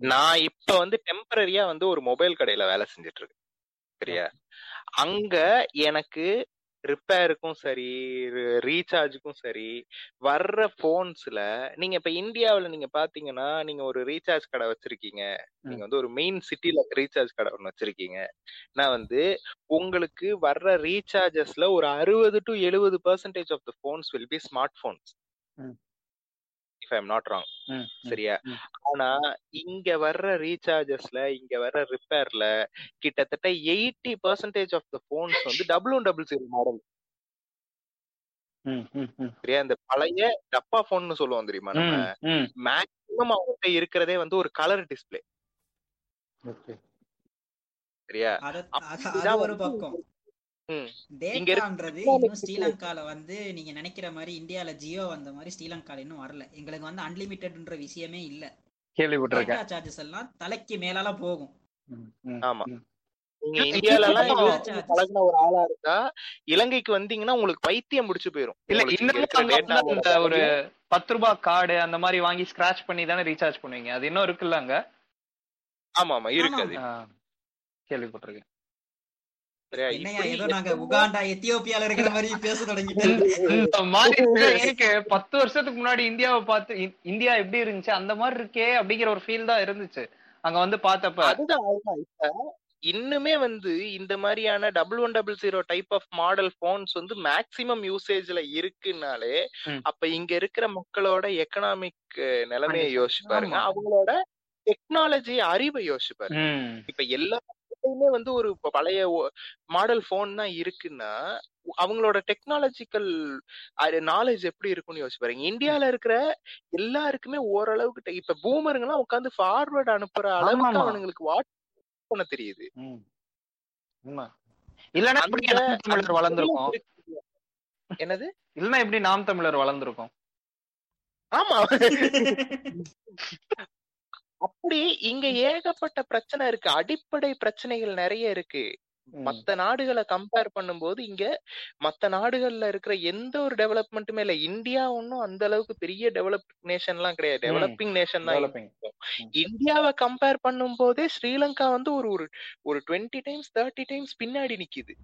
நான் இப்ப வந்து டெம்பரரியா வந்து ஒரு மொபைல் கடையில வேலை செஞ்சுட்டு இருக்கேன். சரியா? அங்க எனக்கு ரிப்பேருக்கும் சரி ரீசார்ஜுக்கும் சரி வர்ற போன்ஸ்ல நீங்க இப்ப இந்தியாவுல நீங்க பாத்தீங்கன்னா நீங்க ஒரு ரீசார்ஜ் கடை வச்சிருக்கீங்க. நீங்க வந்து ஒரு மெயின் சிட்டில ரீசார்ஜ் கடை ஒன்று வச்சிருக்கீங்க. நான் வந்து உங்களுக்கு வர்ற ரீசார்ஜஸ்ல ஒரு அறுபது டு எழுபது percentage of the phones will be smart phones
hmm.
If I'm not wrong சரியா. ஆனா இங்க வர்ற ரீசார்ஜஸ்ல இங்க வர்ற ரிப்பேர்ல கிட்டத்தட்ட eighty percentage of the phones வந்து double one double zero model
ம், ம், ம்.
சரியா? இந்த பழைய டப்பா போன்னு சொல்லுவோம் தெரியுமா நம்ம?
ம், ம்.
மேக்ஸிமம் அவங்ககிட்ட இருக்கிறதே வந்து ஒரு கலர் டிஸ்ப்ளே
ஓகே.
சரியா?
ஒரு பக்கம். டேட்டான்றது இன்னும் ஸ்ரீலங்கால வந்து நீங்க நினைக்கிற மாதிரி இந்தியால ஜியோ வந்த மாதிரி ஸ்ரீலங்கால இன்னும் வரல. எங்களுக்கு வந்து அன்லிமிட்டெட்ன்ற விஷயமே இல்ல.
கேள்விப்பட்டிருக்கேன்.
சார்ஜஸ் எல்லாம் தலைக்கு மேலால போகும்.
ஆமா.
ம்.
நீங்க
இல்ல,
இந்தியால எல்லாம்
இன்னும்
use பண்ணி பழகுன ஒரு ஆளா இருந்தா இலங்கைக்கு வந்தீங்கன்னா உங்களுக்கு பைத்தியம் முடிச்சு போயிரும்.
இல்ல அந்த ஒரு பத்து ரூபாய் கார்டு அந்த மாதிரி வாங்கி ஸ்கிராச் பண்ணி தானே ரீசார்ஜ் பண்ணுவீங்க? அது இன்னும் இருக்குல்ல அங்க?
ஆமா ஆமா இருக்கு அது.
ஆ, கேள்விப்பட்டிருக்கேன்.
ஏதோ நாங்க உகாண்டா எத்தியோப்பியால இருக்கிற மாதிரி பேச தொடங்கிட்டு
இந்த மாதிரி இருக்கு. எனக்கு பத்து வருஷத்துக்கு முன்னாடி இந்தியாவை பார்த்து இந்தியா எப்படி இருந்துச்சு அந்த மாதிரி இருக்கே அப்படிங்கிற ஒரு ஃபீல் தான் இருந்துச்சு அங்க வந்து பார்த்தப்ப
அதுதான் இன்னுமே வந்து இந்த மாதிரியான double one double zero type of model phones வந்து மேக்சிமம் யூசேஜ்ல இருக்குனாலே. அப்ப இங்க இருக்கிற மக்களோட எக்கனாமிக் நிலைமையை. யோசிச்சு பாருங்க. அவங்களோட டெக்னாலஜி அறிவை யோசிச்சு பாருங்க இப்ப எல்லாருமே வந்து ஒரு பழைய மாடல் போன் தான் இருக்குன்னா அவங்களோட டெக்னாலஜிக்கல் நாலேஜ் எப்படி இருக்கும்னு யோசிச்சு பாருங்க. இந்தியால இருக்கிற எல்லாருக்குமே ஓரளவுக்கு இப்ப பூமருங்கெல்லாம் உட்காந்து ஃபார்வர்ட் அனுப்புற அளவுக்கு. அவனுங்களுக்கு வாட்ச் பண்ண தெரியுது.
இல்லன்னா தமிழர் வளர்ந்துருக்கோம்?
என்னது?
இல்லன்னா எப்படி நாம் தமிழர் வளர்ந்துருக்கோம்?
ஆமா. அப்படி இங்க ஏகப்பட்ட பிரச்சனை இருக்கு. அடிப்படை பிரச்சனைகள் நிறைய இருக்கு. மத்த நாடுகளை கம்பேர் பண்ணும்போது இங்க மத்த நாடுகள்ல இருக்கிற எந்த ஒரு டெவலப்மெண்ட்டுமே இல்ல. இந்தியா ஒன்னும் அந்த அளவுக்கு பெரிய டெவலப் நேஷன் எல்லாம் கிடையாது. டெவலப்பிங் நேஷன் தான்
Developing.
இந்தியாவை கம்பேர் பண்ணும் போதே ஸ்ரீலங்கா வந்து ஒரு ஒரு ஒரு டுவெண்ட்டி டைம்ஸ் தேர்ட்டி டைம்ஸ் பின்னாடி நிக்குது.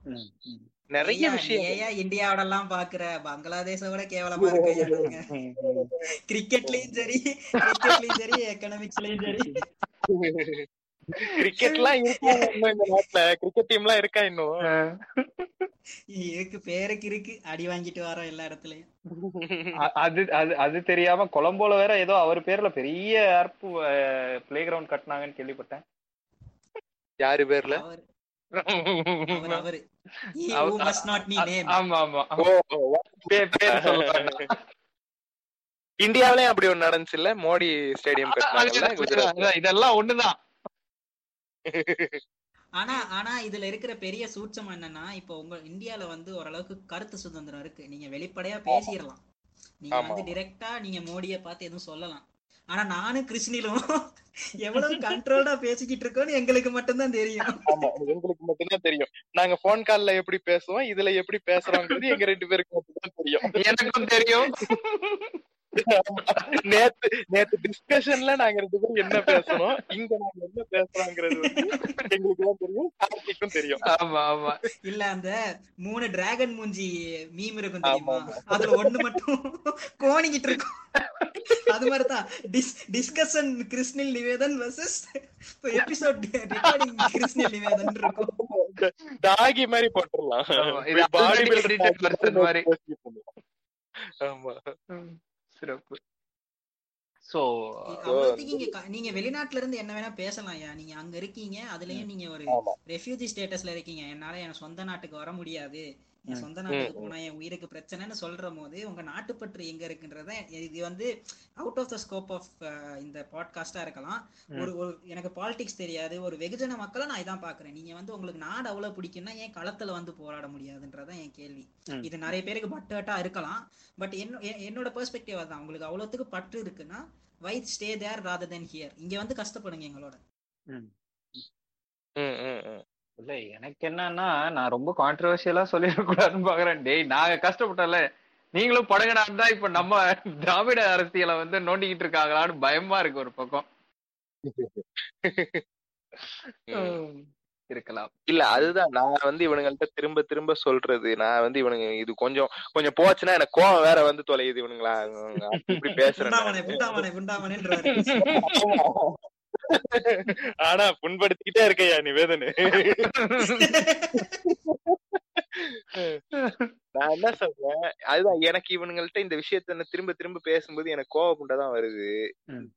நிறைய விஷயம்
ஏயா இந்தியாவோட எல்லாம் பாக்குற பங்களாதேஷ விட கேவலமா இருக்கு. கிரிக்கெட்லயும் சரி கிரிக்கெட்லயும் சரி எக்கனாமிக்ஸ்லயும் சரி.
கிரிக்கெட்லாம் இந்த நாட்டுல? கிரிக்கெட் டீம் எல்லாம் இருக்கா இன்னும்?
இருக்கு பேருக்கு இருக்கு. அடி வாங்கிட்டு வரோம் எல்லா இடத்துலயும்.
அது அது அது தெரியாம கொலம்போல வேற ஏதோ அவர் பேர்ல பெரிய ஏர்ப்பு பிளே கிரவுண்ட் கட்டினாங்கன்னு கேள்விப்பட்டேன்.
யாரு பேர்ல. இந்தியாவிலயும் அப்படி ஒண்ணு நடந்துச்சுல்ல மோடி ஸ்டேடியம்
இதெல்லாம் ஒண்ணுதான்.
ஆனா ஆனா இதுல இருக்கிற பெரிய சூட்சம் என்னன்னா இப்போ உங்க இந்தியால வந்து ஓரளவுக்கு கருத்து சுதந்திரம் இருக்கு. நீங்க வெளிப்படையா பேசிடலாம். நீங்க. வந்து டைரக்டா நீங்க மோடிய பார்த்து எதுவும் சொல்லலாம். ஆனா நானும் கிருஷ்ணிலும் எவ்வளவு கண்ட்ரோல்டா பேசிக்கிட்டு இருக்கோம்னு எங்களுக்கு மட்டும்தான் தெரியும்.
ஆமா எங்களுக்கு மட்டும்தான் தெரியும். நாங்க போன் கால்ல எப்படி பேசுவோம் இதுல எப்படி பேசுறோங்கிறது எங்க ரெண்டு பேருக்கு மட்டும்தான் தெரியும்.
எனக்கும் தெரியும்.
நேத்து நேத்து டிஸ்கஷன்ல நாங்க ரெண்டு பேரும் என்ன பேசணும்? இங்க நாங்க என்ன பேசுறோங்கிறது எங்களுக்கு தான் தெரியும் கார்த்திக்கும் தெரியும்.
ஆமா ஆமா.
இல்ல அந்த மூணு டிராகன் மூஞ்சி மீம் இருக்கும் தெரியுமா? அதுல ஒண்ணு மட்டும் கோணிக்கிட்டு இருக்கும். அது மாதிரிதான். Dis discussion Krishnil Nivethan versus episode recording Krishnil Nivethan இருக்கும்.
டாகி மாதிரி போட்டுடலாம். பாடி
version மாதிரி.
ஆமா.
சிறப்பு. சோ
நீங்க வெளிநாட்டுல இருந்து என்ன வேணா பேசலாம் ஐயா நீங்க அங்க இருக்கீங்க அதுலயும் நீங்க ஒரு ரெஃப்யூஜி ஸ்டேட்டஸ்ல இருக்கீங்க. என்னால என் சொந்த நாட்டுக்கு வர முடியாது. என். சொந்த நாட்டுக்கு போனா என் உயிருக்கு பிரச்சனைன்னு சொல்ற போது உங்க நாட்டுப்பற்று எங்க இருக்குன்றத இது வந்து out of the scope of இந்த பாட்காஸ்டா இருக்கலாம். ஒரு ஒரு எனக்கு பாலிடிக்ஸ் தெரியாது. ஒரு வெகுஜன மக்களை நான் இதான் பாக்குறேன் நீங்க வந்து உங்களுக்கு நாடு அவ்வளவு பிடிக்கும்னா ஏன் களத்துல வந்து போராட முடியாதுன்றதான் என் கேள்வி. இது நிறைய பேருக்கு பட்டு ஹட்டா இருக்கலாம் பட் என்ன என்னோட பெர்ஸ்பெக்டிவ் அதான். உங்களுக்கு அவ்வளவுத்துக்கு பற்று இருக்குன்னா why stay there rather than here இங்க வந்து கஷ்டப்படுங்க எங்களோட.
இல்ல எனக்கு என்னன்னா நான் ரொம்ப கான்ட்ரவர்ஷியலா சொல்லிடக்கூடாதுன்னு பாக்குறேன். டேய் நாங்க கஷ்டப்பட்டோம்ல நீங்களும் படகடான்னு தான் இப்ப நம்ம திராவிட அரசியலை வந்து நோண்டிக்கிட்டு இருக்காங்களான்னு பயமா இருக்கு ஒரு பக்கம். இருக்கலாம்.
இல்ல அதுதான். நான் வந்து இவனுங்கள்ட்ட திரும்ப திரும்ப சொல்றது. நான் வந்து இவனுங்க இது கொஞ்சம் கொஞ்சம் போச்சுன்னா எனக்கு கோவம் வேற வந்து தொலையுது இவனுங்களா. அப்படி இப்படி பேசுறேன் ஆனா புண்படுத்திக்கிட்டே இருக்கையா நிவேதனு? நான் என்ன சொல்றேன்? அதுதான் எனக்கு இவனுங்கள்ட்ட இந்த விஷயத்த திரும்ப திரும்ப பேசும்போது எனக்கு கோவம் தான் வருது.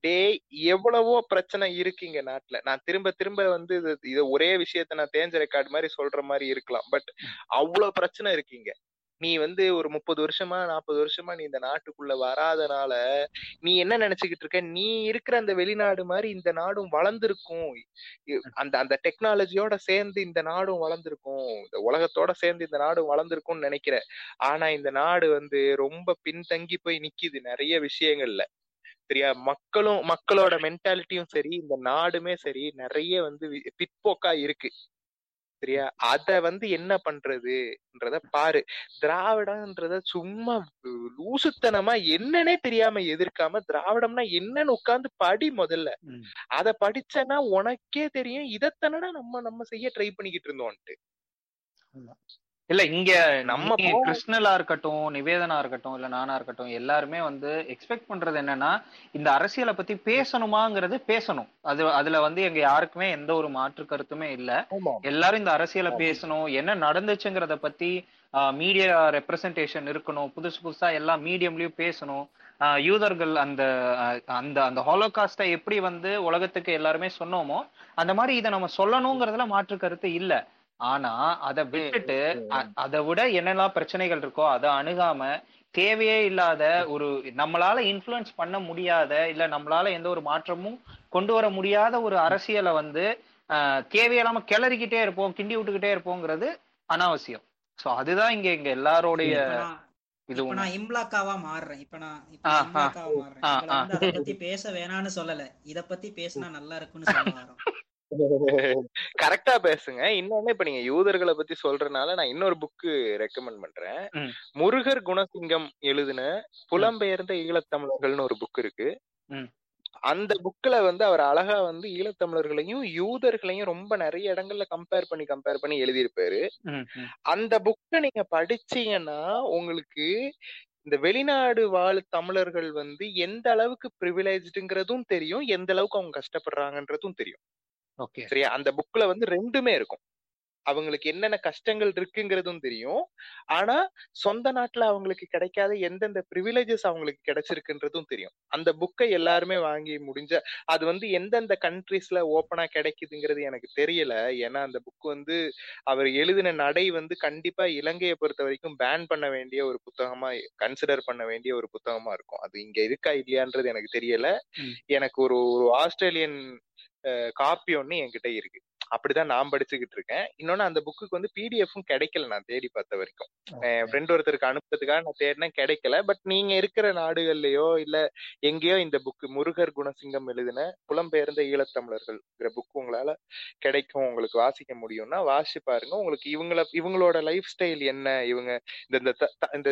டேய் எவ்வளவோ பிரச்சனை இருக்கு இங்க நாட்டுல. நான் திரும்ப திரும்ப வந்து இது ஒரே விஷயத்த நான் தேஞ்ச ரெக்கார்டு மாதிரி சொல்ற மாதிரி இருக்கலாம். பட் அவ்வளவு பிரச்சனை இருக்குங்க நீ வந்து ஒரு முப்பது வருஷமா நாற்பது வருஷமா நீ இந்த நாட்டுக்குள்ள வராதனால நீ என்ன நினைச்சுக்கிட்டு இருக்க? நீ இருக்கிற அந்த வெளிநாடு மாதிரி இந்த நாடும் வளர்ந்திருக்கும். அந்த அந்த டெக்னாலஜியோட சேர்ந்து இந்த நாடும் வளர்ந்திருக்கும். இந்த உலகத்தோட சேர்ந்து இந்த நாடும் வளர்ந்திருக்கும்னு நினைக்கிற ஆனா இந்த நாடு வந்து ரொம்ப பின்தங்கி போய் நிக்குது நிறைய விஷயங்கள்ல. சரியா? மக்களும் மக்களோட மென்டாலிட்டியும் சரி இந்த நாடுமே சரி நிறைய வந்து பிற்போக்கா இருக்கு. சரியா அத வந்து என்ன பண்றதுன்றத பாரு. திராவிடம்ன்றத சும்மா லூசுத்தனமா என்னன்னே தெரியாம எதிர்க்காம திராவிடம்னா என்னன்னு உட்கார்ந்து படி முதல்ல. அத படிச்சனா உனக்கே தெரியும். இதத்தானடா நம்ம நம்ம செய்ய ட்ரை பண்ணிக்கிட்டு இருந்தோம்ட்டு
இல்ல இங்க
நம்ம
கிருஷ்ணலா இருக்கட்டும் நிவேதனா இருக்கட்டும் இல்ல நானா இருக்கட்டும் எல்லாருமே வந்து எக்ஸ்பெக்ட் பண்றது என்னன்னா இந்த அரசியலை பத்தி பேசணுமாங்கிறது பேசணும். அது அதுல வந்து எங்க யாருக்குமே எந்த ஒரு மாற்று கருத்துமே இல்ல. எல்லாரும் இந்த அரசியலை பேசணும். என்ன நடந்துச்சுங்கிறத பத்தி மீடியா ரெப்ரசன்டேஷன் இருக்கணும். புதுசு புதுசா எல்லா மீடியம்லயும் பேசணும். ஆஹ் யூதர்கள் அந்த அந்த அந்த ஹாலோகாஸ்டை எப்படி வந்து உலகத்துக்கு எல்லாருமே சொன்னோமோ அந்த மாதிரி இதை நம்ம சொல்லணுங்கிறதுல மாற்று கருத்து இல்ல. ஆனா அதை விட்டுட்டு அதை விட என்னெல்லாம் பிரச்சனைகள் இருக்கோ அதை அணுகாம தேவையே இல்லாத ஒரு நம்மளால இன்ஃப்ளூயன்ஸ் பண்ண முடியாத இல்ல நம்மளால எந்த ஒரு மாற்றமும் கொண்டு வர முடியாத ஒரு அரசியலை வந்து தேவையில்லாம கிளறிக்கிட்டே இருப்போம் கிண்டி விட்டுக்கிட்டே இருப்போங்கிறது அனாவசியம். சோ அதுதான் இங்க இங்க எல்லாரோடைய இது
நான் இம்லாக்காவா மாறுறேன். இப்ப நான். இம்லாக்காவா மாறுறேன். அதை பத்தி பேச வேணாம்னு சொல்லல. இத பத்தி பேசினா நல்லா இருக்கும்னு சொல்ல
கரெக்டா பேசுங்க இன்னொன்னு இப்ப நீங்க யூதர்களை பத்தி சொல்றதுனால நான் இன்னொரு புக்கு ரெக்கமெண்ட் பண்றேன். முருகர் குணசிங்கம் எழுதின புலம்பெயர்ந்த ஈழத்தமிழர்கள்னு ஒரு புக் இருக்கு. அந்த புக்ல வந்து அவர் அழகா வந்து ஈழத்தமிழர்களையும் யூதர்களையும் ரொம்ப நிறைய இடங்கள்ல கம்பேர் பண்ணி கம்பேர் பண்ணி எழுதியிருப்பாரு. அந்த புக்கை நீங்க படிச்சீங்கன்னா உங்களுக்கு இந்த வெளிநாடு வாழ் தமிழர்கள் வந்து எந்த அளவுக்கு ப்ரிவிலேஜ்டுங்கிறதும் தெரியும் எந்த அளவுக்கு அவங்க கஷ்டப்படுறாங்கன்றதும் தெரியும்
ஓகே.
சரியா? அந்த புக்ல வந்து ரெண்டுமே இருக்கும். அவங்களுக்கு என்னென்ன கஷ்டங்கள் இருக்குங்கிறதும் தெரியும். ஆனா சொந்த நாட்டுல அவங்களுக்கு கிடைக்காத எந்தெந்த ப்ரிவிலேஜஸ் அவங்களுக்கு கிடைச்சிருக்குன்றதும் தெரியும். அந்த புக்கை எல்லாருமே வாங்கி முடிஞ்ச அது வந்து எந்தெந்த கண்ட்ரீஸ்ல ஓப்பனா கிடைக்குதுங்கிறது எனக்கு தெரியல. ஏன்னா அந்த புக் வந்து அவர் எழுதின நடை வந்து கண்டிப்பா இலங்கையை பொறுத்த வரைக்கும் பேன் பண்ண வேண்டிய ஒரு புத்தகமா கன்சிடர் பண்ண வேண்டிய ஒரு புத்தகமா இருக்கும். அது இங்க இருக்கா இல்லையான்றது எனக்கு தெரியல.
எனக்கு
ஒரு ஒரு ஆஸ்திரேலியன் காப்பி ஒன்று என்கிட்ட இருக்கு. அப்படிதான் நான் படிச்சுக்கிட்டு இருக்கேன். இன்னொன்னு அந்த புக்குக்கு வந்து பிடிஎஃப்பும் கிடைக்கல நான் தேடி பார்த்த வரைக்கும். என் ஃப்ரெண்ட் ஒருத்தருக்கு அனுப்புறதுக்காக நான் தேடினேன் கிடைக்கல. பட் நீங்க இருக்கிற நாடுகள்லயோ இல்ல எங்கேயோ இந்த புக் முருகர் குணசிங்கம் எழுதின புலம்பெயர்ந்த ஈழத்தமிழர்கள்ங்கிற புக் உங்களால கிடைக்கும் உங்களுக்கு வாசிக்க முடியும்னா வாசி பாருங்க. உங்களுக்கு இவங்கள இவங்களோட லைஃப் ஸ்டைல் என்ன? இவங்க இந்த இந்த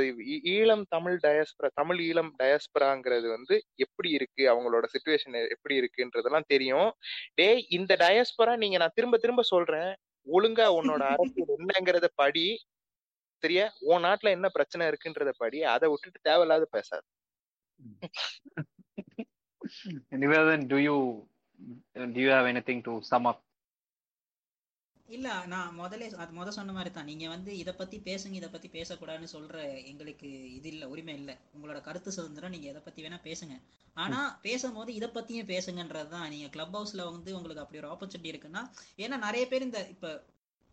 ஈழம் தமிழ் டயஸ்பரா தமிழ் ஈழம் டயஸ்பராங்கிறது வந்து எப்படி இருக்கு? அவங்களோட சுச்சுவேஷன் எப்படி இருக்குன்றதெல்லாம் தெரியும். டேய் இந்த டயஸ்பரா நீங்க நான் திரும்ப திரும்ப சொல்றேன். ஒழுங்கா உன்னோட அரசியல் என்னங்கிறத படி சரியா? உன் நாட்டுல என்ன பிரச்சனை இருக்குன்றத படி அதை விட்டுட்டு தேவையில்லாத பேசாத.
Nivethan do you do you have anything to sum up
இல்ல நான் முதல்ல அது முத சொன்ன மாதிரி தான். நீங்க வந்து இத பத்தி பேசுங்க இத பத்தி பேசக்கூடாதுன்னு சொல்ற எங்களுக்கு இது இல்ல உரிமை இல்ல. உங்களோட கருத்து சுதந்திரம் நீங்க எதை பத்தி வேணா பேசுங்க. ஆனா பேசும்போது இத பத்தியும் பேசுங்கன்றது தான் நீங்க கிளப் ஹவுஸ்ல வந்து உங்களுக்கு அப்படி ஒரு ஆப்பர்ச்சுனிட்டி இருக்குன்னா ஏன்னா நிறைய பேர் இந்த இப்ப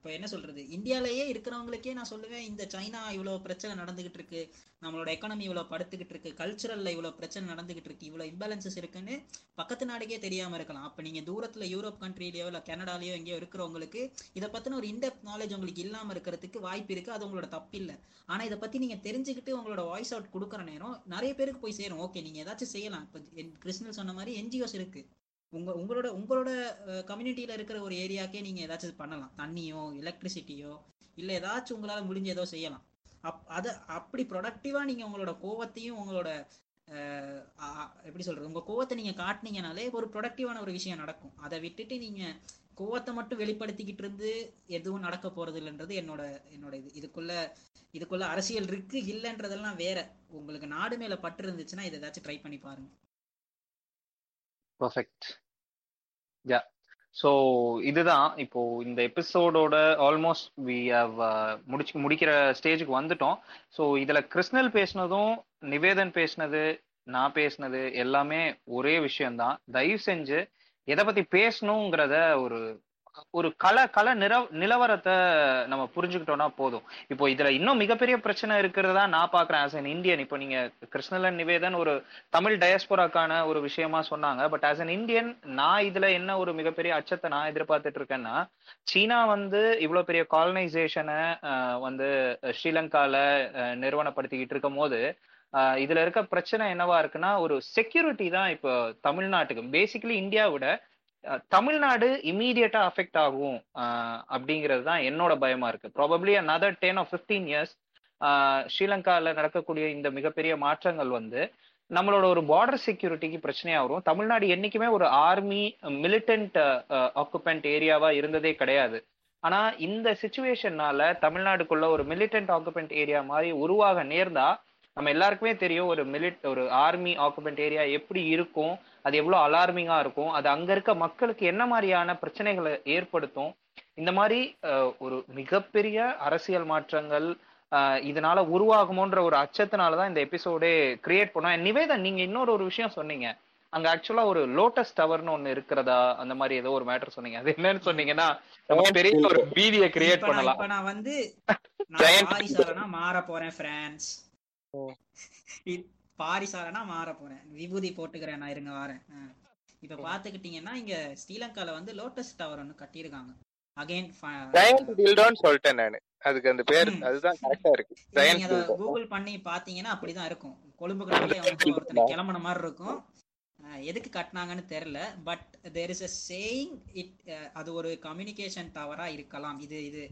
இப்போ என்ன சொல்றது? இந்தியாலயே இருக்கிறவங்களுக்கே நான் சொல்லுவேன் இந்த சைனா இவ்வளோ பிரச்சனை நடந்துகிட்டு இருக்கு நம்மளோட எக்கானமி இவ்வளோ படுத்துக்கிட்டு இருக்கு கல்ச்சுரல்ல இவ்வளோ பிரச்சனை நடந்துகிட்டு இருக்கு இவ்வளோ இம்பேலன்சஸ் இருக்குன்னு பக்கத்து நாடுக்கே தெரியாம இருக்கலாம். அப்ப நீங்க தூரத்துல யூரோப் கண்ட்ரிலேயோ இல்ல கனடாலேயோ எங்கேயோ இருக்கிறவங்களுக்கு இதை பத்தின ஒரு இன்டெப்த் நாலேஜ் உங்களுக்கு இல்லாம இருக்கிறதுக்கு வாய்ப்பு இருக்கு அது உங்களோட தப்பு இல்லை. ஆனா இதை பத்தி நீங்க தெரிஞ்சுக்கிட்டு உங்களோட வாய்ஸ் அவுட் கொடுக்குற நேரம் நிறைய பேருக்கு போய் சேரும். ஓகே நீங்க ஏதாச்சும் செய்யலாம். இப்ப கிருஷ்ணன் சொன்ன மாதிரி என்ஜிஓஸ் இருக்கு. உங்க உங்களோட உங்களோட கம்யூனிட்டியில இருக்கிற ஒரு ஏரியாக்கே நீங்க ஏதாச்சும் பண்ணலாம். தண்ணியோ எலக்ட்ரிசிட்டியோ இல்ல ஏதாச்சும் உங்களால முடிஞ்ச ஏதோ செய்யலாம். அப் அதை அப்படி ப்ரொடக்டிவா நீங்க உங்களோட கோவத்தையும் உங்களோட எப்படி சொல்றது? உங்க கோவத்தை நீங்க காட்டினீங்கனாலே ஒரு ப்ரொடக்டிவான ஒரு விஷயம் நடக்கும். அதை விட்டுட்டு நீங்க கோவத்தை மட்டும் வெளிப்படுத்திக்கிட்டு இருந்து எதுவும் நடக்க போறது இல்லைன்றது என்னோட என்னோட இது. இதுக்குள்ள இதுக்குள்ள அரசியல் இருக்கு இல்லைன்றதெல்லாம் வேற. உங்களுக்கு நாடு மேல பட்டு இருந்துச்சுன்னா இதை ஏதாச்சும் ட்ரை பண்ணி பாருங்க.
பர்ஃபெக்ட் யா ஸோ இதுதான். இப்போ இந்த எபிசோடோட ஆல்மோஸ்ட் வி ஹவ் முடிச்சு முடிக்கிற ஸ்டேஜுக்கு வந்துட்டோம். ஸோ இதுல கிருஷ்ணல் பேசினதும் நிவேதன் பேசினது நான் பேசினது எல்லாமே ஒரே விஷயம்தான். தயவு செஞ்சு எதை பத்தி பேசணுங்கிறத ஒரு ஒரு கல கல நிற நிலவரத்தை நம்ம புரிஞ்சுக்கிட்டோம்னா போதும். இப்போ இதுல இன்னும் மிகப்பெரிய பிரச்சனை இருக்கிறதா நான் பாக்குறேன் ஆஸ் அன் இந்தியன் இப்போ நீங்க கிருஷ்ணலன் நிவேதன் ஒரு தமிழ் டயஸ்போராக்கான ஒரு விஷயமா சொன்னாங்க. பட் ஆஸ் அன் இந்தியன் நான் இதுல என்ன ஒரு மிகப்பெரிய அச்சத்தை நான் எதிர்பார்த்துட்டு இருக்கேன்னா சீனா வந்து இவ்வளவு பெரிய காலனைசேஷனை வந்து ஸ்ரீலங்கால அஹ், நிறுவனப்படுத்திக்கிட்டு இருக்கும் போது ஆஹ் இதுல இருக்க பிரச்சனை என்னவா இருக்குன்னா ஒரு செக்யூரிட்டி தான் இப்போ தமிழ்நாட்டுக்கு. பேசிக்கலி இந்தியா விட தமிழ்நாடு இம்மீடியட்டா அஃபெக்ட் ஆகும் அப்படிங்கிறது தான் என்னோட பயமா இருக்கு. Probably another ten or fifteen years ஸ்ரீலங்காவில் நடக்கக்கூடிய இந்த மிகப்பெரிய மாற்றங்கள் வந்து நம்மளோட ஒரு பார்டர் செக்யூரிட்டிக்கு பிரச்சனையா வரும் தமிழ்நாடு என்னைக்குமே ஒரு ஆர்மி மிலிட்டன்ட் ஆக்குபெண்ட் ஏரியாவா இருந்ததே கிடையாது. ஆனா இந்த சுச்சுவேஷன்னால தமிழ்நாடுக்குள்ள ஒரு மிலிட்டன்ட் ஆக்குபெண்ட் ஏரியா மாதிரி உருவாக நேர்ந்தா நம்ம எல்லாருக்குமே தெரியும் ஒரு மிலிட் ஒரு ஆர்மி ஆக்குபெண்ட் ஏரியா எப்படி இருக்கும் அது எவ்வளவு அலார்மிங்கா இருக்கும் அது அங்க இருக்க மக்களுக்கு என்ன மாதிரியான பிரச்சனைகளை ஏற்படுத்தும் இந்த மாதிரி ஒரு மிகப்பெரிய அரசியல் மாற்றங்கள் இதனால உருவாகுமோன்ற ஒரு அச்சத்தினாலதான் இந்த எபிசோடே கிரியேட் பண்ணோம். நிவேதன் நீங்க இன்னொரு ஒரு விஷயம் சொன்னீங்க. அங்க ஆக்சுவலா ஒரு லோட்டஸ் டவர்னு ஒண்ணு இருக்கிறதா? அந்த மாதிரி ஏதோ ஒரு மேட்டர் சொன்னீங்க. அது என்னன்னு சொன்னீங்கன்னா நம்ம பெரிய ஒரு பீதியை கிரியேட் பண்ணலாம்.
இப்ப நான் வந்து மாற போறேன் பிரான்ஸ் பாரிசாலனா மாற போறேன். விபூதி போட்டுக்கிறேன் நான் இருங்க வாரேன். இப்ப பாத்துக்கிட்டீங்கன்னா இங்க ஸ்ரீலங்கால வந்து லோட்டஸ் டவர் ஒன்னு கட்டியிருக்காங்க. அகைன்
சொல்லிட்டேன் நானு. அதுக்கு அந்த பேர். அதுதான் கரெக்டா இருக்கு.
கூகுள் பண்ணி பாத்தீங்கன்னா அப்படிதான் இருக்கும். கொழும்புக்கு நடுவே வந்து ஒருத்தனை கிளம்புன மாதிரி இருக்கும். எதுக்கு கட்டினாங்கன்னு தெரியல but there is a saying it அது ஒரு கம்யூனிகேஷன் டவரா இருக்கலாம். இது இது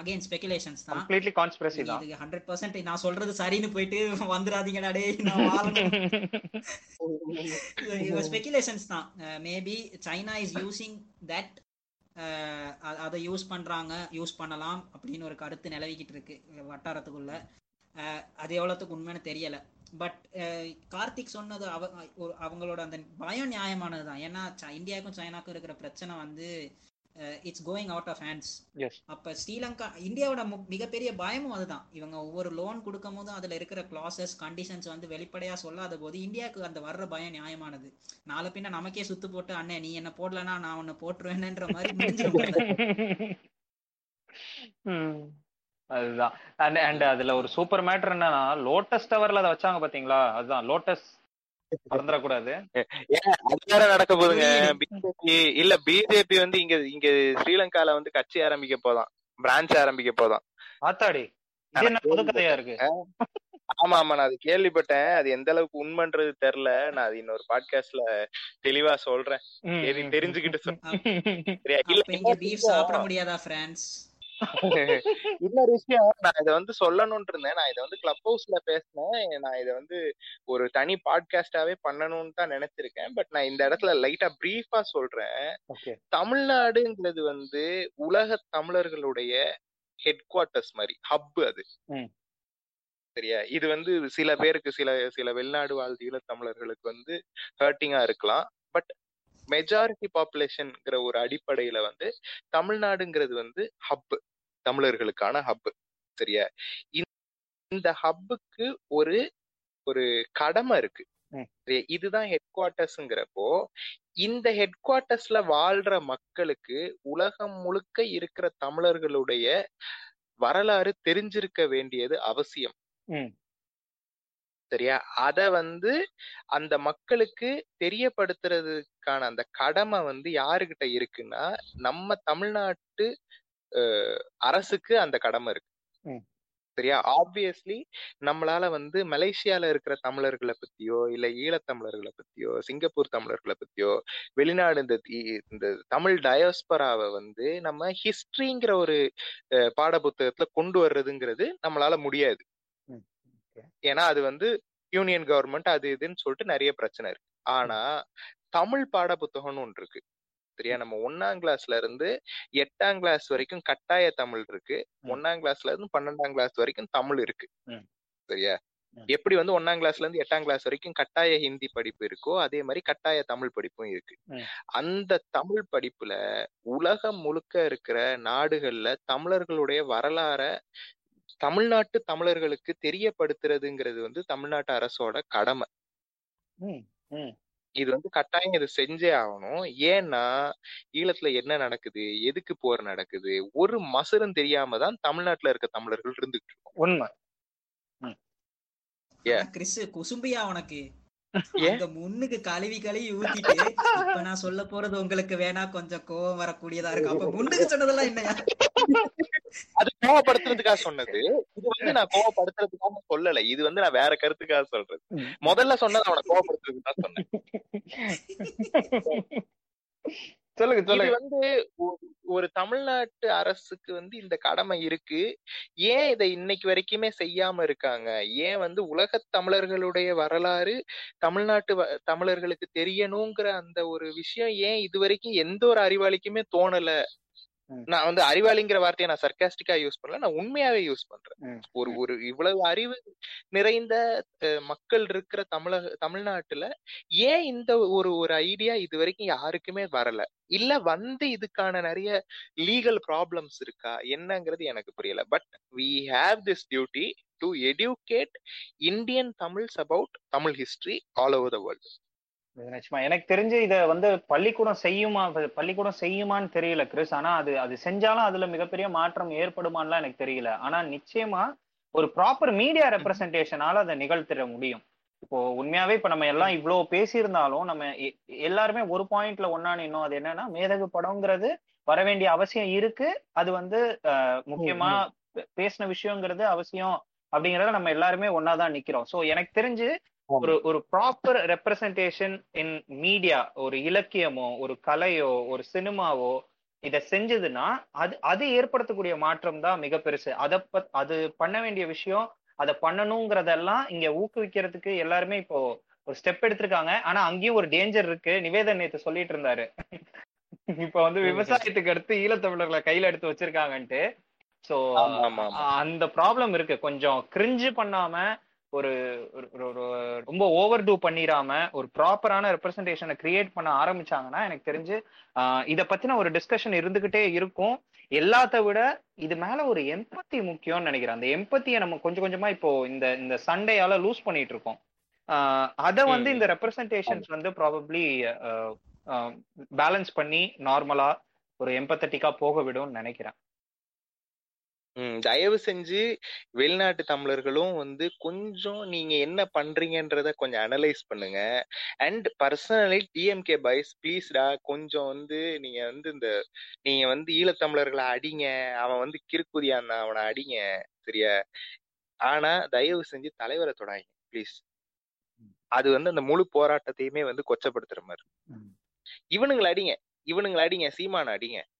அகைன் ஸ்பெகுலேஷன்ஸ் தான்.
கம்ப்ளீட்லி கான்ஸ்பிரசி தான்.
இது ஹண்ட்ரட் பர்சன்ட் நான் சொல்றது சரின்னு போயிட்டு வந்துடாதீங்கடா டேய் நான் வாழணும் இது ஸ்பெகுலேஷன்ஸ் தான். Maybe China is using that அதை யூஸ் பண்றாங்க யூஸ் பண்ணலாம் அப்படின்னு ஒரு கருத்து நிலவிக்கிட்டு இருக்கு வட்டாரத்துக்குள்ள. அது எவ்வளவுக்கு உண்மைன்னு தெரியல. பட் கார்த்திக் சொன்னது அவ ஒரு அவங்களோட அந்த பயம் நியாயமானது தான். ஏன்னா இந்தியாவுக்கும் சைனாக்கும் இருக்கிற பிரச்சனை வந்து it's going out of hands அப்ப ஸ்ரீலங்கா இந்தியாவோட மிகப்பெரிய பயமும் அதுதான். இவங்க ஒவ்வொரு லோன் கொடுக்கும் போதும் அதுல இருக்கிற கிளாசஸ் கண்டிஷன்ஸ் வந்து வெளிப்படையா சொல்லாத போது இந்தியாவுக்கு அந்த வர்ற பயம் நியாயமானது. நாளை பின்ன நமக்கே சுத்து போட்டு அண்ணே நீ என்ன போடலன்னா நான் உன்னை போட்டுருவேன்ன்ற மாதிரி முடிஞ்சிடும்.
அதுதான். அண்ட் அண்ட் அதுல ஒரு சூப்பர் மேட்டர் என்னன்னா லோட்டஸ் டவர்ல அதை வச்சாங்க பாத்தீங்களா? அதுதான் லோட்டஸ் மறந்துடக்கூடாது.
ஏன் அது வேற நடக்க போகுதுங்க.
புரியுது.
பிஜேபி இல்ல பிஜேபி வந்து இங்க இங்க ஸ்ரீலங்கால வந்து கட்சி ஆரம்பிக்க போதாம் பிரான்ச் ஆரம்பிக்க போதாம்
ஆத்தாடி இது என்ன புது கதையா இருக்கு?
ஆமா ஆமா நான் அது கேள்விப்பட்டேன். அது எந்த அளவுக்கு உண்மைன்றது தெரியல. நான் அது இன்னொரு பாட்காஸ்ட்ல தெளிவா சொல்றேன். தெரிஞ்சுக்கிட்டு சொல்றேன்
சாப்பிட முடியாதா பிரான்ஸ்
இன்னொரு விஷயம் நான் இதை வந்து சொல்லணும்னு இருந்தேன். நான் இதை வந்து கிளப் ஹவுஸ்ல பேசினேன். நான் இதை வந்து ஒரு தனி பாட்காஸ்டாவே பண்ணணும்னு தான் நினைச்சிருக்கேன். பட் நான் இந்த இடத்துல லைட்டா பிரீஃபா சொல்றேன். தமிழ்நாடுங்கிறது வந்து உலக தமிழர்களுடைய ஹெட் குவார்ட்டர்ஸ் மாதிரி ஹப் அது. சரியா? இது வந்து சில பேருக்கு சில சில வெளிநாடு வாழ் ஈழத்தமிழர்களுக்கு வந்து ஹர்ட்டிங்கா இருக்கலாம். பட் மெஜாரிட்டி பாப்புலேஷன்ங்கிற ஒரு அடிப்படையில வந்து தமிழ்நாடுங்கிறது வந்து ஹப் தமிழர்களுக்கான ஹப் சரியா? இந்த- ஹப்புக்கு ஒரு ஒரு கடமை இருக்கு? இதுதான் ஹெட் குவார்ட்டர்ஸ்ங்கிறப்போ இந்த ஹெட் குவார்ட்டர்ஸ்ல வாழ்ற மக்களுக்கு உலகம் முழுக்க இருக்கிற தமிழர்களுடைய வரலாறு தெரிஞ்சிருக்க வேண்டியது அவசியம். சரியா? அத வந்து அந்த மக்களுக்கு தெரியப்படுத்துறதுக்கான அந்த கடமை வந்து யாருகிட்ட இருக்குன்னா நம்ம தமிழ்நாட்டு அரசுக்கு அந்த கடமை இருக்கு. சரியா? ஆப்வியஸ்லி நம்மளால வந்து மலேசியால இருக்கிற தமிழர்களை பத்தியோ இல்ல ஈழத்தமிழர்களை பத்தியோ சிங்கப்பூர் தமிழர்களை பத்தியோ வெளிநாடு இந்த இந்த தமிழ் டயோஸ்பராவை வந்து நம்ம ஹிஸ்டரிங்கிற ஒரு அஹ், பாடப்புத்தகத்துல கொண்டு வர்றதுங்கிறது நம்மளால முடியாது. ஏன்னா அது வந்து யூனியன் கவர்மெண்ட் அது இதுன்னு சொல்லிட்டு நிறைய பிரச்சனை இருக்கு. ஆனா தமிழ் பாடப்புத்தகம்னு ஒன்று இருக்கு. சரியா நம்ம ஒன்னாம் கிளாஸ்ல இருந்து எட்டாம் கிளாஸ் வரைக்கும் கட்டாய தமிழ் இருக்கு. ஒன்னாம் கிளாஸ்ல இருந்து பன்னெண்டாம் கிளாஸ் வரைக்கும் தமிழ் இருக்கு. சரியா. எப்படி வந்து ஒன்னாம் கிளாஸ்ல இருந்து எட்டாம் கிளாஸ் வரைக்கும் கட்டாய ஹிந்தி படிப்பு இருக்கோ அதே மாதிரி கட்டாய தமிழ் படிப்பும் இருக்கு. அந்த தமிழ் படிப்புல உலகம் முழுக்க இருக்கிற நாடுகள்ல தமிழர்களுடைய வரலாற தமிழ்நாட்டு தமிழர்களுக்கு தெரியப்படுத்துறதுங்கிறது வந்து தமிழ்நாட்டு அரசோட கடமை. இது வந்து கட்டாயம் இது செஞ்சே ஆகணும். ஏன்னா ஈழத்துல என்ன நடக்குது? எதுக்கு போர் நடக்குது? ஒரு மசரும் தெரியாம தான் தமிழ்நாட்டுல இருக்க தமிழர்கள் இருந்துட்டு இருக்கோம்.
உண்மை.
கிறிஸ் குசும்பியா உனக்கு? அங்க முன்னுக்கு கழுவி கழுவி ஊத்திட்டு இப்ப நான் சொல்ல போறது உங்களுக்கு வேணா கொஞ்சம் கோவம் வரக்கூடியதா இருக்கு அப்ப முன்னுக்கு சொன்னதெல்லாம் என்னையா?
அது கோவப்படுத்துறதுக்காக சொன்னது. இது வந்து நான் கோவப்படுத்துறதுக்காக சொல்லல. இது வந்து நான் வேற கருத்துக்காக சொல்றது. முதல்ல சொன்னது அவனை கோவப்படுத்துறதுக்காக சொன்னேன்.
சொல்லுங்க சொல்லுங்க.
வந்து ஒரு- தமிழ்நாட்டு அரசுக்கு வந்து இந்த கடமை இருக்கு. ஏன் இதை இன்னைக்கு வரைக்குமே செய்யாம இருக்காங்க? ஏன் வந்து உலக தமிழர்களுடைய வரலாறு தமிழ்நாட்டு வ- தமிழர்களுக்கு தெரியணுங்கிற அந்த ஒரு விஷயம் ஏன் இது வரைக்கும் எந்த ஒரு அறிவாளிக்குமே தோணல. நான் வந்து அறிவாளிங்கிற வார்த்தையை நான் சர்க்காஸ்டிக்கா யூஸ் பண்ணல நான் உண்மையாவே யூஸ் பண்றேன். ஒரு. ஒரு இவ்வளவு அறிவு நிறைந்த மக்கள் இருக்கிற தமிழக தமிழ்நாட்டுல ஏன் இந்த ஒரு ஒரு ஐடியா இது வரைக்கும் யாருக்குமே வரல? இல்ல வந்து இதுக்கான நிறைய லீகல் ப்ராப்ளம்ஸ் இருக்கா? என்னங்கிறது எனக்கு புரியல. But we have this duty to educate Indian Tamils about Tamil history all over the world
நிச்சயமா. எனக்கு தெரிஞ்சு இத வந்து பள்ளிக்கூடம் செய்யுமா பள்ளிக்கூடம் செய்யுமான்னு தெரியல கிறிஸ். ஆனா அது அது செஞ்சாலும் அதுல மிகப்பெரிய மாற்றம் ஏற்படுமான்லாம் எனக்கு தெரியல. ஆனா நிச்சயமா ஒரு ப்ராப்பர் மீடியா ரெப்ரசன்டேஷனால அதை நிகழ்த்திட முடியும். இப்போ உண்மையாவே இப்ப நம்ம எல்லாம் இவ்வளவு பேசியிருந்தாலும் நம்ம எல்லாருமே ஒரு பாயிண்ட்ல ஒன்னா நின்னோம். அது என்னன்னா மேதகு படம்ங்கிறது வர வேண்டிய அவசியம் இருக்கு. அது வந்து அஹ், முக்கியமா பேசின விஷயங்கிறது அவசியம் அப்படிங்கறத நம்ம எல்லாருமே ஒன்னாதான் நிக்கிறோம். சோ எனக்கு தெரிஞ்சு ஒரு ஒரு ப்ராப்பர் ரெப்ரசன்டேஷன் இன் மீடியா ஒரு இலக்கியமோ ஒரு கலையோ ஒரு சினிமாவோ இத செஞ்சதுன்னா அது அது ஏற்படுத்தக்கூடிய மாற்றம் தான் மிக பெருசு. அதை பத் அது பண்ண வேண்டிய விஷயம் அதை பண்ணணுங்கிறதெல்லாம் இங்க ஊக்குவிக்கிறதுக்கு எல்லாருமே இப்போ ஒரு ஸ்டெப் எடுத்திருக்காங்க. ஆனா அங்கேயும் ஒரு டேஞ்சர் இருக்கு. நிவேதன் நேத்து சொல்லிட்டு இருந்தாரு. இப்ப வந்து விவசாயத்துக்கு அடுத்து ஈழத்தமிழர்களை கையில எடுத்து வச்சிருக்காங்கன்ட்டு. சோ. அந்த ப்ராப்ளம் இருக்கு. கொஞ்சம் கிரிஞ்சு பண்ணாம ஒரு ரொம்ப ஓவர் டூ பண்ணிராம ஒரு ப்ராப்பரான ரெப்ரசன்டேஷனை கிரியேட் பண்ண ஆரம்பிச்சாங்கன்னா எனக்கு தெரிஞ்சு இத பத்தின ஒரு டிஸ்கஷன் இருந்துகிட்டே இருக்கும். எல்லாத்த விட இது மேல ஒரு எம்பத்தி முக்கியம்னு நினைக்கிறேன். அந்த எம்பத்தியை நம்ம கொஞ்சம் கொஞ்சமா இப்போ இந்த இந்த சண்டையால லூஸ் பண்ணிட்டு இருக்கோம் அத வந்து இந்த ரெப்ரசன்டேஷன்ஸ் வந்து ப்ராபப்ளி பேலன்ஸ் பண்ணி நார்மலா ஒரு எம்பத்தட்டிக்கா போக விடும்னு நினைக்கிறேன்.
ம், தயவு செஞ்சு வெளிநாட்டு தமிழர்களும் வந்து கொஞ்சம் நீங்க என்ன பண்றீங்கன்றத கொஞ்சம் அனலைஸ் பண்ணுங்க. அண்ட் பர்சனலி டிஎம்கே பாய்ஸ் ப்ளீஸ்டா கொஞ்சம் வந்து நீங்க வந்து இந்த நீங்க வந்து ஈழத்தமிழர்களை அடிங்க. அவன் வந்து கிறுக்குதியா இருந்தான் அவனை அடிங்க. சரியா? ஆனா தயவு செஞ்சு தலைவரை தொடாங்க ப்ளீஸ் அது வந்து அந்த முழு போராட்டத்தையுமே வந்து கொச்சப்படுத்துற மாதிரி. இவனுங்களை அடிங்க இவனுங்களை அடிங்க சீமான அடிங்க.
ம்.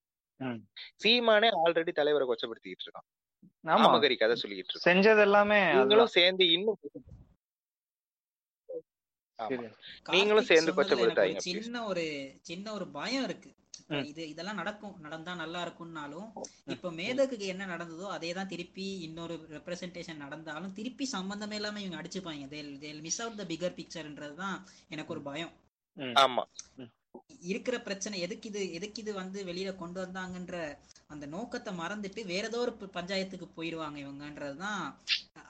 சீமானே ஆல்ரெடி தலைவரை கொச்சப்படுத்திக்கிட்டு இருக்கான்.
ஆமா.
ஆமகரி கதை சொல்லிக்கிட்டு இருக்கான்.
செஞ்சது எல்லாமே
நீங்களும் சேர்ந்து இன்னும். நீங்களும் சேர்ந்து please.
சின்ன ஒரு சின்ன ஒரு பயம் இருக்கு. இது இதெல்லாம் நடக்கும். நடந்தா நல்லா இருக்கும்னாலும் இப்ப மேதகுக்கு என்ன நடந்ததோ அதே தான் திருப்பி இன்னொரு ரெப்ரசன்டேஷன் நடந்தாலும் திருப்பி சம்பந்தமே இல்லாம இவங்க அடிச்சுப்பாங்க. They'll they'll miss out the bigger பிக்சர்ன்றது தான் எனக்கு ஒரு பயம்.
ஆமா.
இருக்கிற பிரச்சனை எதுக்கு இது எதுக்கு இது வந்து வெளியில கொண்டு வந்தாங்கன்ற அந்த நோக்கத்தை மறந்துட்டு வேற ஏதோ ஒரு பஞ்சாயத்துக்கு போயிடுவாங்க இவங்கன்றதுதான்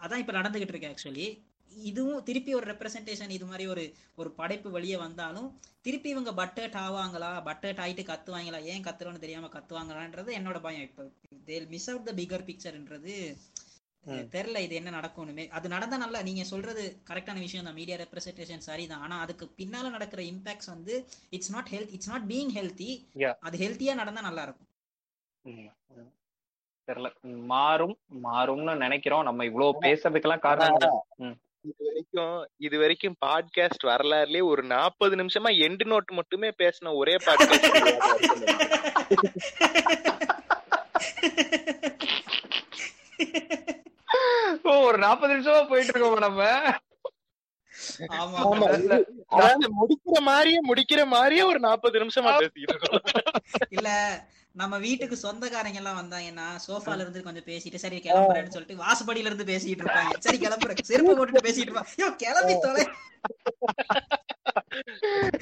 அதான் இப்ப நடந்துகிட்டு இருக்கு ஆக்சுவலி இதுவும் திருப்பி ஒரு ரெப்ரசன்டேஷன் இது மாதிரி ஒரு ஒரு படைப்பு வெளியே வந்தாலும் திருப்பி இவங்க பட்டர்ட் ஆவாங்களா? பட்டர்ட் ஆயிட்டு கத்துவாங்களா? ஏன் கத்துறோன்னு தெரியாம கத்துவாங்களான்றது என்னோட பயம். இப்போ they'll miss out the bigger பிக்சர்ன்றது தெரில இது என்ன நடக்கும்னுமே. அது நடந்தா நல்லா நீங்க சொல்றது கரெக்டான விஷயம் தான். மீடியா ரெப்ரசன்டேஷன் சரிதான். ஆனா அதுக்கு பின்னால நடக்கிற இம்பாக்ட்ஸ் வந்து it's not health it's not being healthy. அது ஹெல்த்தியா நடந்தா நல்லா இருக்கும்.
தெரியல. மாறும் மாறும்னு நினைக்கிறோம். நம்ம இவ்வளவு பேசுறதுக்கெல்லாம் காரணம் ம்.
இது வரைக்கும் இது வரைக்கும் பாட்காஸ்ட் வரலாறுலயே ஒரு நாற்பது நிமிஷமா எண்டு நோட் மட்டுமே பேசின ஒரே பாட்காஸ்ட்
ஒரு நாற்பது நிமிஷமா போயிட்டு இருக்கோம் நம்ம?
அதாவது முடிக்கிற மாதிரியே முடிக்கிற மாதிரியே ஒரு நாற்பது நிமிஷமா
இல்ல நம்ம வீட்டுக்கு சொந்தக்காரங்க எல்லாம் வந்தாங்கன்னா சோஃபால இருந்து கொஞ்சம் பேசிட்டு சரி கிளம்புறேன்னு சொல்லிட்டு வாசப்படியில இருந்து பேசிட்டு இருப்பாங்க. சரி கிளம்புறேன். செருப்பு போட்டுட்டு பேசிட்டு இருப்பாங்க ஐயோ கிளம்பி தொலை.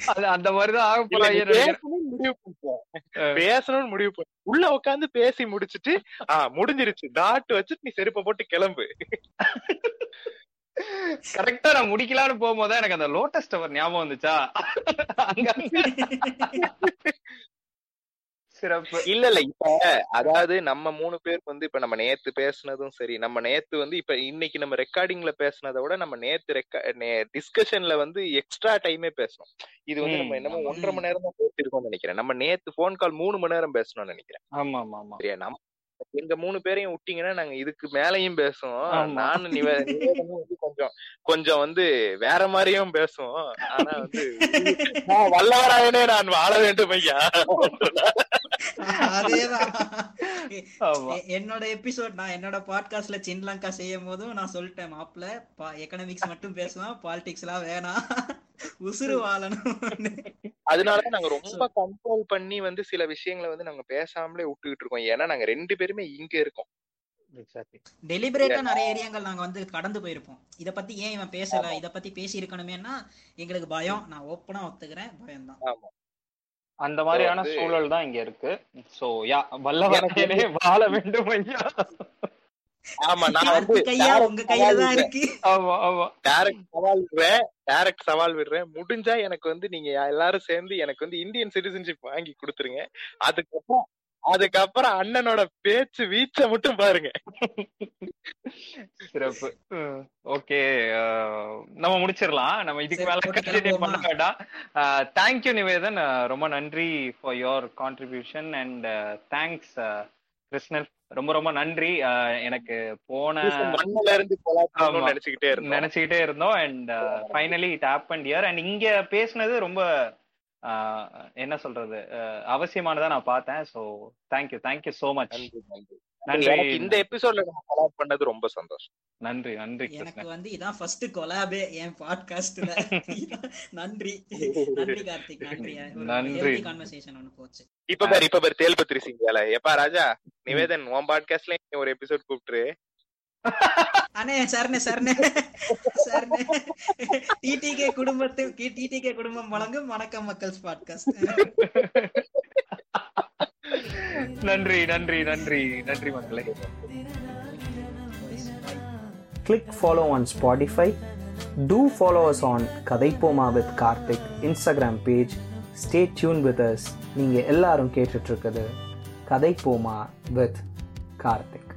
அது அந்த மாதிரிதான் ஆக
முடிவு. பேசணும்னு முடிவு பண்ண. உள்ள உட்காந்து பேசி முடிச்சிட்டு ஆ முடிஞ்சிருச்சு. டாட் வச்சுட்டு நீ செருப்பை போட்டு கிளம்பு.
கரெக்டா நான் முடிக்கலாம்னு போகும்போது எனக்கு அந்த லோட்டஸ் டவர் ஞாபகம் வந்துச்சா? சிறப்பு.
இல்ல இல்ல. இப்ப அதாவது நம்ம மூணு பேருக்கு வந்து இப்ப நம்ம நேத்து பேசுனதும் சரி நம்ம நேத்து வந்து இப்ப இன்னைக்கு நம்ம ரெக்கார்டிங்ல பேசுனதை விட நம்ம நேத்து ரெக்கா டிஸ்கஷன்ல வந்து எக்ஸ்ட்ரா டைமே பேசணும். இது வந்து நம்ம என்னமோ. ஒன்றரை மணி நேரம் தான் பேசியிருக்கோம்னு நினைக்கிறேன். நம்ம நேத்து போன் கால் மூணு மணி நேரம் பேசணும்னு நினைக்கிறேன்.
ஆமா ஆமா ஆமா
சரியா? நம்ம எங்க மூணு பேரையும் விட்டீங்கன்னா நாங்க இதுக்கு மேலயும் பேசுவோம். நானும் வந்து கொஞ்சம் கொஞ்சம் வந்து வேற மாதிரியும் பேசுவோம். ஆனா வந்து வல்லவராயனே நான் வாழ வேண்டும் ஐயா.
அதேதான். என்னோட எபிசோட் நான் என்னோட பாட்காஸ்ட்ல சின்லங்கா செய்யும் போதும் நான் சொல்லிட்டேன் மாப்ள எக்கனாமிக்ஸ் மட்டும் பேசுவோம் பாலிடிக்ஸ் எல்லாம் வேணாம். உசுறு வாழணும்
அதனால நாங்க ரொம்ப கண்ட்ரோல் பண்ணி வந்து சில விஷயங்களை வந்து நாங்க பேசாமலே விட்டுக்கிட்டு இருக்கோம். ஏன்னா நாங்க ரெண்டு பேருமே இங்க இருக்கோம்.
டெலிபரேட்டா நிறைய ஏரியாங்கள் நாங்க வந்து கடந்து போயிருப்போம். இத பத்தி ஏன் இவன் பேசல? இத பத்தி பேசி இருக்கணுமேனா எங்களுக்கு பயம். நான் ஓப்பனா ஒத்துக்கிறேன். பயம் தான்
ஆமா.
அந்த மாதிரியான சூழல் தான் இங்க இருக்கு. சோ யா வல்லவரையனே வாழ வேண்டும் ஐயா.
ஆமா நான் வந்து
கார்த்திக் ஐயா உங்க கையில தான் இருக்கு.
ஆமா ஆமா.
டைரக்ட் சவால் விடுறேன். டைரக்ட் சவால் விடுறேன். முடிஞ்சா எனக்கு வந்து நீங்க எல்லாரும் சேர்ந்து எனக்கு வந்து இந்தியன் சிட்டிசன்ஷிப் வாங்கி கொடுத்துருங்க. அதுக்கப்புறம் அதுக்கப்புறம் அண்ணனோட பேச்சு வீச்ச மட்டும் பாருங்க.
சிறப்பு. ஓகே நம்ம முடிச்சிடலாம். நம்ம இதுக்கு மேல கண்டினியூ? பண்ண வேண்டாம். தேங்க்யூ நிவேதன். Uh, ரொம்ப நன்றி for your contribution and thanks Krishnan. ரொம்ப ரொம்ப நன்றி. Uh, எனக்கு போன
மண்ணுல இருந்து நினைச்சுக்கிட்டே இருந்தோம்.
நினைச்சுக்கிட்டே இருந்தோம். And finally it happen year and இங்க பேசுனது ரொம்ப என்ன சொல்றது? அவசியமானதா நான் பார்த்தேன். So thank you thank you so much
நன்றி இந்த எபிசோட்ல நம்ம கொலாப் பண்ணது ரொம்ப சந்தோஷம்.
நன்றி நன்றி
எனக்கு வந்து இதான் ஃபர்ஸ்ட் கொலாபே என் பாட்காஸ்ட்ல நன்றி. நன்றி கார்த்திக். நன்றி.
நன்றி.
கான்வர்சேஷன் ஒன்னு போச்சு.
இப்ப பாரு இப்ப பாரு தேல்பத்திரி சிங் வேலை. எப்பா ராஜா நிவேதன் உன் பாட்காஸ்ட்ல ஒரு எபிசோட் கூப்பிட்டுரு.
அண்ணே சரணே சரணே சரணே டிடிகே குடும்பத்து டிடிகே குடும்பம் வழங்கும் வணக்கம் மக்கள்ஸ் பாட்காஸ்ட்
நன்றி நன்றி நன்றி நன்றி மக்களே
Click follow on Spotify. Do follow us on கதைப்போமா with Karthik Instagram page. Stay tuned with us. நீங்க எல்லாரும் கேட்டுட்டு இருக்குது கதைப்போமா with கார்த்திக்